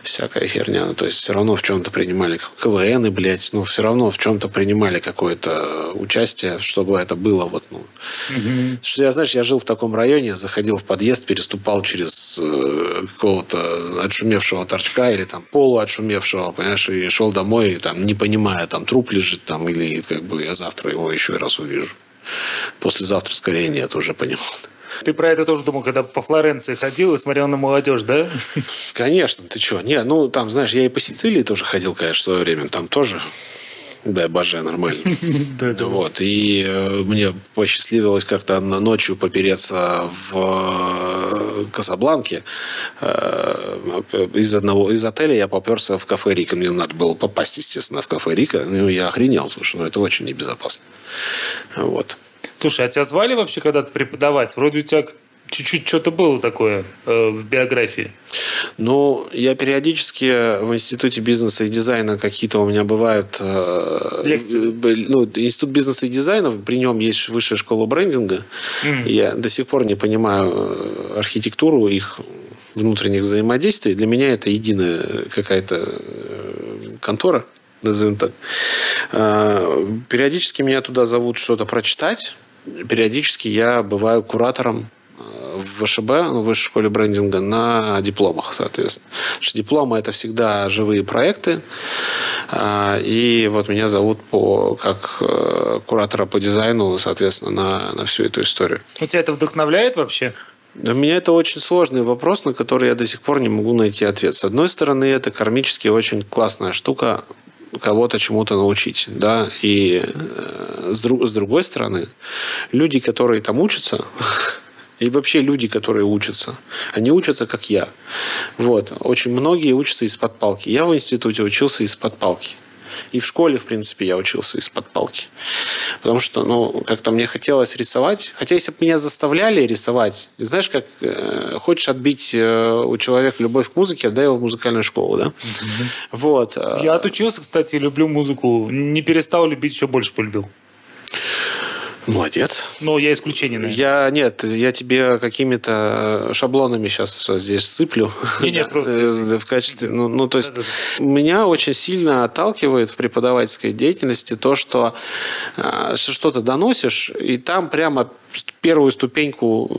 S2: всякая херня. Ну, то есть все равно в чем-то принимали КВН, и, блядь, ну, все равно в чем-то принимали какое-то участие, чтобы это было вот, ну. Угу. Что я, знаешь, я жил в таком районе, заходил в подъезд, переступал через э, какого-то отшумевшего торчка или там полуотшумевшего, понимаешь, и шел домой, там, не понимая, там труп лежит там, или как бы я завтра его еще раз увижу. Послезавтра скорее нет, уже понимал.
S1: Ты про это тоже думал, когда по Флоренции ходил и смотрел на молодежь, да?
S2: Конечно, ты что? Не, ну там, знаешь, я и по Сицилии тоже ходил, конечно, в свое время. Там тоже да, боже, нормально. Вот. И э, мне посчастливилось как-то ночью попереться в э, Касабланке. Э, из одного из отеля я поперся в кафе Рика. Мне надо было попасть, естественно, в кафе Рика. Ну, я охренел, слушай, ну это очень небезопасно. Вот.
S1: Слушай, а тебя звали вообще когда-то преподавать? Вроде у тебя чуть-чуть что-то было такое э, в биографии.
S2: Ну, я периодически в Институте бизнеса и дизайна какие-то у меня бывают... Э,
S1: Лекции?
S2: Ну, Институт бизнеса и дизайна, при нем есть высшая школа брендинга. Mm. Я до сих пор не понимаю э, архитектуру их внутренних взаимодействий. Для меня это единая какая-то э, контора, назовем так. Э, периодически меня туда зовут что-то прочитать. Периодически я бываю куратором в ВШБ, ну, в Высшей школе брендинга, на дипломах, соответственно. что дипломы – это всегда живые проекты. А, и вот меня зовут по, как э, куратора по дизайну, соответственно, на, на всю эту историю.
S1: У тебя это вдохновляет вообще?
S2: Для меня это очень сложный вопрос, на который я до сих пор не могу найти ответ. С одной стороны, это кармически очень классная штука, кого-то чему-то научить, да, и э, с, друг, с другой стороны, люди, которые там учатся, И вообще люди, которые учатся, они учатся, как я. Вот. Очень многие учатся из-под палки. Я в институте учился из-под палки. И в школе, в принципе, я учился из-под палки. Потому что, ну, как-то мне хотелось рисовать. Хотя, если бы меня заставляли рисовать, знаешь, как э, хочешь отбить э, у человека любовь к музыке, отдай его в музыкальную школу, да? Mm-hmm. Вот.
S1: Я отучился, кстати, люблю музыку. Не перестал любить, еще больше полюбил.
S2: Молодец.
S1: Но я исключение,
S2: наверное. Я, нет, я тебе какими-то шаблонами сейчас здесь сыплю.
S1: Не, нет, просто...
S2: Э, в качестве... Ну, ну то есть, да, да, да. меня очень сильно отталкивает в преподавательской деятельности то, что, э, что что-то доносишь, и там прямо первую ступеньку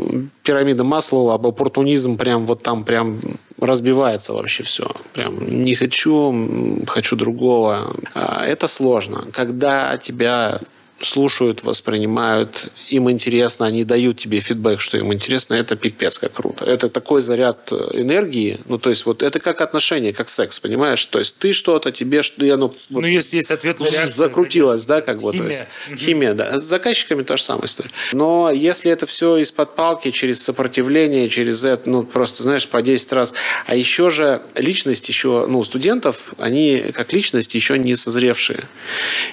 S2: пирамиды Маслова об оппортунизм прям вот там прям разбивается вообще все. Прям не хочу, хочу другого. А, это сложно. Когда тебя слушают, воспринимают, им интересно, они дают тебе фидбэк, что им интересно, это пипец как круто. Это такой заряд э, энергии, ну, то есть вот это как отношение, как секс, понимаешь? То есть ты что-то, тебе что я, ну...
S1: Вот, ну, если есть ответная реакция.
S2: Закрутилась, да, как бы, химия. то есть угу. химия, да. С заказчиками та же самая история. Но если это все из-под палки, через сопротивление, через это, ну, просто, знаешь, по 10 раз. А еще же личность еще, ну, студентов, они как личность еще не созревшие.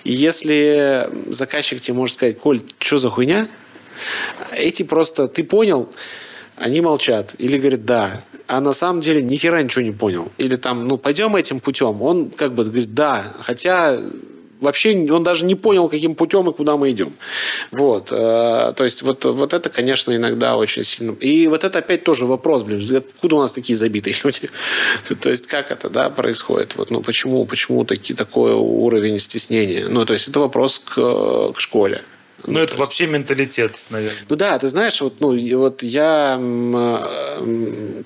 S2: И если заказчик заказчик тебе может сказать, Коль, что за хуйня? Эти просто, ты понял, они молчат. Или говорят, да. А на самом деле ни хера ничего не понял. Или там, ну, пойдем этим путем. Он как бы говорит, да. Хотя вообще он даже не понял, каким путем и куда мы идем. Вот. Э, то есть вот, вот это, конечно, иногда очень сильно... И вот это опять тоже вопрос, блин, откуда у нас такие забитые люди? То есть как это да, происходит? Вот, ну, почему, почему таки, такой уровень стеснения? Ну, то есть это вопрос к, к школе.
S1: Ну, ну это есть... вообще менталитет, наверное.
S2: Ну да, ты знаешь, вот, ну, вот я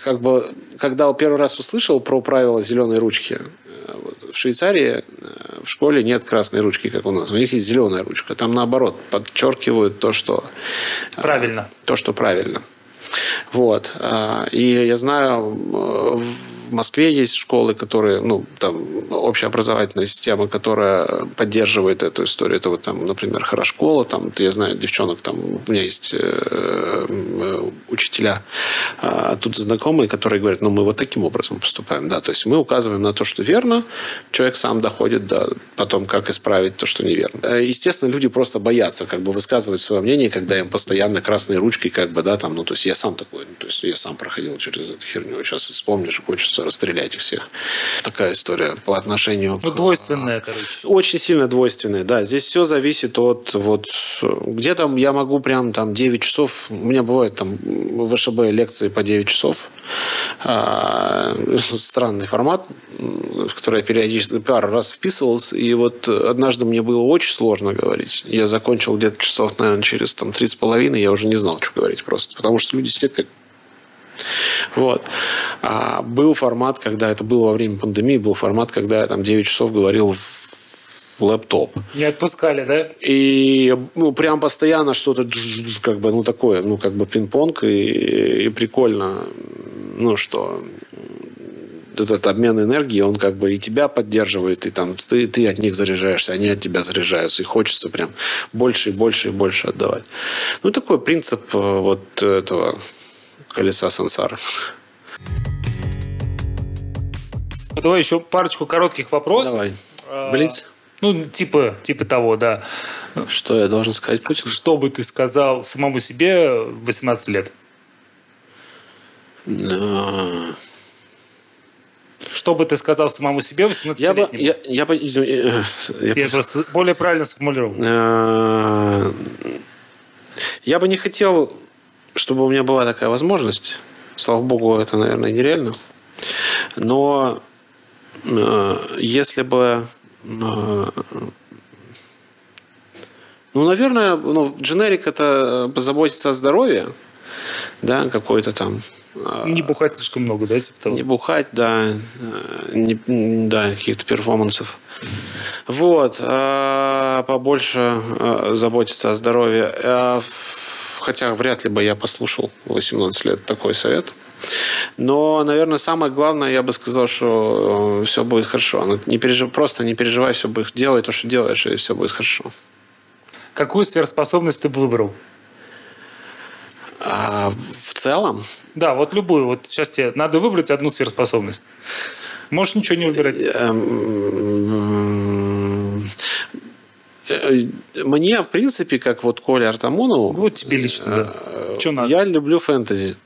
S2: как бы когда первый раз услышал про правила зеленой ручки, в Швейцарии в школе нет красной ручки, как у нас. У них есть зеленая ручка. Там наоборот подчеркивают то, что
S1: правильно.
S2: То, что правильно. Вот. И я знаю, в Москве есть школы, которые, ну, там, общеобразовательная система, которая поддерживает эту историю. Это вот там, например, Хорошкола, там, я знаю девчонок, там, у меня есть э, учителя э, тут знакомые, которые говорят, ну, мы вот таким образом поступаем, да, то есть мы указываем на то, что верно, человек сам доходит до потом, как исправить то, что неверно. Э, естественно, люди просто боятся как бы высказывать свое мнение, когда им постоянно красной ручкой, как бы, да, там, ну, то есть я сам такой, то есть я сам проходил через эту херню, сейчас вспомнишь, хочется хочется расстрелять их всех. Такая история по отношению...
S1: Ну, двойственная, короче.
S2: Очень сильно двойственная, да. Здесь все зависит от... Вот, где там я могу прям там 9 часов... У меня бывает там в ВШБ лекции по 9 часов. А, странный формат, в который я периодически пару раз вписывался. И вот однажды мне было очень сложно говорить. Я закончил где-то часов, наверное, через там, три с половиной. Я уже не знал, что говорить просто. Потому что люди сидят как вот. А был формат, когда это было во время пандемии, был формат, когда я там 9 часов говорил в в лэптоп.
S1: Не отпускали, да?
S2: И ну, прям постоянно что-то как бы, ну, такое, ну, как бы пинг-понг, и, и прикольно, ну, что этот обмен энергии, он как бы и тебя поддерживает, и там ты, ты от них заряжаешься, они от тебя заряжаются, и хочется прям больше и больше и больше отдавать. Ну, такой принцип э, вот этого колеса сансары.
S1: Ну, давай еще парочку коротких вопросов.
S2: Давай. А, Блиц?
S1: Ну, типа, типа того, да.
S2: Что я должен сказать Путину?
S1: Что бы ты сказал самому себе в 18 лет?
S2: А.
S1: Что бы ты сказал самому себе в 18
S2: я бы, я, я, бы, я,
S1: я, я просто более правильно сформулировал. А,
S2: я бы не хотел чтобы у меня была такая возможность, слава богу, это, наверное, нереально, но э, если бы э, ну, наверное, ну, дженерик это позаботиться о здоровье, да, какой-то там.
S1: Э, не бухать слишком много, да, типа того?
S2: Не бухать, да, э, не, да, каких-то перформансов. Вот, а побольше заботиться о здоровье. А хотя вряд ли бы я послушал 18 лет такой совет. Но, наверное, самое главное, я бы сказал, что э, все будет хорошо. Ну, не пережив... Просто не переживай, все будет. Делай то, что делаешь, и все будет хорошо.
S1: Какую сверхспособность ты бы выбрал?
S2: А, в целом?
S1: Да, вот любую. Вот сейчас тебе надо выбрать одну сверхспособность. Можешь ничего не выбирать.
S2: Э, мне, в принципе, как вот Коля Артамонову...
S1: Вот тебе лично, да.
S2: Э, Что надо? Я люблю фэнтези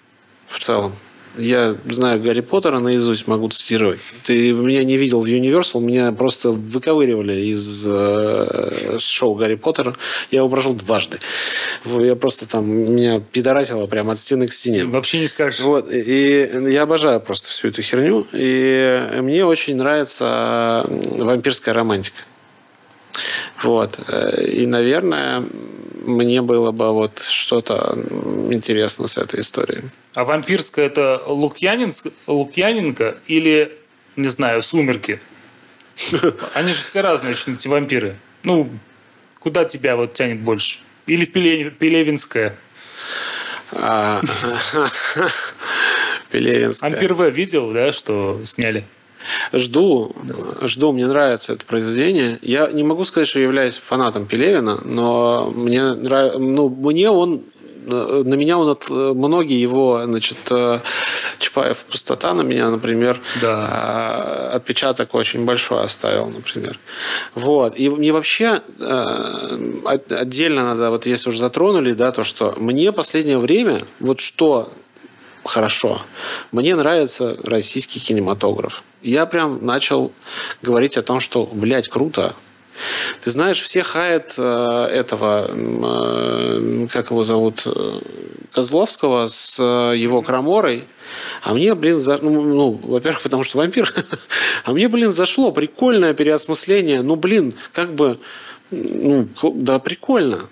S2: в целом. Я знаю Гарри Поттера наизусть, могу цитировать. Ты меня не видел в Universal, меня просто выковыривали из э, шоу Гарри Поттера. Я его прошел дважды. Я просто там, меня пидорасило прямо от стены к стене.
S1: Вообще не скажешь.
S2: Вот. И я обожаю просто всю эту херню. И мне очень нравится вампирская романтика. Вот. И, наверное, мне было бы вот что-то интересно с этой историей.
S1: А вампирская это Лукьянинск, Лукьяненко или, не знаю, Сумерки? Они же все разные, эти вампиры. Ну, куда тебя вот тянет больше? Или Пелевинская?
S2: А, Пелевинская.
S1: Ампер В видел, да, что сняли?
S2: Жду, жду, мне нравится это произведение. Я не могу сказать, что являюсь фанатом Пелевина, но мне нравится, ну, мне он на меня он от многие его, значит, э, Чапаев пустота на меня, например, да. Э, отпечаток очень большой оставил, например. Вот. И мне вообще э, отдельно надо, вот если уже затронули, да, то, что мне последнее время, вот что хорошо. Мне нравится российский кинематограф. Я прям начал говорить о том, что, блядь, круто. Ты знаешь, все хаят э, этого, э, как его зовут, э, Козловского с э, его Краморой. А мне, блин, за... ну, ну, во-первых, потому что вампир. а мне, блин, зашло прикольное переосмысление. Ну, блин, как бы, ну, да, прикольно.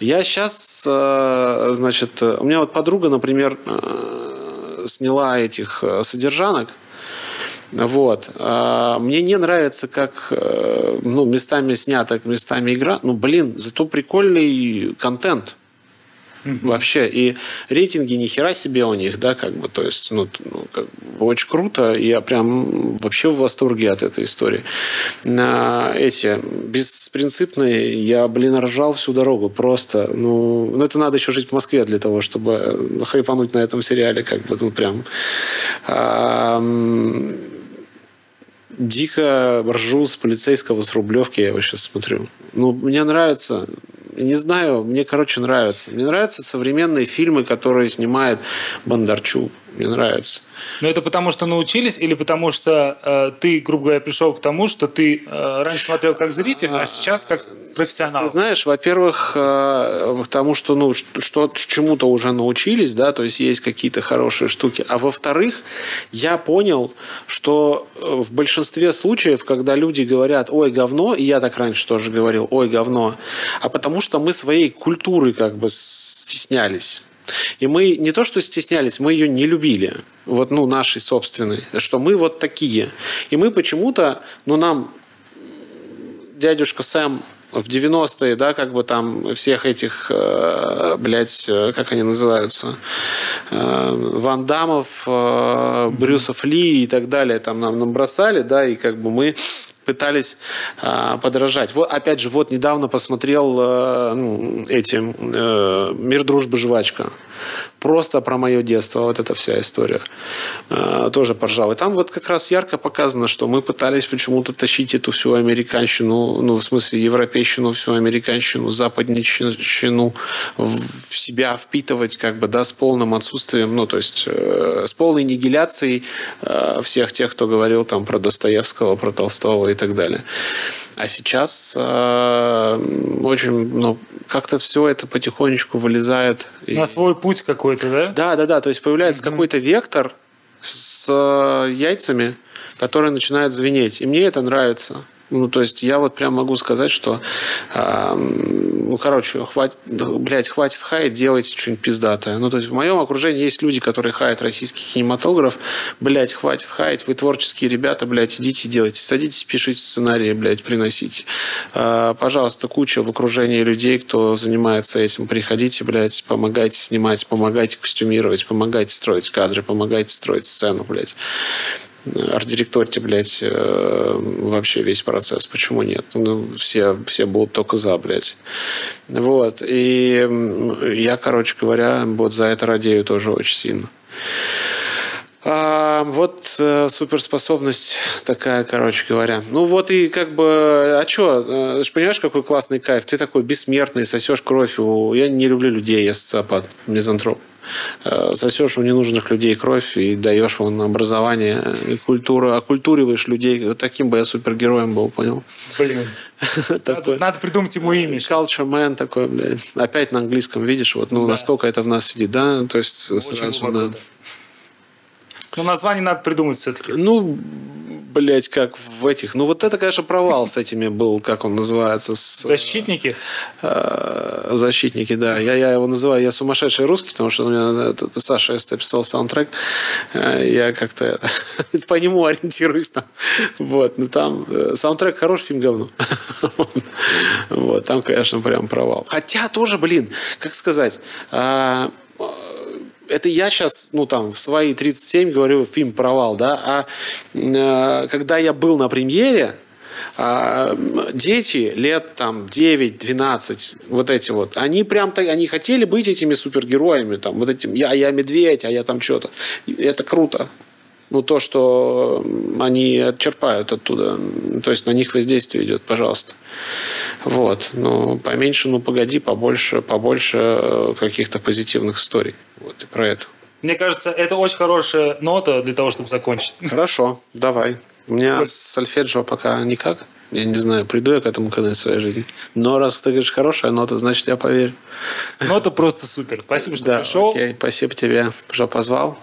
S2: Я сейчас, э, значит, у меня вот подруга, например, э, сняла этих э, содержанок. Вот. А, мне не нравится, как э, ну, местами снято, местами игра. Ну, блин, зато прикольный контент. Вообще. И рейтинги ни хера себе у них, да, как бы, то есть, ну, ну как бы, очень круто. Я прям вообще в восторге от этой истории. На эти беспринципные, я, блин, ржал всю дорогу. Просто, ну, ну, это надо еще жить в Москве для того, чтобы хайпануть на этом сериале, как бы, ну, прям. Дико ржу с полицейского с Рублевки, я его сейчас смотрю. Ну, мне нравится не знаю, мне, короче, нравится. Мне нравятся современные фильмы, которые снимает Бондарчук. Мне нравится.
S1: Но это потому, что научились, или потому что э, ты, грубо говоря, пришел к тому, что ты э, раньше смотрел как зритель, а сейчас как профессионал?
S2: Ты знаешь, во-первых, э, потому что ну, что чему-то уже научились, да, то есть есть какие-то хорошие штуки. А во-вторых, я понял, что э, в большинстве случаев, когда люди говорят, ой, говно, и я так раньше тоже говорил, ой, говно, а потому что мы своей культуры как бы стеснялись. И мы не то что стеснялись, мы ее не любили. Вот, ну, нашей собственной. Что мы вот такие. И мы почему-то, ну, нам дядюшка Сэм в 90-е, да, как бы там всех этих, э, блядь, э, как они называются, э, Ван Дамов, э, Брюсов Ли и так далее, там нам набросали, да, и как бы мы пытались э, подражать. Вот, опять же, вот недавно посмотрел э, ну, эти э, «Мир, дружбы, жвачка». Просто про мое детство, вот эта вся история. Э, тоже поржал. И там вот как раз ярко показано, что мы пытались почему-то тащить эту всю американщину, ну, в смысле, европейщину, всю американщину, западничину в себя впитывать, как бы, да, с полным отсутствием, ну, то есть, э, с полной нигиляцией э, всех тех, кто говорил там про Достоевского, про Толстого и так далее. А сейчас э, очень, ну, как-то все это потихонечку вылезает.
S1: На свой путь какой-то, да?
S2: Да, да, да. То есть появляется mm-hmm. какой-то вектор с э, яйцами, который начинает звенеть. И мне это нравится. Ну, то есть я вот прям могу сказать, что, э, ну, короче, хватит, блядь, хватит хаять, делайте что-нибудь пиздатое. Ну, то есть в моем окружении есть люди, которые хаят российский кинематограф. Блядь, хватит хаять, вы творческие ребята, блядь, идите делайте. Садитесь, пишите сценарии, блядь, приносите. Э, пожалуйста, куча в окружении людей, кто занимается этим. Приходите, блядь, помогайте снимать, помогайте костюмировать, помогайте строить кадры, помогайте строить сцену, блядь арт-директорите, блядь, э, вообще весь процесс. Почему нет? Ну, все, все будут только за, блядь. Вот. И я, короче говоря, вот за это радею тоже очень сильно. А, вот э, суперспособность такая, короче говоря. Ну вот и как бы, а что, э, ты же понимаешь, какой классный кайф? Ты такой бессмертный, сосешь кровь. У... Я не люблю людей, я социопат, мизантроп. Э, сосешь у ненужных людей кровь и даешь вон образование и культуру, окультуриваешь людей. Вот таким бы я супергероем был, понял?
S1: Блин. такой, надо, надо придумать ему имя.
S2: Culture man такой, блядь. Опять на английском, видишь, вот, ну, да. насколько это в нас сидит, да? То есть Очень сразу, да.
S1: Ну, название надо придумать все-таки.
S2: Ну, блядь, как в этих. Ну, вот это, конечно, провал с этими был, как он называется. С,
S1: защитники?
S2: Э, защитники, да. Я, я его называю, я сумасшедший русский, потому что у меня это, это Саша Эст писал саундтрек. Э, я как-то по нему ориентируюсь там. Вот, ну там э, саундтрек хороший, фильм говно. вот, там, конечно, прям провал. Хотя тоже, блин, как сказать, а, это я сейчас, ну, там, в свои 37 говорю, фильм провал, да, а э, когда я был на премьере, а, дети лет там 9-12, вот эти вот, они прям так, они хотели быть этими супергероями, там, вот этим, я, я медведь, а я там что-то. Это круто. Ну, то, что они отчерпают оттуда, то есть на них воздействие идет, пожалуйста. Вот. Ну, поменьше, ну, погоди, побольше, побольше э, каких-то позитивных историй. Вот, и про это.
S1: Мне кажется, это очень хорошая нота для того, чтобы закончить.
S2: Хорошо, давай. У меня с сольфеджио пока никак. Я не знаю, приду я к этому в своей жизни. Но раз ты говоришь хорошая нота, значит, я поверю.
S1: Нота просто супер. Спасибо, что
S2: да,
S1: пришел.
S2: Окей, спасибо тебе, что позвал.